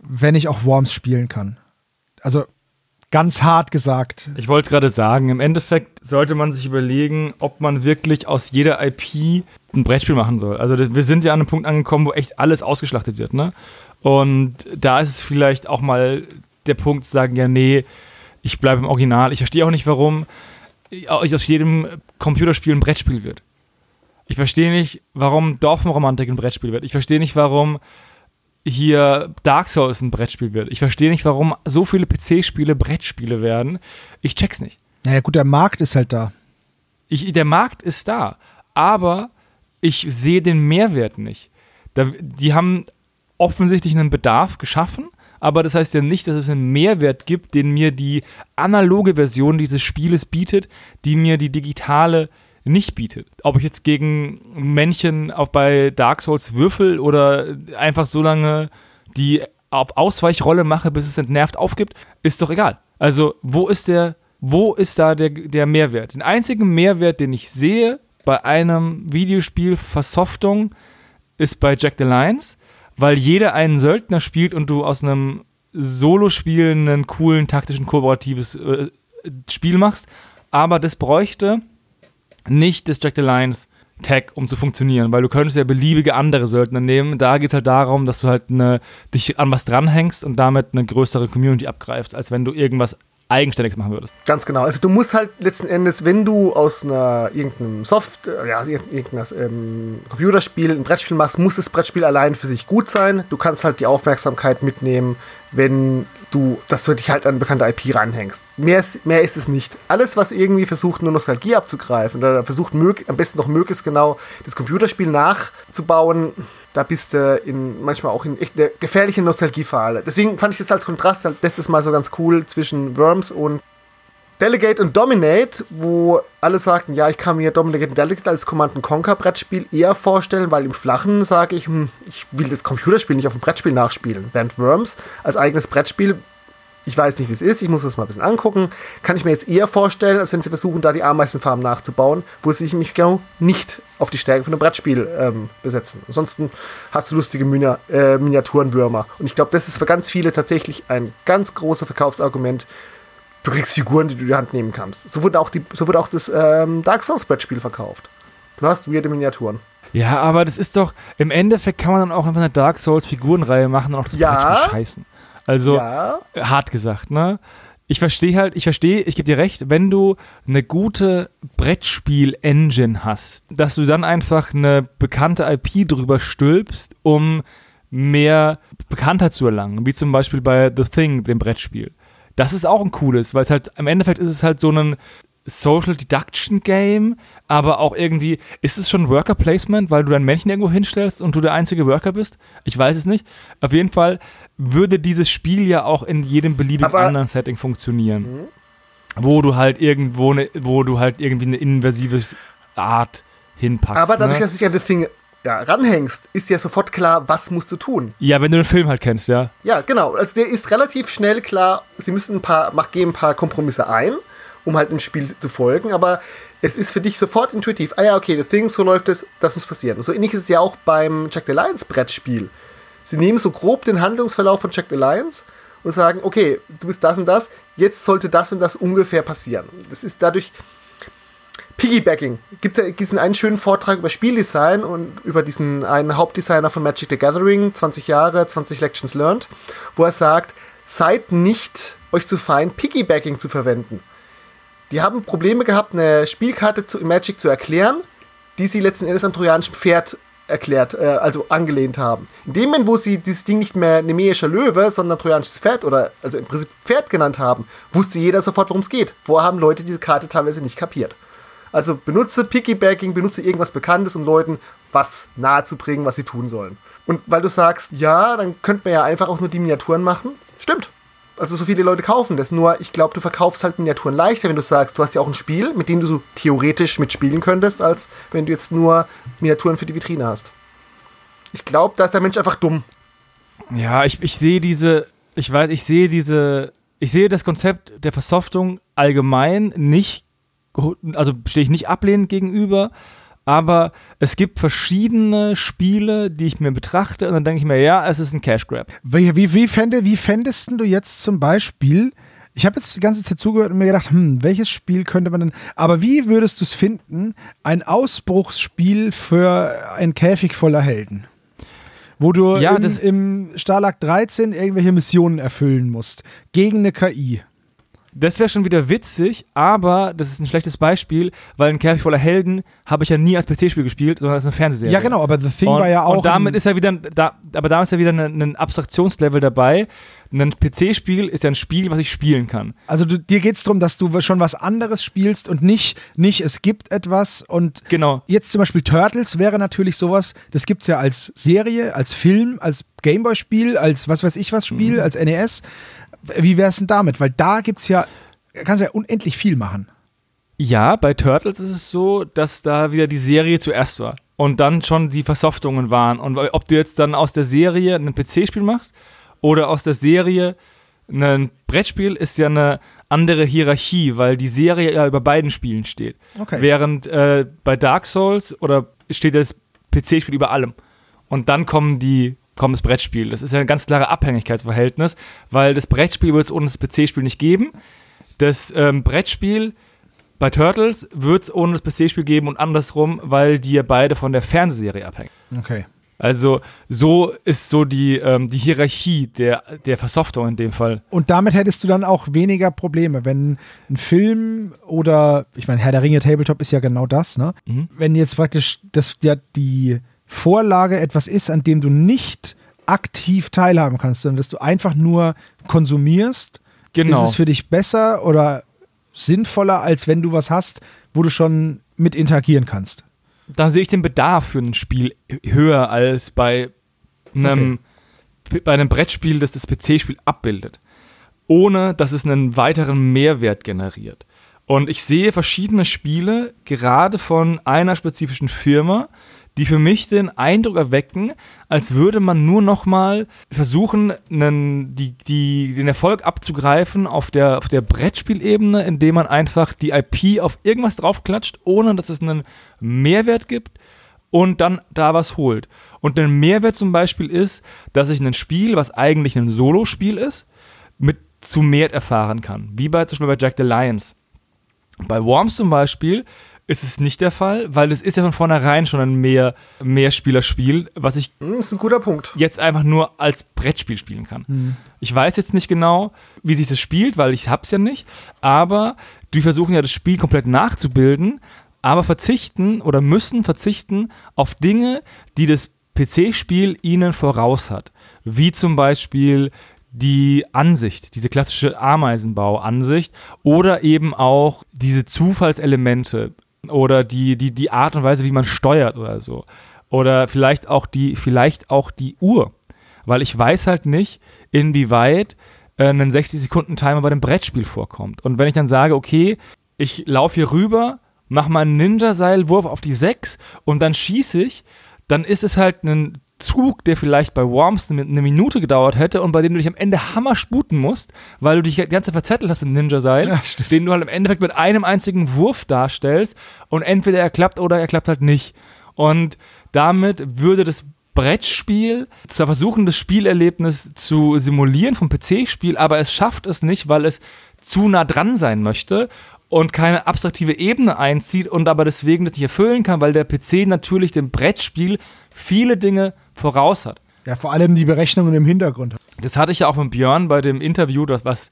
wenn ich auch Worms spielen kann? Also ganz hart gesagt. Ich wollte gerade sagen, im Endeffekt sollte man sich überlegen, ob man wirklich aus jeder IP ein Brettspiel machen soll. Also wir sind ja an einem Punkt angekommen, wo echt alles ausgeschlachtet wird, ne? Und da ist es vielleicht auch mal der Punkt zu sagen, ja, nee, ich bleibe im Original. Ich verstehe auch nicht, warum aus jedem Computerspiel ein Brettspiel wird. Ich verstehe nicht, warum Dorfenromantik ein Brettspiel wird. Ich verstehe nicht, warum hier Dark Souls ein Brettspiel wird. Ich verstehe nicht, warum so viele PC-Spiele Brettspiele werden. Ich check's nicht. Naja, gut, der Markt ist halt da. Ich, der Markt ist da, aber ich sehe den Mehrwert nicht. Da, die haben offensichtlich einen Bedarf geschaffen, aber das heißt ja nicht, dass es einen Mehrwert gibt, den mir die analoge Version dieses Spieles bietet, die mir die digitale nicht bietet. Ob ich jetzt gegen Männchen auf bei Dark Souls würfel oder einfach so lange die auf Ausweichrolle mache, bis es entnervt aufgibt, ist doch egal. Also, wo ist der, wo ist da der, der Mehrwert? Den einzigen Mehrwert, den ich sehe bei einem Videospiel Versoftung, ist bei Jack the Lions, weil jeder einen Söldner spielt und du aus einem Solo-Spiel einen coolen, taktischen, kooperatives äh, Spiel machst. Aber das bräuchte nicht das Jack the Lions Tag, um zu funktionieren, weil du könntest ja beliebige andere Söldner nehmen. Da geht es halt darum, dass du halt eine, dich an was dranhängst und damit eine größere Community abgreifst, als wenn du irgendwas eigenständiges machen würdest. Ganz genau. Also du musst halt letzten Endes, wenn du aus einer irgendeinem Soft, äh, ja, irgendeinem ähm, Computerspiel ein Brettspiel machst, muss das Brettspiel allein für sich gut sein. Du kannst halt die Aufmerksamkeit mitnehmen, wenn du, dass du dich halt an bekannte IP ranhängst. Mehr ist, mehr ist es nicht. Alles, was irgendwie versucht, nur Nostalgie abzugreifen oder versucht, am besten noch möglichst genau das Computerspiel nachzubauen, da bist du in, manchmal auch in echt eine gefährliche Nostalgiefalle. Deswegen fand ich das als Kontrast halt letztes Mal so ganz cool zwischen Worms und Delegate und Dominate, wo alle sagten, ja, ich kann mir Dominate und Delegate als Command Conquer Brettspiel eher vorstellen, weil im Flachen sage ich, hm, ich will das Computerspiel nicht auf dem Brettspiel nachspielen. Während Worms als eigenes Brettspiel, ich weiß nicht, wie es ist, ich muss das mal ein bisschen angucken, kann ich mir jetzt eher vorstellen, als wenn sie versuchen, da die Ameisenfarm nachzubauen, wo sie sich nämlich genau nicht auf die Stärke von einem Brettspiel ähm, besetzen. Ansonsten hast du lustige Mini äh, Miniaturenwürmer. Und ich glaube, das ist für ganz viele tatsächlich ein ganz großes Verkaufsargument, du kriegst Figuren, die du in die Hand nehmen kannst. So wurde auch, die, so wurde auch das ähm, Dark Souls Brettspiel verkauft. Du hast weirde Miniaturen. Ja, aber das ist doch, im Endeffekt kann man dann auch einfach eine Dark Souls Figurenreihe machen und auch das Ja. Brettspiel scheißen. Also, Ja, hart gesagt, ne? Ich verstehe halt, ich verstehe, ich gebe dir recht, wenn du eine gute Brettspiel-Engine hast, dass du dann einfach eine bekannte IP drüber stülpst, um mehr Bekanntheit zu erlangen, wie zum Beispiel bei The Thing, dem Brettspiel. Das ist auch ein cooles, weil es halt, im Endeffekt ist es halt so ein Social Deduction Game, aber auch irgendwie, ist es schon Worker Placement, weil du dein Männchen irgendwo hinstellst und du der einzige Worker bist? Ich weiß es nicht. Auf jeden Fall würde dieses Spiel ja auch in jedem beliebigen Aber- anderen Setting funktionieren. Wo du halt irgendwo, ne, wo du halt irgendwie eine invasive Art hinpackst. aber dadurch, ne? dass du dich an das Ding ja, ranhängst, ist ja sofort klar, was musst du tun. Ja, wenn du den Film halt kennst, ja. Ja, genau. Also der ist relativ schnell klar, sie müssen ein paar, mach, gehen ein paar Kompromisse ein, um halt im Spiel zu folgen, aber es ist für dich sofort intuitiv. Ah ja, okay, The Thing, so läuft es, das muss passieren. So ähnlich ist es ja auch beim Jack the Lions Brettspiel. Sie nehmen so grob den Handlungsverlauf von Jack the Lions und sagen, okay, du bist das und das, jetzt sollte das und das ungefähr passieren. Das ist dadurch Piggybacking. Gibt diesen einen schönen Vortrag über Spieldesign und über diesen einen Hauptdesigner von Magic the Gathering, 20 Jahre, 20 Lections learned, wo er sagt, seid nicht euch zu fein, Piggybacking zu verwenden. Die haben Probleme gehabt, eine Spielkarte zu, Magic zu erklären, die sie letzten Endes am trojanischen Pferd erklärt, äh, also angelehnt haben. In dem Moment, wo sie dieses Ding nicht mehr nemeischer Löwe, sondern trojanisches Pferd oder also im Prinzip Pferd genannt haben, wusste jeder sofort, worum es geht. Vorher haben Leute diese Karte teilweise nicht kapiert. Also benutze Piggybacking, benutze irgendwas Bekanntes, um Leuten was nahezubringen, was sie tun sollen. Und weil du sagst, ja, dann könnte man ja einfach auch nur die Miniaturen machen. Stimmt. Also so viele Leute kaufen das. Nur ich glaube, du verkaufst halt Miniaturen leichter, wenn du sagst, du hast ja auch ein Spiel, mit dem du so theoretisch mitspielen könntest, als wenn du jetzt nur Miniaturen für die Vitrine hast. Ich glaube, da ist der Mensch einfach dumm. Ja, ich, ich sehe diese, ich weiß, ich sehe diese, ich sehe das Konzept der Versoftung allgemein nicht, also stehe ich nicht ablehnend gegenüber, aber es gibt verschiedene Spiele, die ich mir betrachte und dann denke ich mir, ja, es ist ein Cash Grab. Wie, wie, wie, fände, wie fändest du jetzt zum Beispiel, ich habe jetzt die ganze Zeit zugehört und mir gedacht, hm, welches Spiel könnte man denn, aber wie würdest du es finden, ein Ausbruchsspiel für ein Käfig voller Helden? Wo du Ja, im, das- im Stalag 13 irgendwelche Missionen erfüllen musst. Gegen eine KI. Das wäre schon wieder witzig, aber das ist ein schlechtes Beispiel, weil ein Käfig voller Helden habe ich ja nie als PC-Spiel gespielt, sondern als eine Fernsehserie. Ja, genau, aber The Thing und, war ja auch. Und damit ist ja wieder, da, aber da ist ja wieder ein, ein Abstraktionslevel dabei. Ein PC-Spiel ist ja ein Spiel, was ich spielen kann. also du, dir geht es darum, dass du schon was anderes spielst und nicht, nicht es gibt etwas und Genau. Jetzt zum Beispiel Turtles wäre natürlich sowas, das gibt es ja als Serie, als Film, als Gameboy-Spiel, als was weiß ich was Spiel, als NES. Wie wäre es denn damit? Weil da gibt es ja, kannst ja unendlich viel machen. Ja, bei Turtles ist es so, dass da wieder die Serie zuerst war und dann schon die Versoftungen waren. Und ob du jetzt dann aus der Serie ein PC-Spiel machst oder aus der Serie ein Brettspiel, ist ja eine andere Hierarchie, weil die Serie ja über beiden Spielen steht. Okay. Während äh, bei Dark Souls oder steht das PC-Spiel über allem. Und dann kommen die kommt das Brettspiel. Das ist ja ein ganz klares Abhängigkeitsverhältnis, weil das Brettspiel wird es ohne das PC-Spiel nicht geben. Das ähm, Brettspiel bei Turtles wird es ohne das PC-Spiel geben und andersrum, weil die ja beide von der Fernsehserie abhängen. Okay. Also so ist so die, ähm, die Hierarchie der, der Versoftung in dem Fall. Und damit hättest du dann auch weniger Probleme, wenn ein Film oder, ich meine, Herr der Ringe Tabletop ist ja genau das, ne? Mhm. Wenn jetzt praktisch das, ja, die Vorlage etwas ist, an dem du nicht aktiv teilhaben kannst, sondern dass du einfach nur konsumierst, Genau. ist es für dich besser oder sinnvoller, als wenn du was hast, wo du schon mit interagieren kannst. dann sehe ich den Bedarf für ein Spiel höher als bei einem, bei einem Brettspiel, das das PC-Spiel abbildet, ohne dass es einen weiteren Mehrwert generiert. Und ich sehe verschiedene Spiele, gerade von einer spezifischen Firma, die für mich den Eindruck erwecken, als würde man nur noch mal versuchen, einen, die, die, den Erfolg abzugreifen auf der, auf der Brettspielebene, indem man einfach die IP auf irgendwas draufklatscht, ohne dass es einen Mehrwert gibt und dann da was holt. Und ein Mehrwert zum Beispiel ist, dass ich ein Spiel, was eigentlich ein Solospiel ist, mit zu mehr erfahren kann. Wie bei zum Beispiel bei Jack the Lions. Bei Worms zum Beispiel ist es nicht der Fall, weil es ist ja von vornherein schon ein mehr, Mehrspielerspiel, was ich Hm, ist ein guter Punkt. jetzt einfach nur als Brettspiel spielen kann. Ich weiß jetzt nicht genau, wie sich das spielt, weil ich hab's ja nicht, aber die versuchen ja das Spiel komplett nachzubilden, aber verzichten oder müssen verzichten auf Dinge, die das PC-Spiel ihnen voraus hat. Wie zum Beispiel die Ansicht, diese klassische Ameisenbau-Ansicht oder eben auch diese Zufallselemente oder die, die, die Art und Weise, wie man steuert oder so. Oder vielleicht auch die, vielleicht auch die Uhr. Weil ich weiß halt nicht, inwieweit äh, ein 60-Sekunden-Timer bei dem Brettspiel vorkommt. Und wenn ich dann sage, okay, ich laufe hier rüber, mach mal einen Ninja-Seilwurf auf die 6 und dann schieße ich, dann ist es halt ein Zug, der vielleicht bei Worms eine, Minute gedauert hätte und bei dem du dich am Ende hammer sputen musst, weil du dich die ganze Zeit verzettelt hast mit Ninja-Seil, Ja, den du halt im Endeffekt mit einem einzigen Wurf darstellst und entweder er klappt oder er klappt halt nicht. Und damit würde das Brettspiel zwar versuchen, das Spielerlebnis zu simulieren vom PC-Spiel, aber es schafft es nicht, weil es zu nah dran sein möchte und keine abstraktive Ebene einzieht und aber deswegen das nicht erfüllen kann, weil der PC natürlich dem Brettspiel viele Dinge voraus hat. Ja, vor allem die Berechnungen im Hintergrund. Das hatte ich ja auch mit Björn bei dem Interview, das was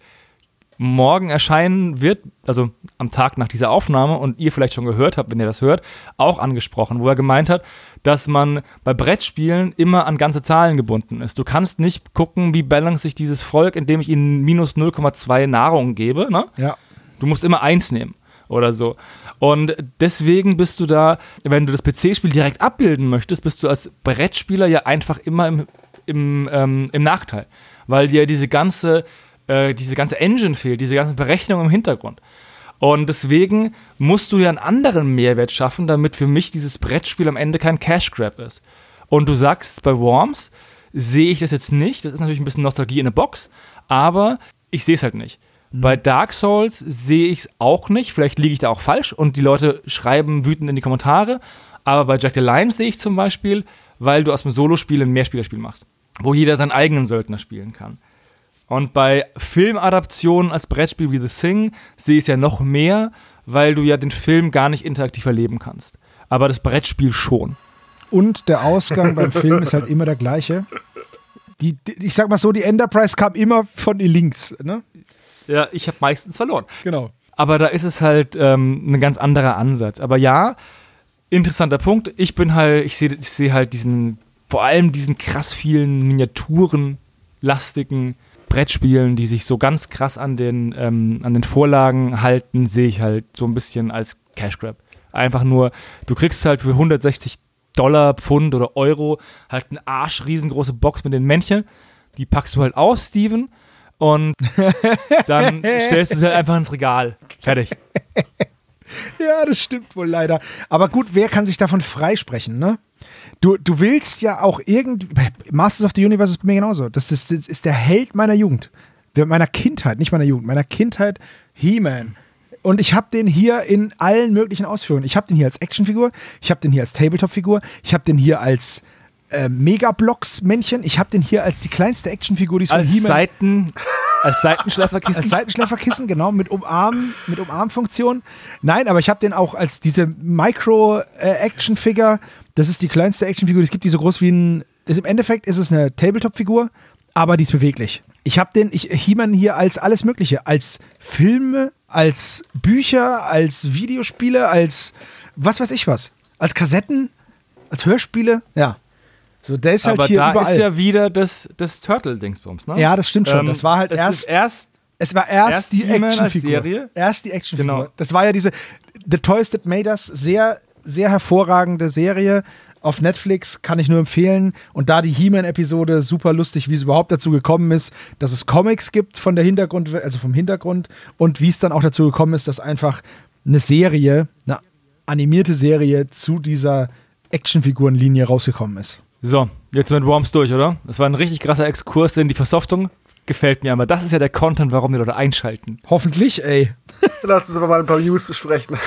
morgen erscheinen wird, also am Tag nach dieser Aufnahme und ihr vielleicht schon gehört habt, wenn ihr das hört, auch angesprochen, wo er gemeint hat, dass man bei Brettspielen immer an ganze Zahlen gebunden ist. Du kannst nicht gucken, wie balance sich dieses Volk, indem ich ihnen minus 0,2 Nahrung gebe. Ne? Ja. Du musst immer eins nehmen oder so. Und deswegen bist du da, wenn du das PC-Spiel direkt abbilden möchtest, bist du als Brettspieler ja einfach immer im, im, ähm, im Nachteil, weil dir diese ganze, äh, diese ganze Engine fehlt, diese ganzen Berechnungen im Hintergrund. Und deswegen musst du ja einen anderen Mehrwert schaffen, damit für mich dieses Brettspiel am Ende kein Cash Grab ist. Und du sagst, bei Worms sehe ich das jetzt nicht. Das ist natürlich ein bisschen Nostalgie in a Box, aber ich sehe es halt nicht. Bei Dark Souls sehe ich es auch nicht. Vielleicht liege ich da auch falsch und die Leute schreiben wütend in die Kommentare. Aber bei Jack the Lion sehe ich zum Beispiel, weil du aus dem Solospiel ein Mehrspielerspiel machst, wo jeder seinen eigenen Söldner spielen kann. Und bei Filmadaptionen als Brettspiel wie The Thing sehe ich es ja noch mehr, weil du ja den Film gar nicht interaktiv erleben kannst. Aber das Brettspiel schon. Und der Ausgang beim Film ist halt immer der gleiche. Die, die, ich sag mal so, die Enterprise kam immer von links. Ne? Ja, ich habe meistens verloren. Genau. Aber da ist es halt ähm, ein ganz anderer Ansatz. Aber ja, interessanter Punkt. Ich bin halt, ich sehe ich seh halt diesen, vor allem diesen krass vielen Miniaturen, lastigen Brettspielen, die sich so ganz krass an den, ähm, an den Vorlagen halten, sehe ich halt so ein bisschen als Cash Grab. Einfach nur, du kriegst halt für 160 Dollar, Pfund oder Euro halt eine arschriesengroße Box mit den Männchen. Die packst du halt aus, Steven und dann stellst du sie halt einfach ins Regal. Fertig. Ja, das stimmt wohl leider. Aber gut, wer kann sich davon freisprechen, ne? Du, du willst ja auch irgendwie. Masters of the Universe ist bei mir genauso. Das ist, das ist der Held meiner Jugend. Der, meiner Kindheit, nicht meiner Jugend, meiner Kindheit. He-Man. Und ich habe den hier in allen möglichen Ausführungen. Ich habe den hier als Actionfigur, ich habe den hier als Tabletop-Figur, ich habe den hier als äh, Megablocks-Männchen. Ich habe den hier als die kleinste Actionfigur, die es von Als He-Man Seiten, als Seitenschläferkissen. als Seitenschläferkissen, genau, mit Umarm, mit Umarmfunktion. Nein, aber ich habe den auch als diese Micro-Action-Figure. Das ist die kleinste Actionfigur, die es gibt, die so groß wie ein. Ist, Im Endeffekt ist es eine Tabletop-Figur, aber die ist beweglich. Ich habe den, ich He-Man hier als alles Mögliche, als Filme, als Bücher, als Videospiele, als was weiß ich was, als Kassetten, als Hörspiele, ja. So, der ist halt Aber hier da überall. ist ja wieder das, das Turtle-Dingsbums, ne? ja, das stimmt schon. Ähm, das war halt es erst erst Es war erst, Erst die Actionfigur. Erst die Actionfigur. Genau. Das war ja diese The Toys That Made Us, sehr, sehr hervorragende Serie. Auf Netflix kann ich nur empfehlen. Und da die He-Man-Episode super lustig, wie es überhaupt dazu gekommen ist, dass es Comics gibt von der Hintergrund, also vom Hintergrund und wie es dann auch dazu gekommen ist, dass einfach eine Serie, eine animierte Serie zu dieser Actionfigurenlinie rausgekommen ist. So, jetzt sind wir mit Worms durch, oder? Das war ein richtig krasser Exkurs in die Versoftung. Gefällt mir, aber das ist ja der Content, warum die Leute einschalten. Hoffentlich, ey. Lass uns aber mal ein paar News besprechen.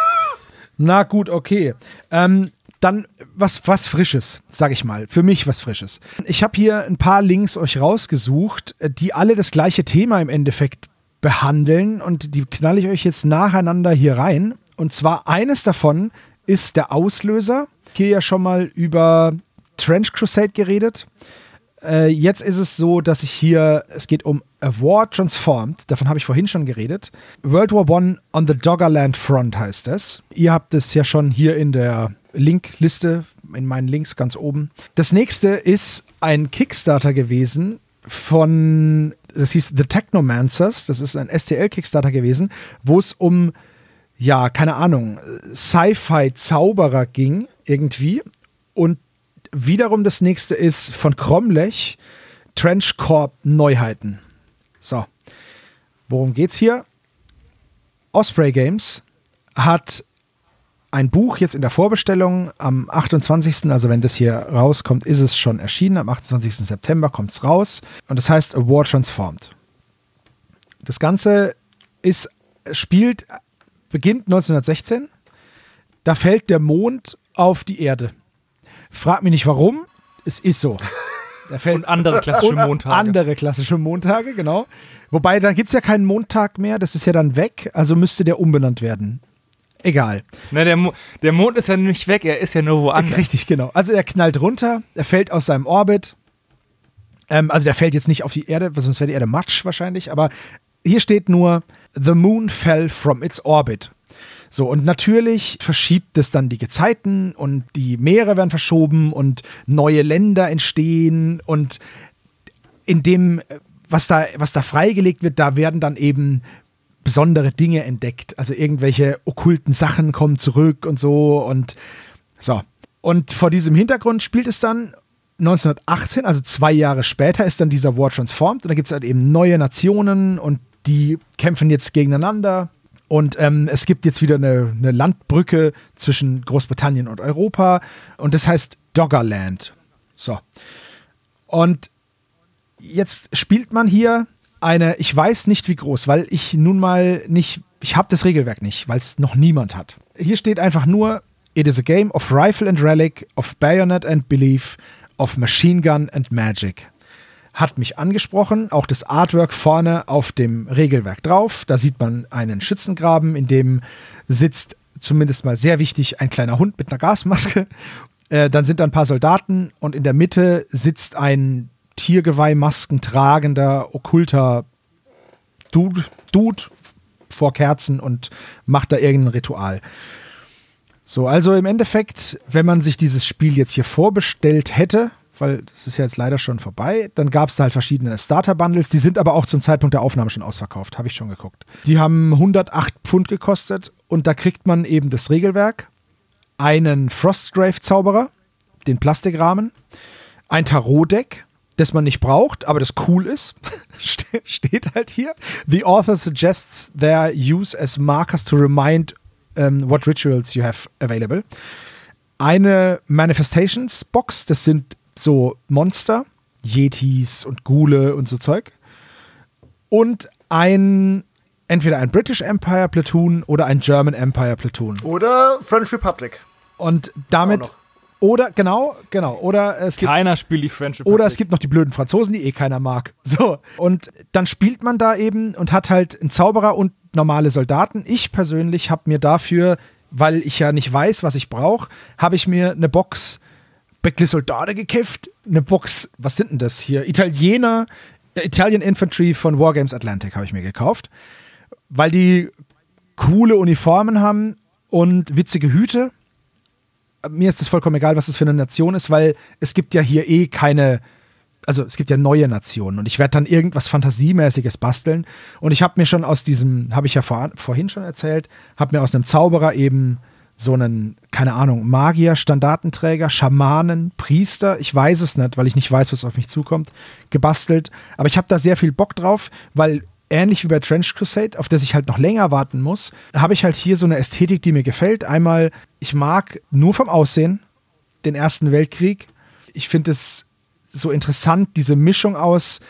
Na gut, okay. Ähm, dann was, was Frisches, sag ich mal. Für mich was Frisches. Ich habe hier ein paar Links euch rausgesucht, die alle das gleiche Thema im Endeffekt behandeln und die knall ich euch jetzt nacheinander hier rein. Und zwar eines davon ist der Auslöser. Hier ja schon mal über Trench Crusade geredet. Äh, jetzt ist es so, dass ich hier, es geht um A War Transformed, davon habe ich vorhin schon geredet. World War One on the Doggerland Front heißt es. Ihr habt es ja schon hier in der Linkliste, in meinen Links ganz oben. Das nächste ist ein Kickstarter gewesen von, das hieß The Technomancers, das ist ein STL-Kickstarter gewesen, wo es um, ja, keine Ahnung, Sci-Fi-Zauberer ging, irgendwie. Und wiederum das nächste ist von Cromlech, Trench Corp Neuheiten. So. Worum geht's hier? Osprey Games hat ein Buch jetzt in der Vorbestellung am 28. Also wenn das hier rauskommt, ist es schon erschienen. Am 28. September kommt es raus. Und das heißt A War Transformed. Das Ganze ist, spielt, beginnt 1916. Da fällt der Mond auf die Erde. Frag mich nicht warum. Es ist so. Und andere klassische Montage. Andere klassische Montage, genau. Wobei, dann gibt es ja keinen Montag mehr, das ist ja dann weg, also müsste der umbenannt werden. Egal. Na, der, Mo der Mond ist ja nicht weg, er ist ja nur woanders. Richtig, genau. Also er knallt runter, er fällt aus seinem Orbit. Ähm, also der fällt jetzt nicht auf die Erde, sonst wäre die Erde Matsch wahrscheinlich, aber hier steht nur, The moon fell from its orbit. So, und natürlich verschiebt es dann die Gezeiten und die Meere werden verschoben und neue Länder entstehen und in dem, was da, was da freigelegt wird, da werden dann eben besondere Dinge entdeckt. Also irgendwelche okkulten Sachen kommen zurück und so und so. Und vor diesem Hintergrund spielt es dann 1918, also zwei Jahre später, ist dann dieser War transformed und da gibt es halt eben neue Nationen und die kämpfen jetzt gegeneinander. Und ähm, es gibt jetzt wieder eine, eine, Landbrücke zwischen Großbritannien und Europa. Und das heißt Doggerland. So. Und jetzt spielt man hier eine, ich weiß nicht wie groß, weil ich nun mal nicht, ich habe das Regelwerk nicht, weil es noch niemand hat. Hier steht einfach nur, it is a game of rifle and relic, of bayonet and belief, of machine gun and magic hat mich angesprochen. Auch das Artwork vorne auf dem Regelwerk drauf. Da sieht man einen Schützengraben, in dem sitzt zumindest mal sehr wichtig ein kleiner Hund mit einer Gasmaske. Äh, dann sind da ein paar Soldaten und in der Mitte sitzt ein Tiergeweihmasken tragender, okkulter Dude, Dude vor Kerzen und macht da irgendein Ritual. So, also im Endeffekt, wenn man sich dieses Spiel jetzt hier vorbestellt hätte, weil das ist ja jetzt leider schon vorbei. Dann gab es da halt verschiedene Starter-Bundles, die sind aber auch zum Zeitpunkt der Aufnahme schon ausverkauft, habe ich schon geguckt. Die haben 108 Pfund gekostet und da kriegt man eben das Regelwerk, einen Frostgrave-Zauberer, den Plastikrahmen, ein Tarot-Deck, das man nicht braucht, aber das cool ist, steht halt hier. The author suggests their use as markers to remind um, what rituals you have available. Eine Manifestations Box, das sind so Monster, Yetis und Ghule und so Zeug. Und ein, entweder ein British Empire Platoon oder ein German Empire Platoon. Oder French Republic. Und damit. Oder, genau, genau. Oder es gibt. Keiner spielt die French Republic. Oder es gibt noch die blöden Franzosen, die eh keiner mag. So. Und dann spielt man da eben und hat halt einen Zauberer und normale Soldaten. Ich persönlich habe mir dafür, weil ich ja nicht weiß, was ich brauche, habe ich mir eine Box Beckle Soldate gekifft, eine Box, was sind denn das hier? Italiener, äh, Italian Infantry von Wargames Atlantic habe ich mir gekauft, weil die coole Uniformen haben und witzige Hüte. Mir ist es vollkommen egal, was das für eine Nation ist, weil es gibt ja hier eh keine, also es gibt ja neue Nationen und ich werde dann irgendwas Fantasiemäßiges basteln. Und ich habe mir schon aus diesem, habe ich ja vor, vorhin schon erzählt, habe mir aus einem Zauberer eben so einen, keine Ahnung, Magier, Standartenträger, Schamanen, Priester, ich weiß es nicht, weil ich nicht weiß, was auf mich zukommt, gebastelt. Aber ich habe da sehr viel Bock drauf, weil ähnlich wie bei Trench Crusade, auf das ich halt noch länger warten muss, habe ich halt hier so eine Ästhetik, die mir gefällt. Einmal, ich mag nur vom Aussehen den Ersten Weltkrieg. Ich finde es so interessant, diese Mischung aus,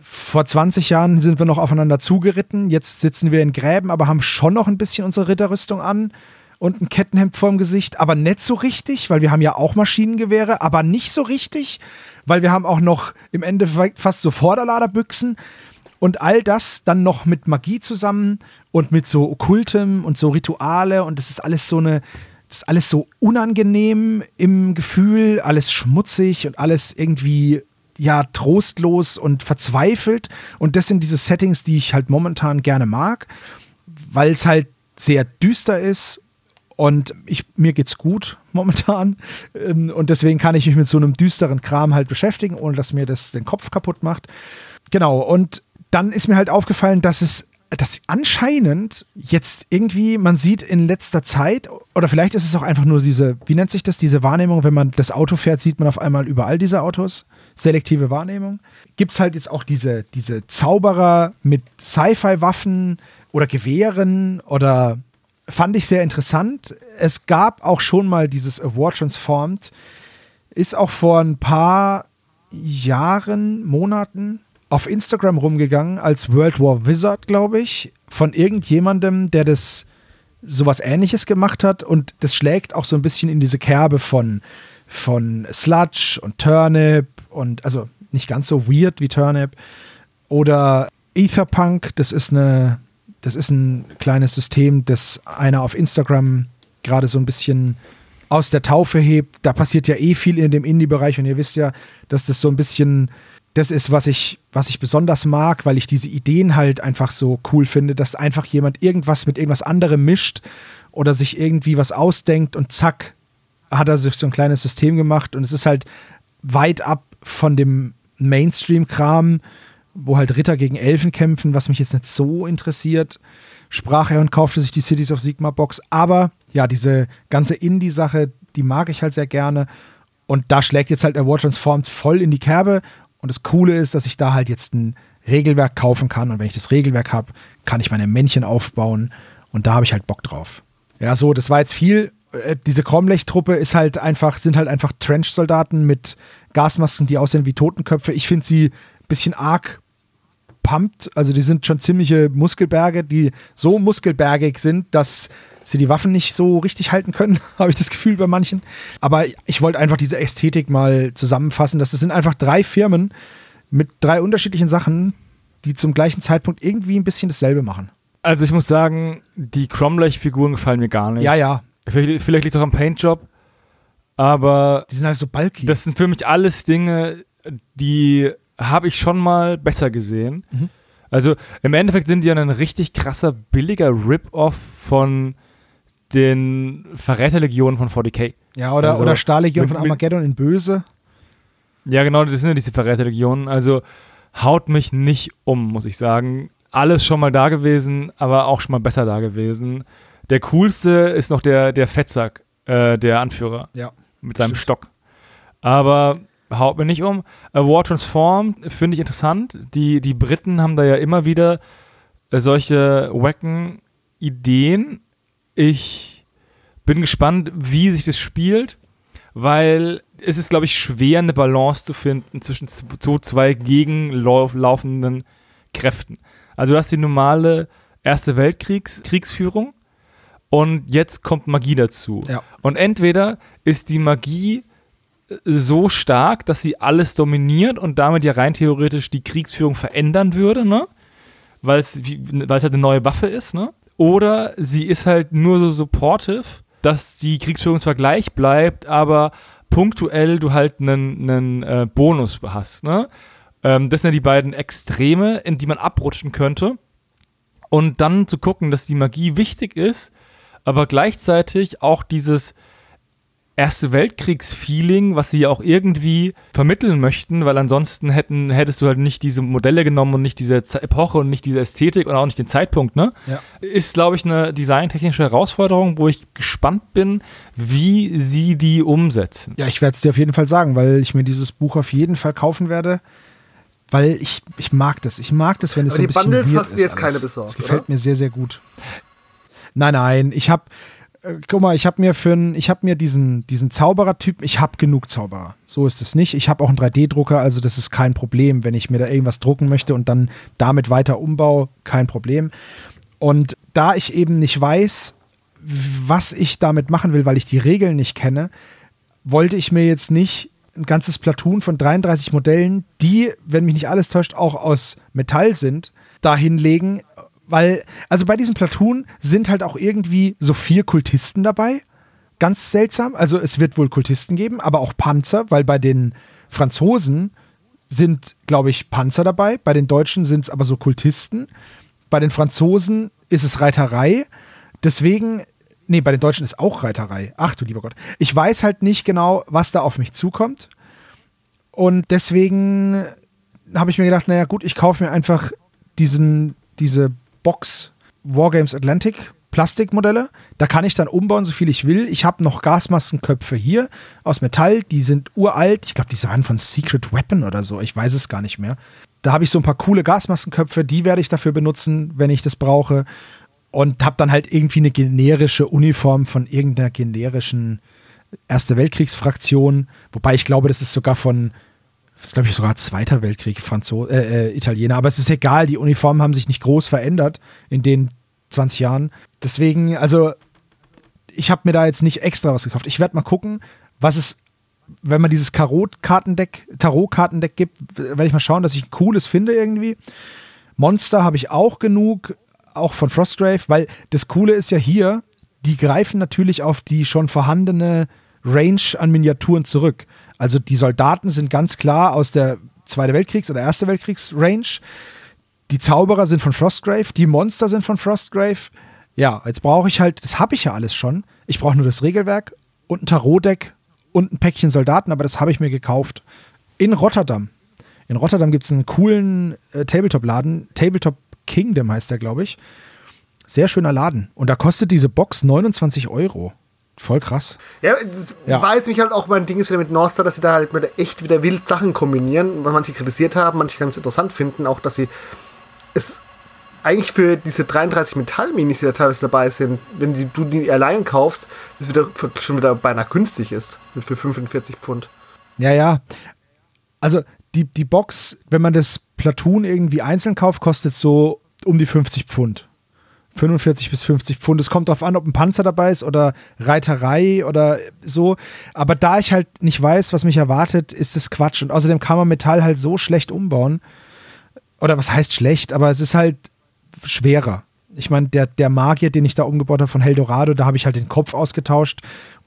vor 20 Jahren sind wir noch aufeinander zugeritten, jetzt sitzen wir in Gräben, aber haben schon noch ein bisschen unsere Ritterrüstung an und ein Kettenhemd vorm Gesicht, aber nicht so richtig, weil wir haben ja auch Maschinengewehre, aber nicht so richtig, weil wir haben auch noch im Endeffekt fast so Vorderladerbüchsen und all das dann noch mit Magie zusammen und mit so Okkultem und so Rituale und das ist alles so eine, das ist alles so unangenehm im Gefühl, alles schmutzig und alles irgendwie ja trostlos und verzweifelt und das sind diese Settings, die ich halt momentan gerne mag, weil es halt sehr düster ist und ich, mir geht's gut momentan. Ähm, und deswegen kann ich mich mit so einem düsteren Kram halt beschäftigen, ohne dass mir das den Kopf kaputt macht. Genau. Und dann ist mir halt aufgefallen, dass es dass anscheinend jetzt irgendwie, man sieht in letzter Zeit, oder vielleicht ist es auch einfach nur diese, wie nennt sich das, diese Wahrnehmung, wenn man das Auto fährt, sieht man auf einmal überall diese Autos. Selektive Wahrnehmung. Gibt es halt jetzt auch diese, diese Zauberer mit Sci-Fi-Waffen oder Gewehren oder fand ich sehr interessant. Es gab auch schon mal dieses Award Transformed. Ist auch vor ein paar Jahren, Monaten auf Instagram rumgegangen als World War Wizard, glaube ich, von irgendjemandem, der das sowas ähnliches gemacht hat und das schlägt auch so ein bisschen in diese Kerbe von, von Sludge und Turnip und also nicht ganz so weird wie Turnip oder Etherpunk, das ist eine das ist ein kleines System, das einer auf Instagram gerade so ein bisschen aus der Taufe hebt. Da passiert ja eh viel in dem Indie-Bereich und ihr wisst ja, dass das so ein bisschen das ist, was ich, was ich besonders mag, weil ich diese Ideen halt einfach so cool finde, dass einfach jemand irgendwas mit irgendwas anderem mischt oder sich irgendwie was ausdenkt und zack, hat er sich so ein kleines System gemacht und es ist halt weit ab von dem Mainstream-Kram, wo halt Ritter gegen Elfen kämpfen, was mich jetzt nicht so interessiert, sprach er und kaufte sich die Cities of Sigma Box. Aber ja, diese ganze Indie-Sache, die mag ich halt sehr gerne. Und da schlägt jetzt halt der War Transformed voll in die Kerbe. Und das Coole ist, dass ich da halt jetzt ein Regelwerk kaufen kann. Und wenn ich das Regelwerk habe, kann ich meine Männchen aufbauen. Und da habe ich halt Bock drauf. Ja, so, das war jetzt viel. Äh, diese Kromlech-Truppe ist halt einfach, sind halt einfach Trench-Soldaten mit Gasmasken, die aussehen wie Totenköpfe. Ich finde sie ein bisschen arg pumpt. Also die sind schon ziemliche Muskelberge, die so muskelbergig sind, dass sie die Waffen nicht so richtig halten können, habe ich das Gefühl bei manchen. Aber ich wollte einfach diese Ästhetik mal zusammenfassen. Das sind einfach drei Firmen mit drei unterschiedlichen Sachen, die zum gleichen Zeitpunkt irgendwie ein bisschen dasselbe machen. Also ich muss sagen, die Cromlech-Figuren gefallen mir gar nicht. Ja, ja. Vielleicht, vielleicht liegt es auch am Paintjob, aber Die sind halt so bulky. das sind für mich alles Dinge, die habe ich schon mal besser gesehen. Mhm. Also im Endeffekt sind die ja ein richtig krasser, billiger Rip-Off von den Verräterlegionen von 40k. ja, oder, also oder Stahllegion mit- von Armageddon in Böse. Ja, genau, das sind ja diese Verräterlegionen. Also haut mich nicht um, muss ich sagen. Alles schon mal da gewesen, aber auch schon mal besser da gewesen. Der coolste ist noch der, der Fettsack, äh, der Anführer Ja. mit seinem Stimmt. Stock. Aber haut mir nicht um. A War Transformed finde ich interessant. Die, die Briten haben da ja immer wieder äh, solche wacken Ideen. Ich bin gespannt, wie sich das spielt, weil es ist, glaube ich, schwer, eine Balance zu finden zwischen so zwei gegenlaufenden Kräften. Also du hast die normale Erste Weltkriegsführung und jetzt kommt Magie dazu. Ja. Und entweder ist die Magie so stark, dass sie alles dominiert und damit ja rein theoretisch die Kriegsführung verändern würde, ne? Weil es halt eine neue Waffe ist, ne? Oder sie ist halt nur so supportive, dass die Kriegsführung zwar gleich bleibt, aber punktuell du halt einen, einen äh, Bonus hast, ne? Ähm, das sind ja die beiden Extreme, in die man abrutschen könnte. Und dann zu gucken, dass die Magie wichtig ist, aber gleichzeitig auch dieses Erste Weltkriegs-Feeling, was sie ja auch irgendwie vermitteln möchten, weil ansonsten hätten, hättest du halt nicht diese Modelle genommen und nicht diese Epoche und nicht diese Ästhetik und auch nicht den Zeitpunkt, ne? Ja. Ist, glaube ich, eine designtechnische Herausforderung, wo ich gespannt bin, wie sie die umsetzen. Ja, ich werde es dir auf jeden Fall sagen, weil ich mir dieses Buch auf jeden Fall kaufen werde. Weil ich, ich mag das. Ich mag das, wenn es Aber so ein die bisschen Bundles hast du jetzt keine alles. besorgt, Das gefällt oder? mir sehr, sehr gut. Nein, nein, ich habe guck mal, ich habe mir für ich habe mir diesen, diesen Zauberer-Typ, ich habe genug Zauberer. So ist es nicht. Ich habe auch einen 3D-Drucker, also das ist kein Problem. Wenn ich mir da irgendwas drucken möchte und dann damit weiter umbaue, kein Problem. Und da ich eben nicht weiß, was ich damit machen will, weil ich die Regeln nicht kenne, wollte ich mir jetzt nicht ein ganzes Platoon von 33 Modellen, die, wenn mich nicht alles täuscht, auch aus Metall sind, da hinlegen, weil, also bei diesem Platoon sind halt auch irgendwie so vier Kultisten dabei. Ganz seltsam. Also es wird wohl Kultisten geben, aber auch Panzer, weil bei den Franzosen sind, glaube ich, Panzer dabei. Bei den Deutschen sind es aber so Kultisten. Bei den Franzosen ist es Reiterei. Deswegen, nee, bei den Deutschen ist auch Reiterei. Ach du lieber Gott. Ich weiß halt nicht genau, was da auf mich zukommt. Und deswegen habe ich mir gedacht, naja gut, ich kaufe mir einfach diesen, diese Box Wargames Atlantic Plastikmodelle. Da kann ich dann umbauen, so viel ich will. Ich habe noch Gasmaskenköpfe hier aus Metall. Die sind uralt. Ich glaube, die waren von Secret Weapon oder so. Ich weiß es gar nicht mehr. Da habe ich so ein paar coole Gasmaskenköpfe. Die werde ich dafür benutzen, wenn ich das brauche. Und habe dann halt irgendwie eine generische Uniform von irgendeiner generischen Erste Weltkriegsfraktion. Wobei ich glaube, das ist sogar von, das ist glaube ich sogar Zweiter Weltkrieg, Franzo äh, äh, Italiener. Aber es ist egal, die Uniformen haben sich nicht groß verändert in den 20 Jahren. Deswegen, also ich habe mir da jetzt nicht extra was gekauft. Ich werde mal gucken, was es, wenn man dieses Tarot-Kartendeck, Tarot-Kartendeck gibt, werde ich mal schauen, dass ich ein cooles finde irgendwie. Monster habe ich auch genug, auch von Frostgrave, weil das Coole ist ja hier, die greifen natürlich auf die schon vorhandene Range an Miniaturen zurück. Also die Soldaten sind ganz klar aus der Zweite Weltkriegs- oder Erste Weltkriegs-Range. Die Zauberer sind von Frostgrave, die Monster sind von Frostgrave. Ja, jetzt brauche ich halt, das habe ich ja alles schon. Ich brauche nur das Regelwerk und ein Tarotdeck und ein Päckchen Soldaten, aber das habe ich mir gekauft. In Rotterdam. In Rotterdam gibt es einen coolen äh, Tabletop-Laden. Tabletop Kingdom heißt der, glaube ich. Sehr schöner Laden. Und da kostet diese Box 29 Euro. Voll krass. Ja, Ja. war jetzt mich halt auch mein Ding ist wieder mit Norster, dass sie da halt mit echt wieder wild Sachen kombinieren, was manche kritisiert haben, manche ganz interessant finden, auch dass sie es eigentlich für diese 33 Metallminis, die da teilweise dabei sind, wenn die, du die allein kaufst, das wieder schon wieder beinahe günstig ist. Für 45 Pfund. Ja, ja. Also die, die Box, wenn man das Platoon irgendwie einzeln kauft, kostet so um die 50 Pfund. 45 bis 50 Pfund. Es kommt darauf an, ob ein Panzer dabei ist oder Reiterei oder so. Aber da ich halt nicht weiß, was mich erwartet, ist es Quatsch. Und außerdem kann man Metall halt so schlecht umbauen. Oder was heißt schlecht? Aber es ist halt schwerer. Ich meine, der, der Magier, den ich da umgebaut habe von Heldorado, da habe ich halt den Kopf ausgetauscht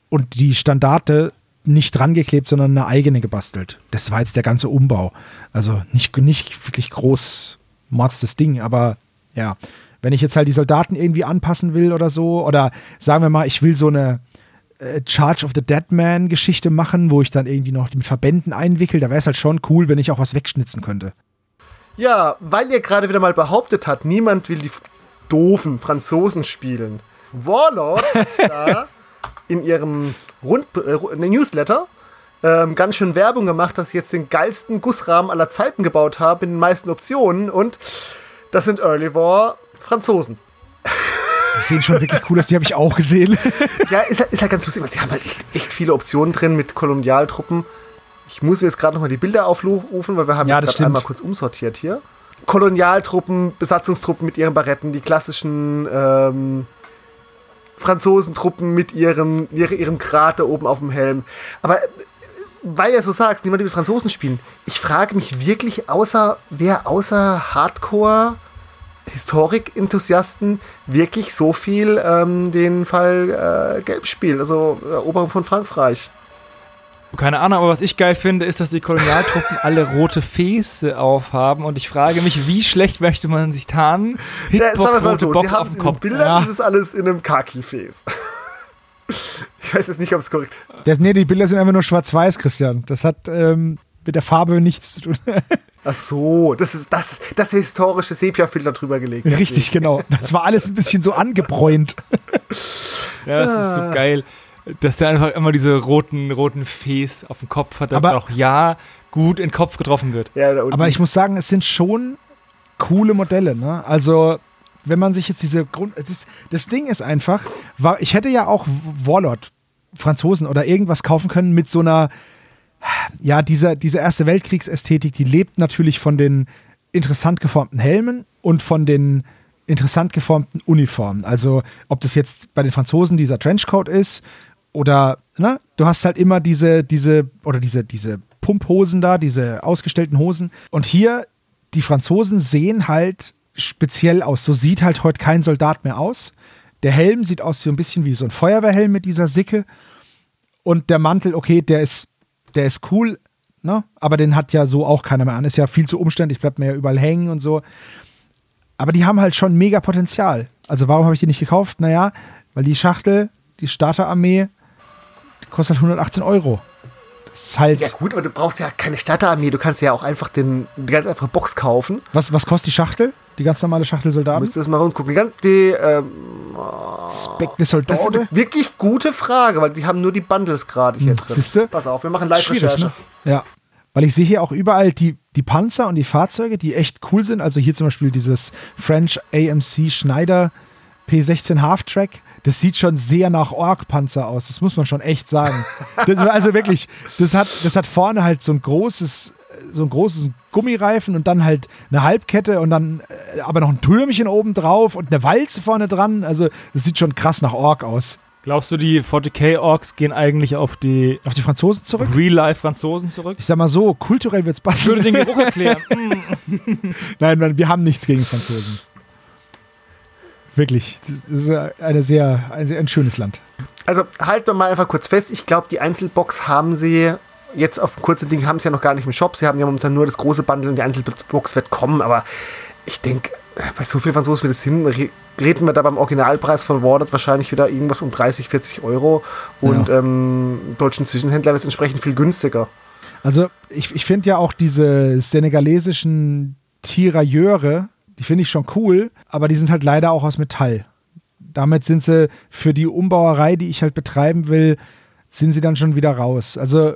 und die Standarte nicht dran geklebt, sondern eine eigene gebastelt. Das war jetzt der ganze Umbau. Also nicht, nicht wirklich groß Mords Ding, aber ja, wenn ich jetzt halt die Soldaten irgendwie anpassen will oder so, oder sagen wir mal, ich will so eine äh, Charge of the Dead Man Geschichte machen, wo ich dann irgendwie noch die Verbänden einwickel, da wäre es halt schon cool, wenn ich auch was wegschnitzen könnte. Ja, weil ihr gerade wieder mal behauptet habt, niemand will die doofen Franzosen spielen. Warlord hat da in ihrem Rund äh, Newsletter ähm, ganz schön Werbung gemacht, dass sie jetzt den geilsten Gussrahmen aller Zeiten gebaut haben in den meisten Optionen und das sind Early War Franzosen. Die sehen schon wirklich cool aus, die habe ich auch gesehen. Ja, ist, halt- ist halt ganz lustig, weil sie haben halt echt, echt viele Optionen drin mit Kolonialtruppen. Ich muss mir jetzt gerade nochmal die Bilder aufrufen, weil wir haben Ja, jetzt das gerade einmal kurz umsortiert hier. Kolonialtruppen, Besatzungstruppen mit ihren Baretten, die klassischen ähm, Franzosentruppen mit ihrem, ihre, ihrem Krater oben auf dem Helm. Aber äh, weil du so sagst, niemand will Franzosen spielen. Ich frage mich wirklich, außer wer außer Hardcore Historik-Enthusiasten wirklich so viel ähm, den Fall äh, Gelb spielt, also Eroberung von Frankreich. Keine Ahnung, aber was ich geil finde, ist, dass die Kolonialtruppen alle rote Fäße aufhaben und ich frage mich, wie schlecht möchte man sich tarnen? Ja, es mal rote so, Box sie haben auf es dem in den Kopf. Bildern, Ja. das ist alles in einem Kaki-Face. ich weiß jetzt nicht, ob es korrekt Das, nee, die Bilder sind einfach nur schwarz-weiß, Christian. Das hat ähm, mit der Farbe nichts zu tun. Ach so, das ist das, das historische Sepia-Filter drüber gelegt. Richtig, genau. Das war alles ein bisschen so angebräunt. Ja, das ist Ah. so geil, dass der einfach immer diese roten, roten Fäß auf dem Kopf hat, Aber- auch ja gut in den Kopf getroffen wird. Ja, da unten. Aber ich muss sagen, es sind schon coole Modelle. Ne? Also, wenn man sich jetzt diese Grund. Das, das Ding ist einfach, war, ich hätte ja auch Warlord, Franzosen oder irgendwas kaufen können mit so einer. Ja, dieser, diese Erste Weltkriegsästhetik, die lebt natürlich von den interessant geformten Helmen und von den interessant geformten Uniformen. Also, ob das jetzt bei den Franzosen dieser Trenchcoat ist oder, ne, du hast halt immer diese, diese, oder diese, diese Pumphosen da, diese ausgestellten Hosen. Und hier, die Franzosen sehen halt speziell aus. So sieht halt heute kein Soldat mehr aus. Der Helm sieht aus so ein bisschen wie so ein Feuerwehrhelm mit dieser Sicke. Und der Mantel, okay, der ist, der ist cool, ne? Aber den hat ja so auch keiner mehr an. Ist ja viel zu umständlich, bleibt mir ja überall hängen und so. Aber die haben halt schon mega Potenzial. Also warum habe ich die nicht gekauft? Naja, weil die Schachtel, die Starterarmee, die kostet halt 118 Euro. Ist halt. ja gut, aber du brauchst ja keine Starterarmee, du kannst ja auch einfach den, die ganz einfache Box kaufen. Was, was kostet die Schachtel? Die ganz normale Schachtel Soldaten? Müsst ihr das mal rumgucken. Die, ganz- die, ähm, Spec de das ist eine wirklich gute Frage, weil die haben nur die Bundles gerade hier drin. siehste? Pass auf, wir machen Live-Recherche. ne? Ja. Weil ich sehe hier auch überall die, die Panzer und die Fahrzeuge, die echt cool sind. Also hier zum Beispiel dieses French AMC Schneider P16 Half-Track. Das sieht schon sehr nach Ork-Panzer aus. Das muss man schon echt sagen. Das, also wirklich, das hat, das hat vorne halt so ein großes, so ein großes Gummireifen und dann halt eine Halbkette und dann äh, aber noch ein Türmchen oben drauf und eine Walze vorne dran. Also das sieht schon krass nach Ork aus. Glaubst du, die 40k-Orks gehen eigentlich auf die Auf die Franzosen zurück? Real-Life-Franzosen zurück? Ich sag mal so, kulturell wird's Ich passen. würde den Geruch erklären. Mm. Nein, nein, wir haben nichts gegen Franzosen. Wirklich. Das ist eine sehr, ein, sehr, ein schönes Land. Also halten wir mal einfach kurz fest. Ich glaube, die Einzelbox haben sie jetzt auf dem kurzen Ding haben sie ja noch gar nicht im Shop. Sie haben ja momentan nur das große Bundle und die Einzelbox wird kommen, aber ich denke, bei so viel Franzosen wie das sind, reden wir da beim Originalpreis von Warded wahrscheinlich wieder irgendwas um 30, 40 Euro und ja. ähm, deutschen Zwischenhändler wird es entsprechend viel günstiger. Also ich, ich finde ja auch diese senegalesischen Tirailleure, die finde ich schon cool, aber die sind halt leider auch aus Metall. Damit sind sie für die Umbauerei, die ich halt betreiben will, sind sie dann schon wieder raus. Also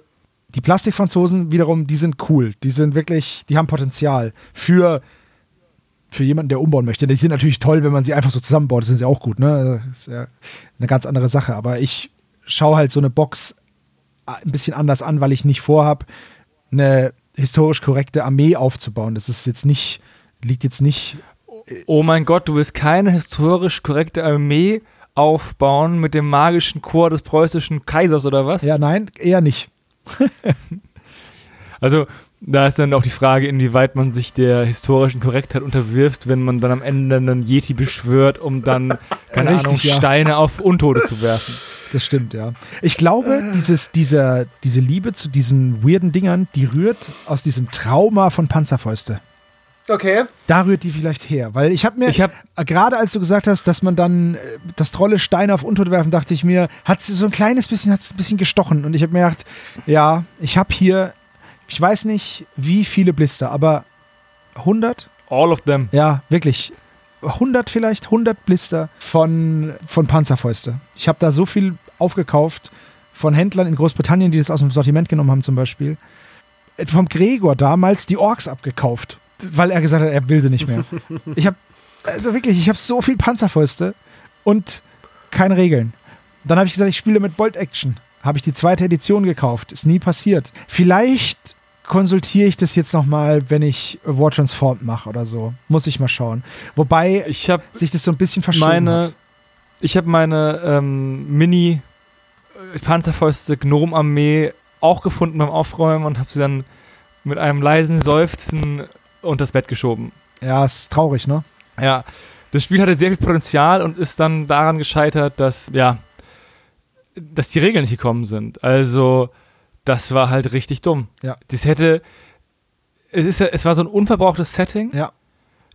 die Plastikfranzosen wiederum, die sind cool. Die sind wirklich, die haben Potenzial für, für jemanden, der umbauen möchte. Die sind natürlich toll, wenn man sie einfach so zusammenbaut. Das sind sie auch gut, ne? Das ist ja eine ganz andere Sache. Aber ich schaue halt so eine Box ein bisschen anders an, weil ich nicht vorhabe, eine historisch korrekte Armee aufzubauen. Das ist jetzt nicht, liegt jetzt nicht. Oh mein Gott, du willst keine historisch korrekte Armee aufbauen mit dem magischen Chor des preußischen Kaisers oder was? Ja, nein, eher nicht. also, da ist dann auch die Frage, inwieweit man sich der historischen Korrektheit unterwirft, wenn man dann am Ende einen Yeti beschwört, um dann, keine Richtig, Ahnung, ja. Steine auf Untote zu werfen. Das stimmt, ja. Ich glaube, dieses, dieser, diese Liebe zu diesen weirden Dingern, die rührt aus diesem Trauma von Panzerfäuste. Okay. Da rührt die vielleicht her, weil ich habe mir, ich hab, gerade als du gesagt hast, dass man dann äh, das Trolle Steine auf Untot werfen, dachte ich mir, hat sie so ein kleines bisschen, hat ein bisschen gestochen und ich habe mir gedacht, ja, ich habe hier, ich weiß nicht, wie viele Blister, aber 100? All of them. Ja, wirklich. 100 vielleicht, 100 Blister von, von Panzerfäuste. Ich habe da so viel aufgekauft von Händlern in Großbritannien, die das aus dem Sortiment genommen haben zum Beispiel. Äh, vom Gregor damals die Orks abgekauft weil er gesagt hat, er will sie nicht mehr. ich habe, also wirklich, ich habe so viel Panzerfäuste und keine Regeln. Dann habe ich gesagt, ich spiele mit Bolt Action. Habe ich die zweite Edition gekauft. Ist nie passiert. Vielleicht konsultiere ich das jetzt nochmal, wenn ich War Transformed mache oder so. Muss ich mal schauen. Wobei ich sich das so ein bisschen verschoben meine, hat. Ich habe meine ähm, Mini Panzerfäuste Gnome Armee auch gefunden beim Aufräumen und habe sie dann mit einem leisen Seufzen unter das Bett geschoben. Ja, ist traurig, ne? Ja. Das Spiel hatte sehr viel Potenzial und ist dann daran gescheitert, dass, ja, dass die Regeln nicht gekommen sind. Also, das war halt richtig dumm. Ja. Das hätte, es, ist, es war so ein unverbrauchtes Setting. Ja.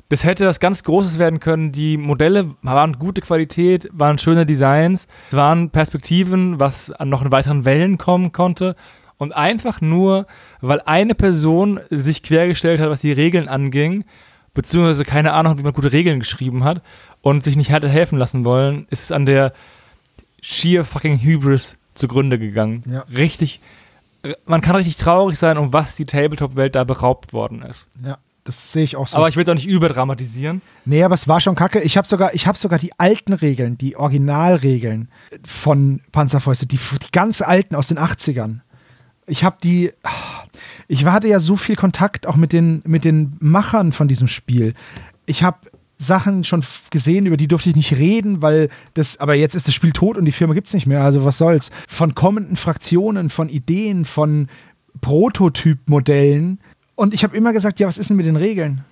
Das hätte was ganz Großes werden können. Die Modelle waren gute Qualität, waren schöne Designs, es waren Perspektiven, was an noch in weiteren Wellen kommen konnte. Und einfach nur, weil eine Person sich quergestellt hat, was die Regeln anging, beziehungsweise keine Ahnung, wie man gute Regeln geschrieben hat und sich nicht hätte helfen lassen wollen, ist es an der sheer fucking Hybris zugrunde gegangen. Ja. Richtig, man kann richtig traurig sein, um was die Tabletop-Welt da beraubt worden ist. Ja. Das sehe ich auch so. Aber ich will es auch nicht überdramatisieren. Nee, aber es war schon kacke. Ich habe sogar, hab sogar die alten Regeln, die Originalregeln von Panzerfäuste, die, die ganz alten aus den 80ern ich habe die, ich hatte ja so viel Kontakt auch mit den, mit den Machern von diesem Spiel. Ich habe Sachen schon gesehen, über die durfte ich nicht reden, weil das, aber jetzt ist das Spiel tot und die Firma gibt es nicht mehr, also was soll's. Von kommenden Fraktionen, von Ideen, von Prototypmodellen. Und ich habe immer gesagt, ja, was ist denn mit den Regeln?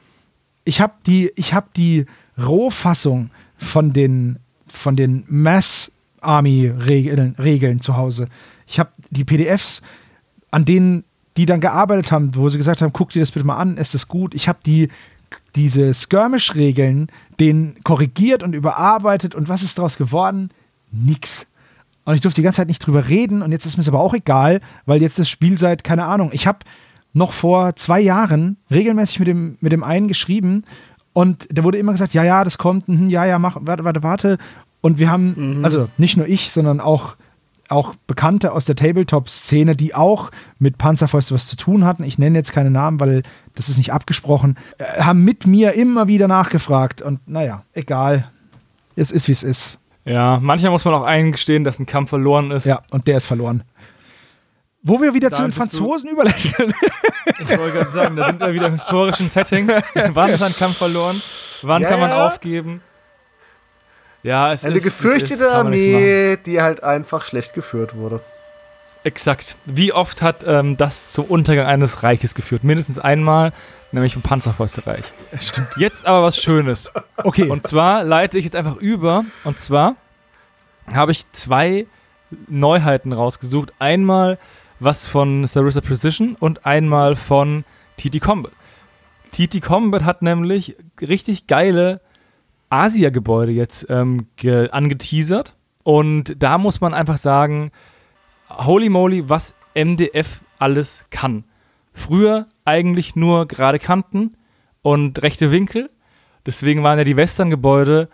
Ich habe die, ich die Rohfassung von den, von den Mass Army Regeln, Regeln zu Hause. Ich habe die PDFs, an denen die dann gearbeitet haben, wo sie gesagt haben, guck dir das bitte mal an, ist das gut. Ich habe die diese Skirmish-Regeln, den korrigiert und überarbeitet und was ist daraus geworden? Nix. Und ich durfte die ganze Zeit nicht drüber reden und jetzt ist mir es aber auch egal, weil jetzt das Spiel seit, keine Ahnung, ich habe noch vor zwei Jahren regelmäßig mit dem, mit dem einen geschrieben und da wurde immer gesagt, ja, ja, das kommt, mh, ja, ja, mach, warte, warte, warte. Und wir haben, mhm. also nicht nur ich, sondern auch auch Bekannte aus der Tabletop-Szene, die auch mit Panzerfäuste was zu tun hatten. Ich nenne jetzt keine Namen, weil das ist nicht abgesprochen. Äh, haben mit mir immer wieder nachgefragt. Und naja, egal. Es ist, wie es ist. Ja, manchmal muss man auch eingestehen, dass ein Kampf verloren ist. Ja, und der ist verloren. Wo wir wieder da zu den Franzosen überleiten. Ich wollte gerade sagen, da sind wir wieder im historischen Setting. Wann ist ein Kampf verloren? Wann ja, kann man ja. aufgeben? Ja, es Eine ist, gefürchtete ist, Armee, die halt einfach schlecht geführt wurde. Exakt. Wie oft hat ähm, das zum Untergang eines Reiches geführt? Mindestens einmal, nämlich im Panzerfäustereich. Stimmt. Jetzt aber was Schönes. Okay. Und zwar leite ich jetzt einfach über. Und zwar habe ich zwei Neuheiten rausgesucht. Einmal was von Sarissa Precision und einmal von TT Combat. TT Combat hat nämlich richtig geile Asia-Gebäude jetzt ähm, angeteasert. Und da muss man einfach sagen, holy moly, was MDF alles kann. Früher eigentlich nur gerade Kanten und rechte Winkel. Deswegen waren ja die Western-Gebäude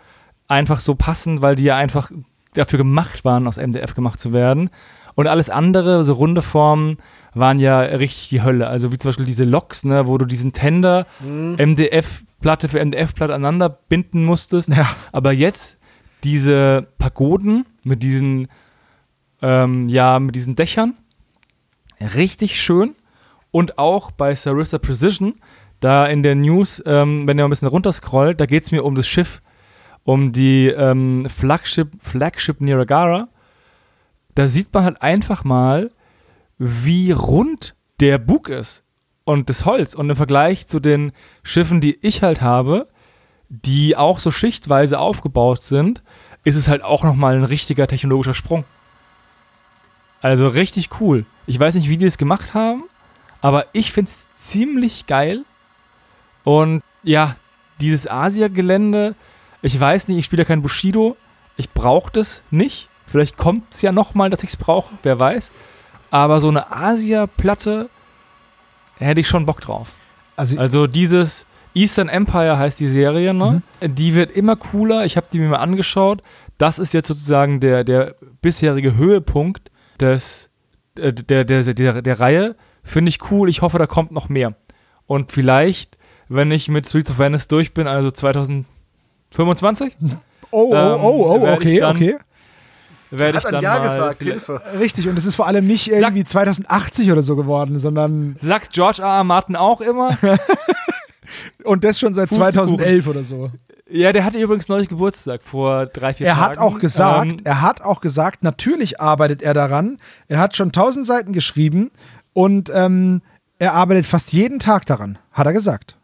einfach so passend, weil die ja einfach dafür gemacht waren, aus MDF gemacht zu werden. Und alles andere, so runde Formen, waren ja richtig die Hölle. Also wie zum Beispiel diese Loks, ne, wo du diesen Tender mhm. MDF-Platte für MDF-Platte aneinander binden musstest. Ja. Aber jetzt diese Pagoden mit diesen, ähm, ja, mit diesen Dächern, richtig schön. Und auch bei Sarissa Precision, da in der News, ähm, wenn ihr mal ein bisschen runterscrollt, da geht es mir um das Schiff, um die ähm, Flagship, Flagship Niragara. Da sieht man halt einfach mal, wie rund der Bug ist und das Holz. Und im Vergleich zu den Schiffen, die ich halt habe, die auch so schichtweise aufgebaut sind, ist es halt auch nochmal ein richtiger technologischer Sprung. Also richtig cool. Ich weiß nicht, wie die es gemacht haben, aber ich finde es ziemlich geil. Und ja, dieses Asia-Gelände, ich weiß nicht, ich spiele ja kein Bushido. Ich brauche das nicht. Vielleicht kommt es ja nochmal, dass ich es brauche, wer weiß. Aber so eine Asia-Platte hätte ich schon Bock drauf. Also, also, dieses Eastern Empire heißt die Serie, ne? Mhm. Die wird immer cooler. Ich habe die mir mal angeschaut. Das ist jetzt sozusagen der, der bisherige Höhepunkt des, äh, der, der, der, der Reihe. Finde ich cool. Ich hoffe, da kommt noch mehr. Und vielleicht, wenn ich mit Streets of Venice durch bin, also 2025. Oh, oh, oh, oh, ähm, okay, okay werde ich dann Ja mal gesagt, Hilfe. Richtig, und es ist vor allem nicht irgendwie Sag, 2080 oder so geworden, sondern. Sagt George R. R. Martin auch immer. und das schon seit 2011 oder so. Ja, der hatte übrigens neulich Geburtstag vor drei, vier er Tagen. Hat auch gesagt, ähm, er hat auch gesagt, natürlich arbeitet er daran. Er hat schon tausend Seiten geschrieben und ähm, er arbeitet fast jeden Tag daran, hat er gesagt.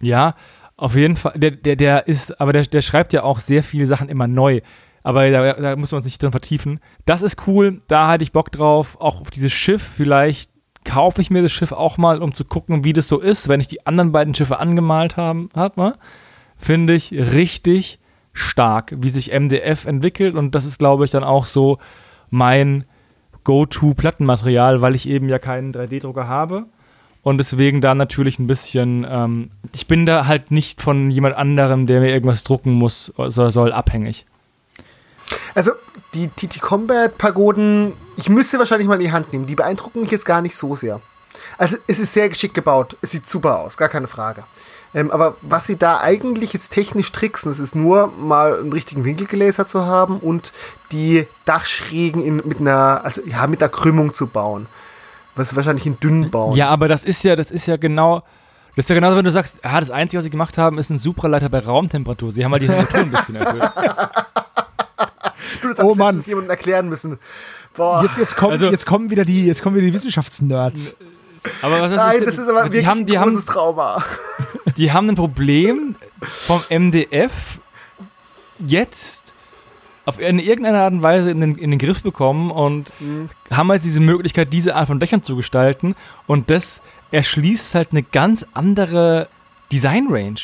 Ja, auf jeden Fall. Der, der, der ist, aber der, der schreibt ja auch sehr viele Sachen immer neu aber da, da muss man sich drin vertiefen. Das ist cool, da hatte ich Bock drauf, auch auf dieses Schiff. Vielleicht kaufe ich mir das Schiff auch mal, um zu gucken, wie das so ist, wenn ich die anderen beiden Schiffe angemalt habe. Ne? Finde ich richtig stark, wie sich MDF entwickelt und das ist, glaube ich, dann auch so mein Go-To-Plattenmaterial, weil ich eben ja keinen 3D-Drucker habe und deswegen da natürlich ein bisschen, ähm, ich bin da halt nicht von jemand anderem, der mir irgendwas drucken muss, soll, soll abhängig. Also, die TT Combat Pagoden, ich müsste wahrscheinlich mal in die Hand nehmen. Die beeindrucken mich jetzt gar nicht so sehr. Also, es ist sehr geschickt gebaut. Es sieht super aus, gar keine Frage. Ähm, aber was sie da eigentlich jetzt technisch tricksen, das ist nur mal einen richtigen Winkel gelasert zu haben und die Dachschrägen in, mit einer, also ja, mit einer Krümmung zu bauen. Was wahrscheinlich in dünn bauen. Ja, aber das ist ja, das ist ja genau, das ist ja genauso, wenn du sagst, ah, das Einzige, was sie gemacht haben, ist ein Supraleiter bei Raumtemperatur. Sie haben halt die Temperatur ein bisschen erhöht. Du, das oh Mann. jemandem erklären müssen. Boah. Jetzt, jetzt, kommen, also, jetzt kommen wieder die, jetzt kommen wieder die Wissenschaftsnerds. Aber was Nein, das ist aber die wirklich haben, die ein großes haben, Trauma. Die haben ein Problem vom MDF jetzt auf in irgendeiner Art und Weise in den, in den Griff bekommen und mhm. haben jetzt diese Möglichkeit, diese Art von Dächern zu gestalten und das erschließt halt eine ganz andere Design-Range.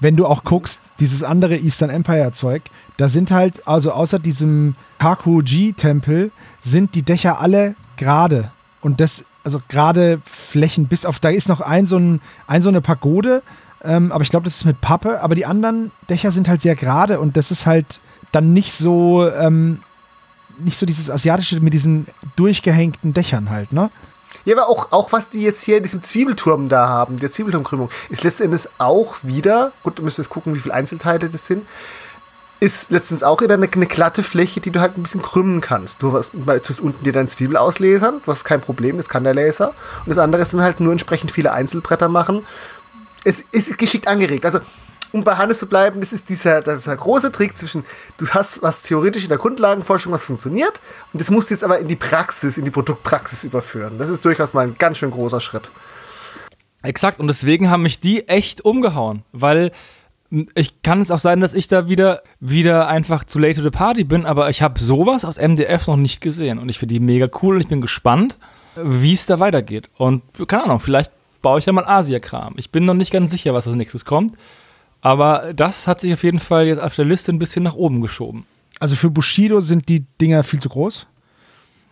Wenn du auch guckst, dieses andere Eastern Empire Zeug, da sind halt, also außer diesem Kakuji-Tempel, sind die Dächer alle gerade. Und das, also gerade Flächen, bis auf, da ist noch ein so, ein, ein, so eine Pagode, ähm, aber ich glaube, das ist mit Pappe, aber die anderen Dächer sind halt sehr gerade und das ist halt dann nicht so, ähm, nicht so dieses asiatische mit diesen durchgehängten Dächern halt, ne? Ja, aber auch, auch was die jetzt hier in diesem Zwiebelturm da haben, der Zwiebelturmkrümmung, ist letztendlich auch wieder, gut, du müssen jetzt gucken, wie viele Einzelteile das sind, ist letztens auch wieder eine, eine, glatte Fläche, die du halt ein bisschen krümmen kannst. Du hast, du hast unten dir deine Zwiebel auslasern, du hast kein Problem, das kann der Laser. Und das andere sind halt nur entsprechend viele Einzelbretter machen. Es ist geschickt angeregt. Also, um bei Hannes zu bleiben, das ist dieser, dieser große Trick zwischen, du hast was theoretisch in der Grundlagenforschung, was funktioniert, und das musst du jetzt aber in die Praxis, in die Produktpraxis überführen. Das ist durchaus mal ein ganz schön großer Schritt. Exakt, und deswegen haben mich die echt umgehauen, weil ich kann es auch sein, dass ich da wieder, wieder einfach zu late to the party bin, aber ich habe sowas aus MDF noch nicht gesehen und ich finde die mega cool und ich bin gespannt. wie es da weitergeht. Und keine Ahnung, vielleicht baue ich ja mal Asia-Kram. Ich bin noch nicht ganz sicher, was als nächstes kommt. Aber das hat sich auf jeden Fall jetzt auf der Liste ein bisschen nach oben geschoben. Also für Bushido sind die Dinger viel zu groß.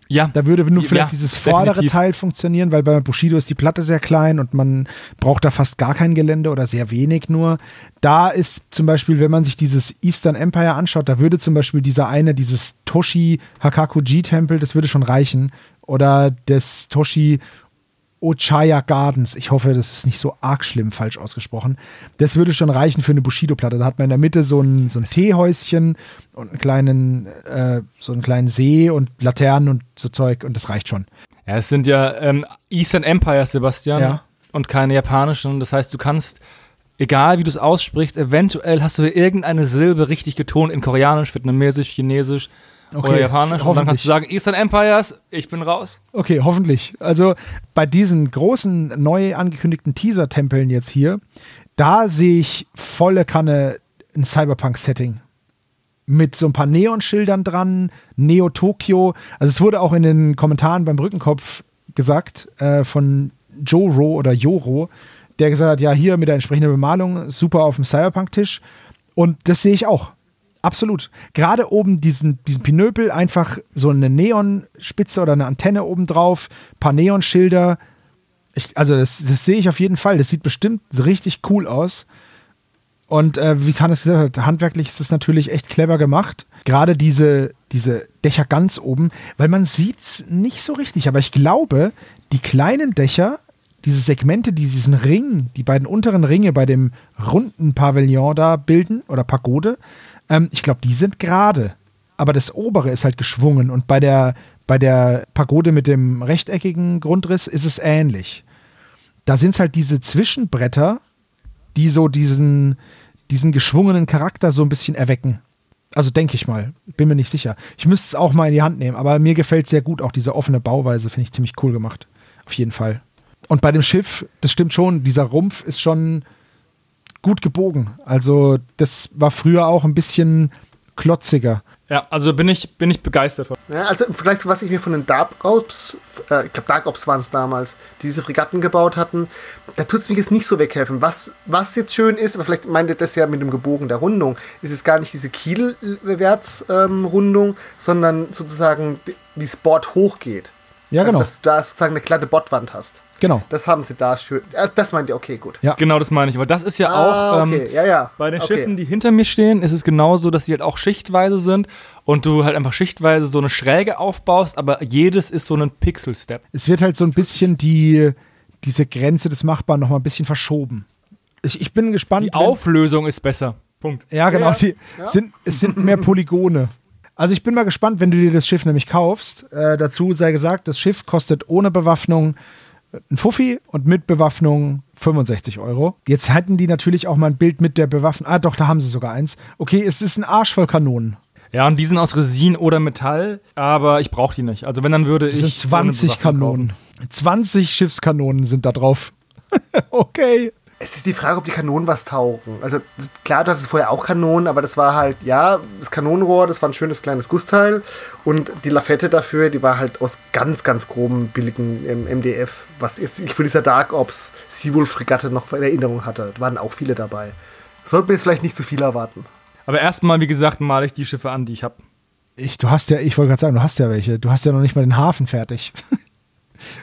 Ja. Da würde nur Ja, vielleicht dieses vordere definitiv. Teil funktionieren, weil bei Bushido ist die Platte sehr klein und man braucht da fast gar kein Gelände oder sehr wenig nur. Da ist zum Beispiel, wenn man sich dieses Eastern Empire anschaut, da würde zum Beispiel dieser eine, dieses Toshi Hakakuji-Tempel, das würde schon reichen. Oder das Toshi Ochaya Gardens. Ich hoffe, das ist nicht so arg schlimm falsch ausgesprochen. Das würde schon reichen für eine Bushido-Platte. Da hat man in der Mitte so ein, so ein Teehäuschen und einen kleinen, äh, so einen kleinen See und Laternen und so Zeug und das reicht schon. Ja, es sind ja ähm, Eastern Empire, Sebastian, Ja. und keine japanischen. Das heißt, du kannst, egal wie du es aussprichst, eventuell hast du irgendeine Silbe richtig getont in Koreanisch, Vietnamesisch, Chinesisch Okay, oder Japanisch. Und dann kannst du sagen, Eastern Empires, ich bin raus. Okay, hoffentlich. Also bei diesen großen neu angekündigten Teaser-Tempeln jetzt hier, da sehe ich volle Kanne ein Cyberpunk-Setting. Mit so ein paar Neonschildern dran, Neo Tokyo. Also es wurde auch in den Kommentaren beim Brückenkopf gesagt äh, von Joro oder Joro, der gesagt hat, ja, hier mit der entsprechenden Bemalung, super auf dem Cyberpunk-Tisch. Und das sehe ich auch. Absolut. Gerade oben diesen, diesen Pinöpel, einfach so eine Neonspitze oder eine Antenne oben drauf, paar Neonschilder. Ich, also das, das sehe ich auf jeden Fall. Das sieht bestimmt richtig cool aus. Und äh, wie es Hannes gesagt hat, handwerklich ist es natürlich echt clever gemacht. Gerade diese, diese Dächer ganz oben, weil man sieht es nicht so richtig. Aber ich glaube, die kleinen Dächer, diese Segmente, die diesen Ring, die beiden unteren Ringe bei dem runden Pavillon da bilden oder Pagode, ähm, ich glaube, die sind gerade. Aber das obere ist halt geschwungen. Und bei der, bei der Pagode mit dem rechteckigen Grundriss ist es ähnlich. Da sind es halt diese Zwischenbretter, die so diesen, diesen geschwungenen Charakter so ein bisschen erwecken. Also denke ich mal. Bin mir nicht sicher. Ich müsste es auch mal in die Hand nehmen, aber mir gefällt sehr gut. Auch diese offene Bauweise finde ich ziemlich cool gemacht. Auf jeden Fall. Und bei dem Schiff, das stimmt schon, dieser Rumpf ist schon gut gebogen. Also, das war früher auch ein bisschen klotziger. Ja, also bin ich, bin ich begeistert von. Ja, also im Vergleich zu was ich mir von den Dark Ops, äh, ich glaube Dark Ops waren es damals, die diese Fregatten gebaut hatten, da tut es mir jetzt nicht so weghelfen. Was, was jetzt schön ist, aber vielleicht meint ihr das ja mit dem Gebogen der Rundung, ist es gar nicht diese Kielwärtsrundung, ähm, sondern sozusagen wie das Board hochgeht. Ja, also, genau. dass du da sozusagen eine glatte Bordwand hast. Genau. Das haben sie da schön. Das meint ihr, okay, gut. Ja. Genau das meine ich. Aber das ist ja Ah, auch. okay, Ähm, ja, ja. Bei den okay. Schiffen, die hinter mir stehen, ist es genauso, dass sie halt auch schichtweise sind und du halt einfach schichtweise so eine Schräge aufbaust, aber jedes ist so ein Pixel-Step. Es wird halt so ein bisschen die, diese Grenze des Machbaren noch mal ein bisschen verschoben. Ich, ich bin gespannt. Die Auflösung ist besser. Punkt. Ja, genau. Ja, die ja. Sind, es sind mehr Polygone. Also ich bin mal gespannt, wenn du dir das Schiff nämlich kaufst. Äh, dazu sei gesagt, das Schiff kostet ohne Bewaffnung ein Fuffi und mit Bewaffnung 65 Euro. Jetzt hätten die natürlich auch mal ein Bild mit der Bewaffnung. Ah, doch, da haben sie sogar eins. Okay, es ist ein Arsch voll Kanonen. Ja, und die sind aus Resin oder Metall, aber ich brauche die nicht. Also wenn, dann würde Das ich. sind 20 ohne Bewaffnung Kanonen. 20 Schiffskanonen sind da drauf. okay. Es ist die Frage, ob die Kanonen was taugen. Also klar, du hattest vorher auch Kanonen, aber das war halt, ja, das Kanonenrohr, das war ein schönes kleines Gussteil. Und die Lafette dafür, die war halt aus ganz, ganz groben, billigen MDF, was jetzt ich für dieser Dark Ops Seawolf-Fregatte noch in Erinnerung hatte. Da waren auch viele dabei. Sollten wir jetzt vielleicht nicht zu viel erwarten. Aber erstmal, wie gesagt, male ich die Schiffe an, die ich habe. Ich, du hast ja, ich wollte gerade sagen, du hast ja welche. Du hast ja noch nicht mal den Hafen fertig,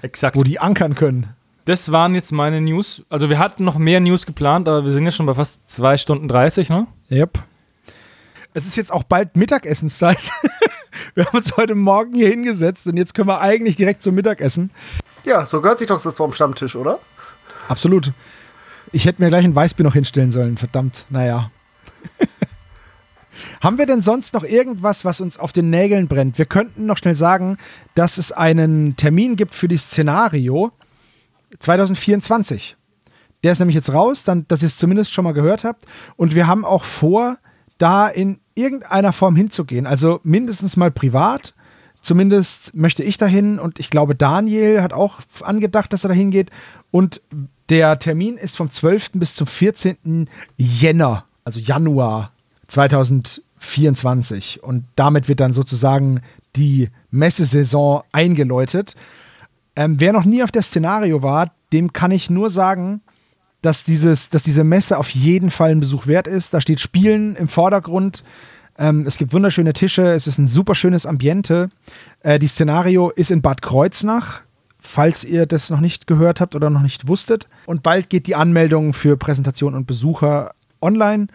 Exakt. wo die ankern können. Das waren jetzt meine News. Also wir hatten noch mehr News geplant, aber wir sind jetzt schon bei fast 2 Stunden 30, ne? Yep. Es ist jetzt auch bald Mittagessenszeit. wir haben uns heute Morgen hier hingesetzt und jetzt können wir eigentlich direkt zum Mittagessen. Ja, so gehört sich doch das vom Stammtisch, oder? Absolut. Ich hätte mir gleich ein Weißbier noch hinstellen sollen, verdammt. Naja. Haben wir denn sonst noch irgendwas, was uns auf den Nägeln brennt? Wir könnten noch schnell sagen, dass es einen Termin gibt für die Szenario 2024. Der ist nämlich jetzt raus, dann, dass ihr es zumindest schon mal gehört habt. Und wir haben auch vor, da in irgendeiner Form hinzugehen. Also mindestens mal privat. Zumindest möchte ich dahin und ich glaube, Daniel hat auch angedacht, dass er dahin geht. Und der Termin ist vom 12. bis zum 14. Jänner, also Januar 2024. Und damit wird dann sozusagen die Messesaison eingeläutet. Ähm, wer noch nie auf der Szenario war, dem kann ich nur sagen, dass, dieses, dass diese Messe auf jeden Fall ein Besuch wert ist. Da steht Spielen im Vordergrund. Ähm, es gibt wunderschöne Tische. Es ist ein super schönes Ambiente. Äh, die Szenario ist in Bad Kreuznach, falls ihr das noch nicht gehört habt oder noch nicht wusstet. Und bald geht die Anmeldung für Präsentation und Besucher online.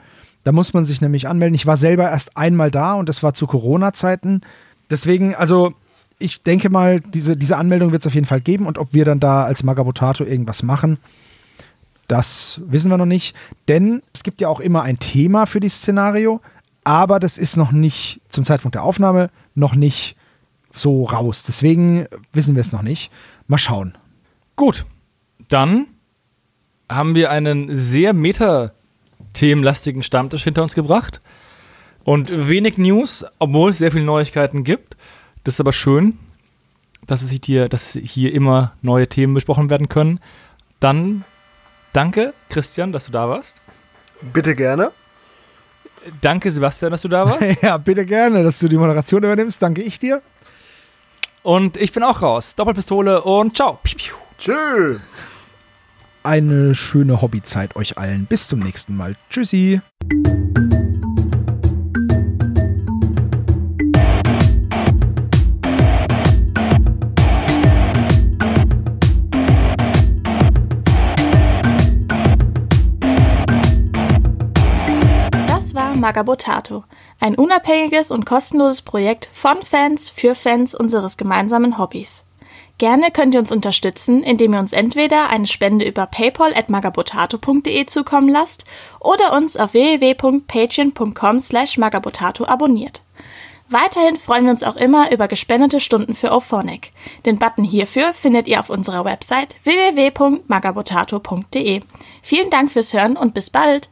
Da muss man sich nämlich anmelden. Ich war selber erst einmal da und das war zu Corona-Zeiten. Deswegen, also ich denke mal, diese, diese Anmeldung wird es auf jeden Fall geben und ob wir dann da als Magabotato irgendwas machen, das wissen wir noch nicht. Denn es gibt ja auch immer ein Thema für dieses Szenario, aber das ist noch nicht zum Zeitpunkt der Aufnahme noch nicht so raus. Deswegen wissen wir es noch nicht. Mal schauen. Gut, dann haben wir einen sehr meta-themenlastigen Stammtisch hinter uns gebracht und wenig News, obwohl es sehr viele Neuigkeiten gibt. Das ist aber schön, dass es hier, dass hier immer neue Themen besprochen werden können. Dann danke, Christian, dass du da warst. Bitte gerne. Danke, Sebastian, dass du da warst. ja, bitte gerne, dass du die Moderation übernimmst. Danke ich dir. Und ich bin auch raus. Doppelpistole und ciao. Tschö. Eine schöne Hobbyzeit euch allen. Bis zum nächsten Mal. Tschüssi. Magabotato, ein unabhängiges und kostenloses Projekt von Fans für Fans unseres gemeinsamen Hobbys. Gerne könnt ihr uns unterstützen, indem ihr uns entweder eine Spende über paypal@magabotato.de zukommen lasst oder uns auf www.patreon.com/magabotato abonniert. Weiterhin freuen wir uns auch immer über gespendete Stunden für Ophonic. Den Button hierfür findet ihr auf unserer Website www.magabotato.de. Vielen Dank fürs Hören und bis bald!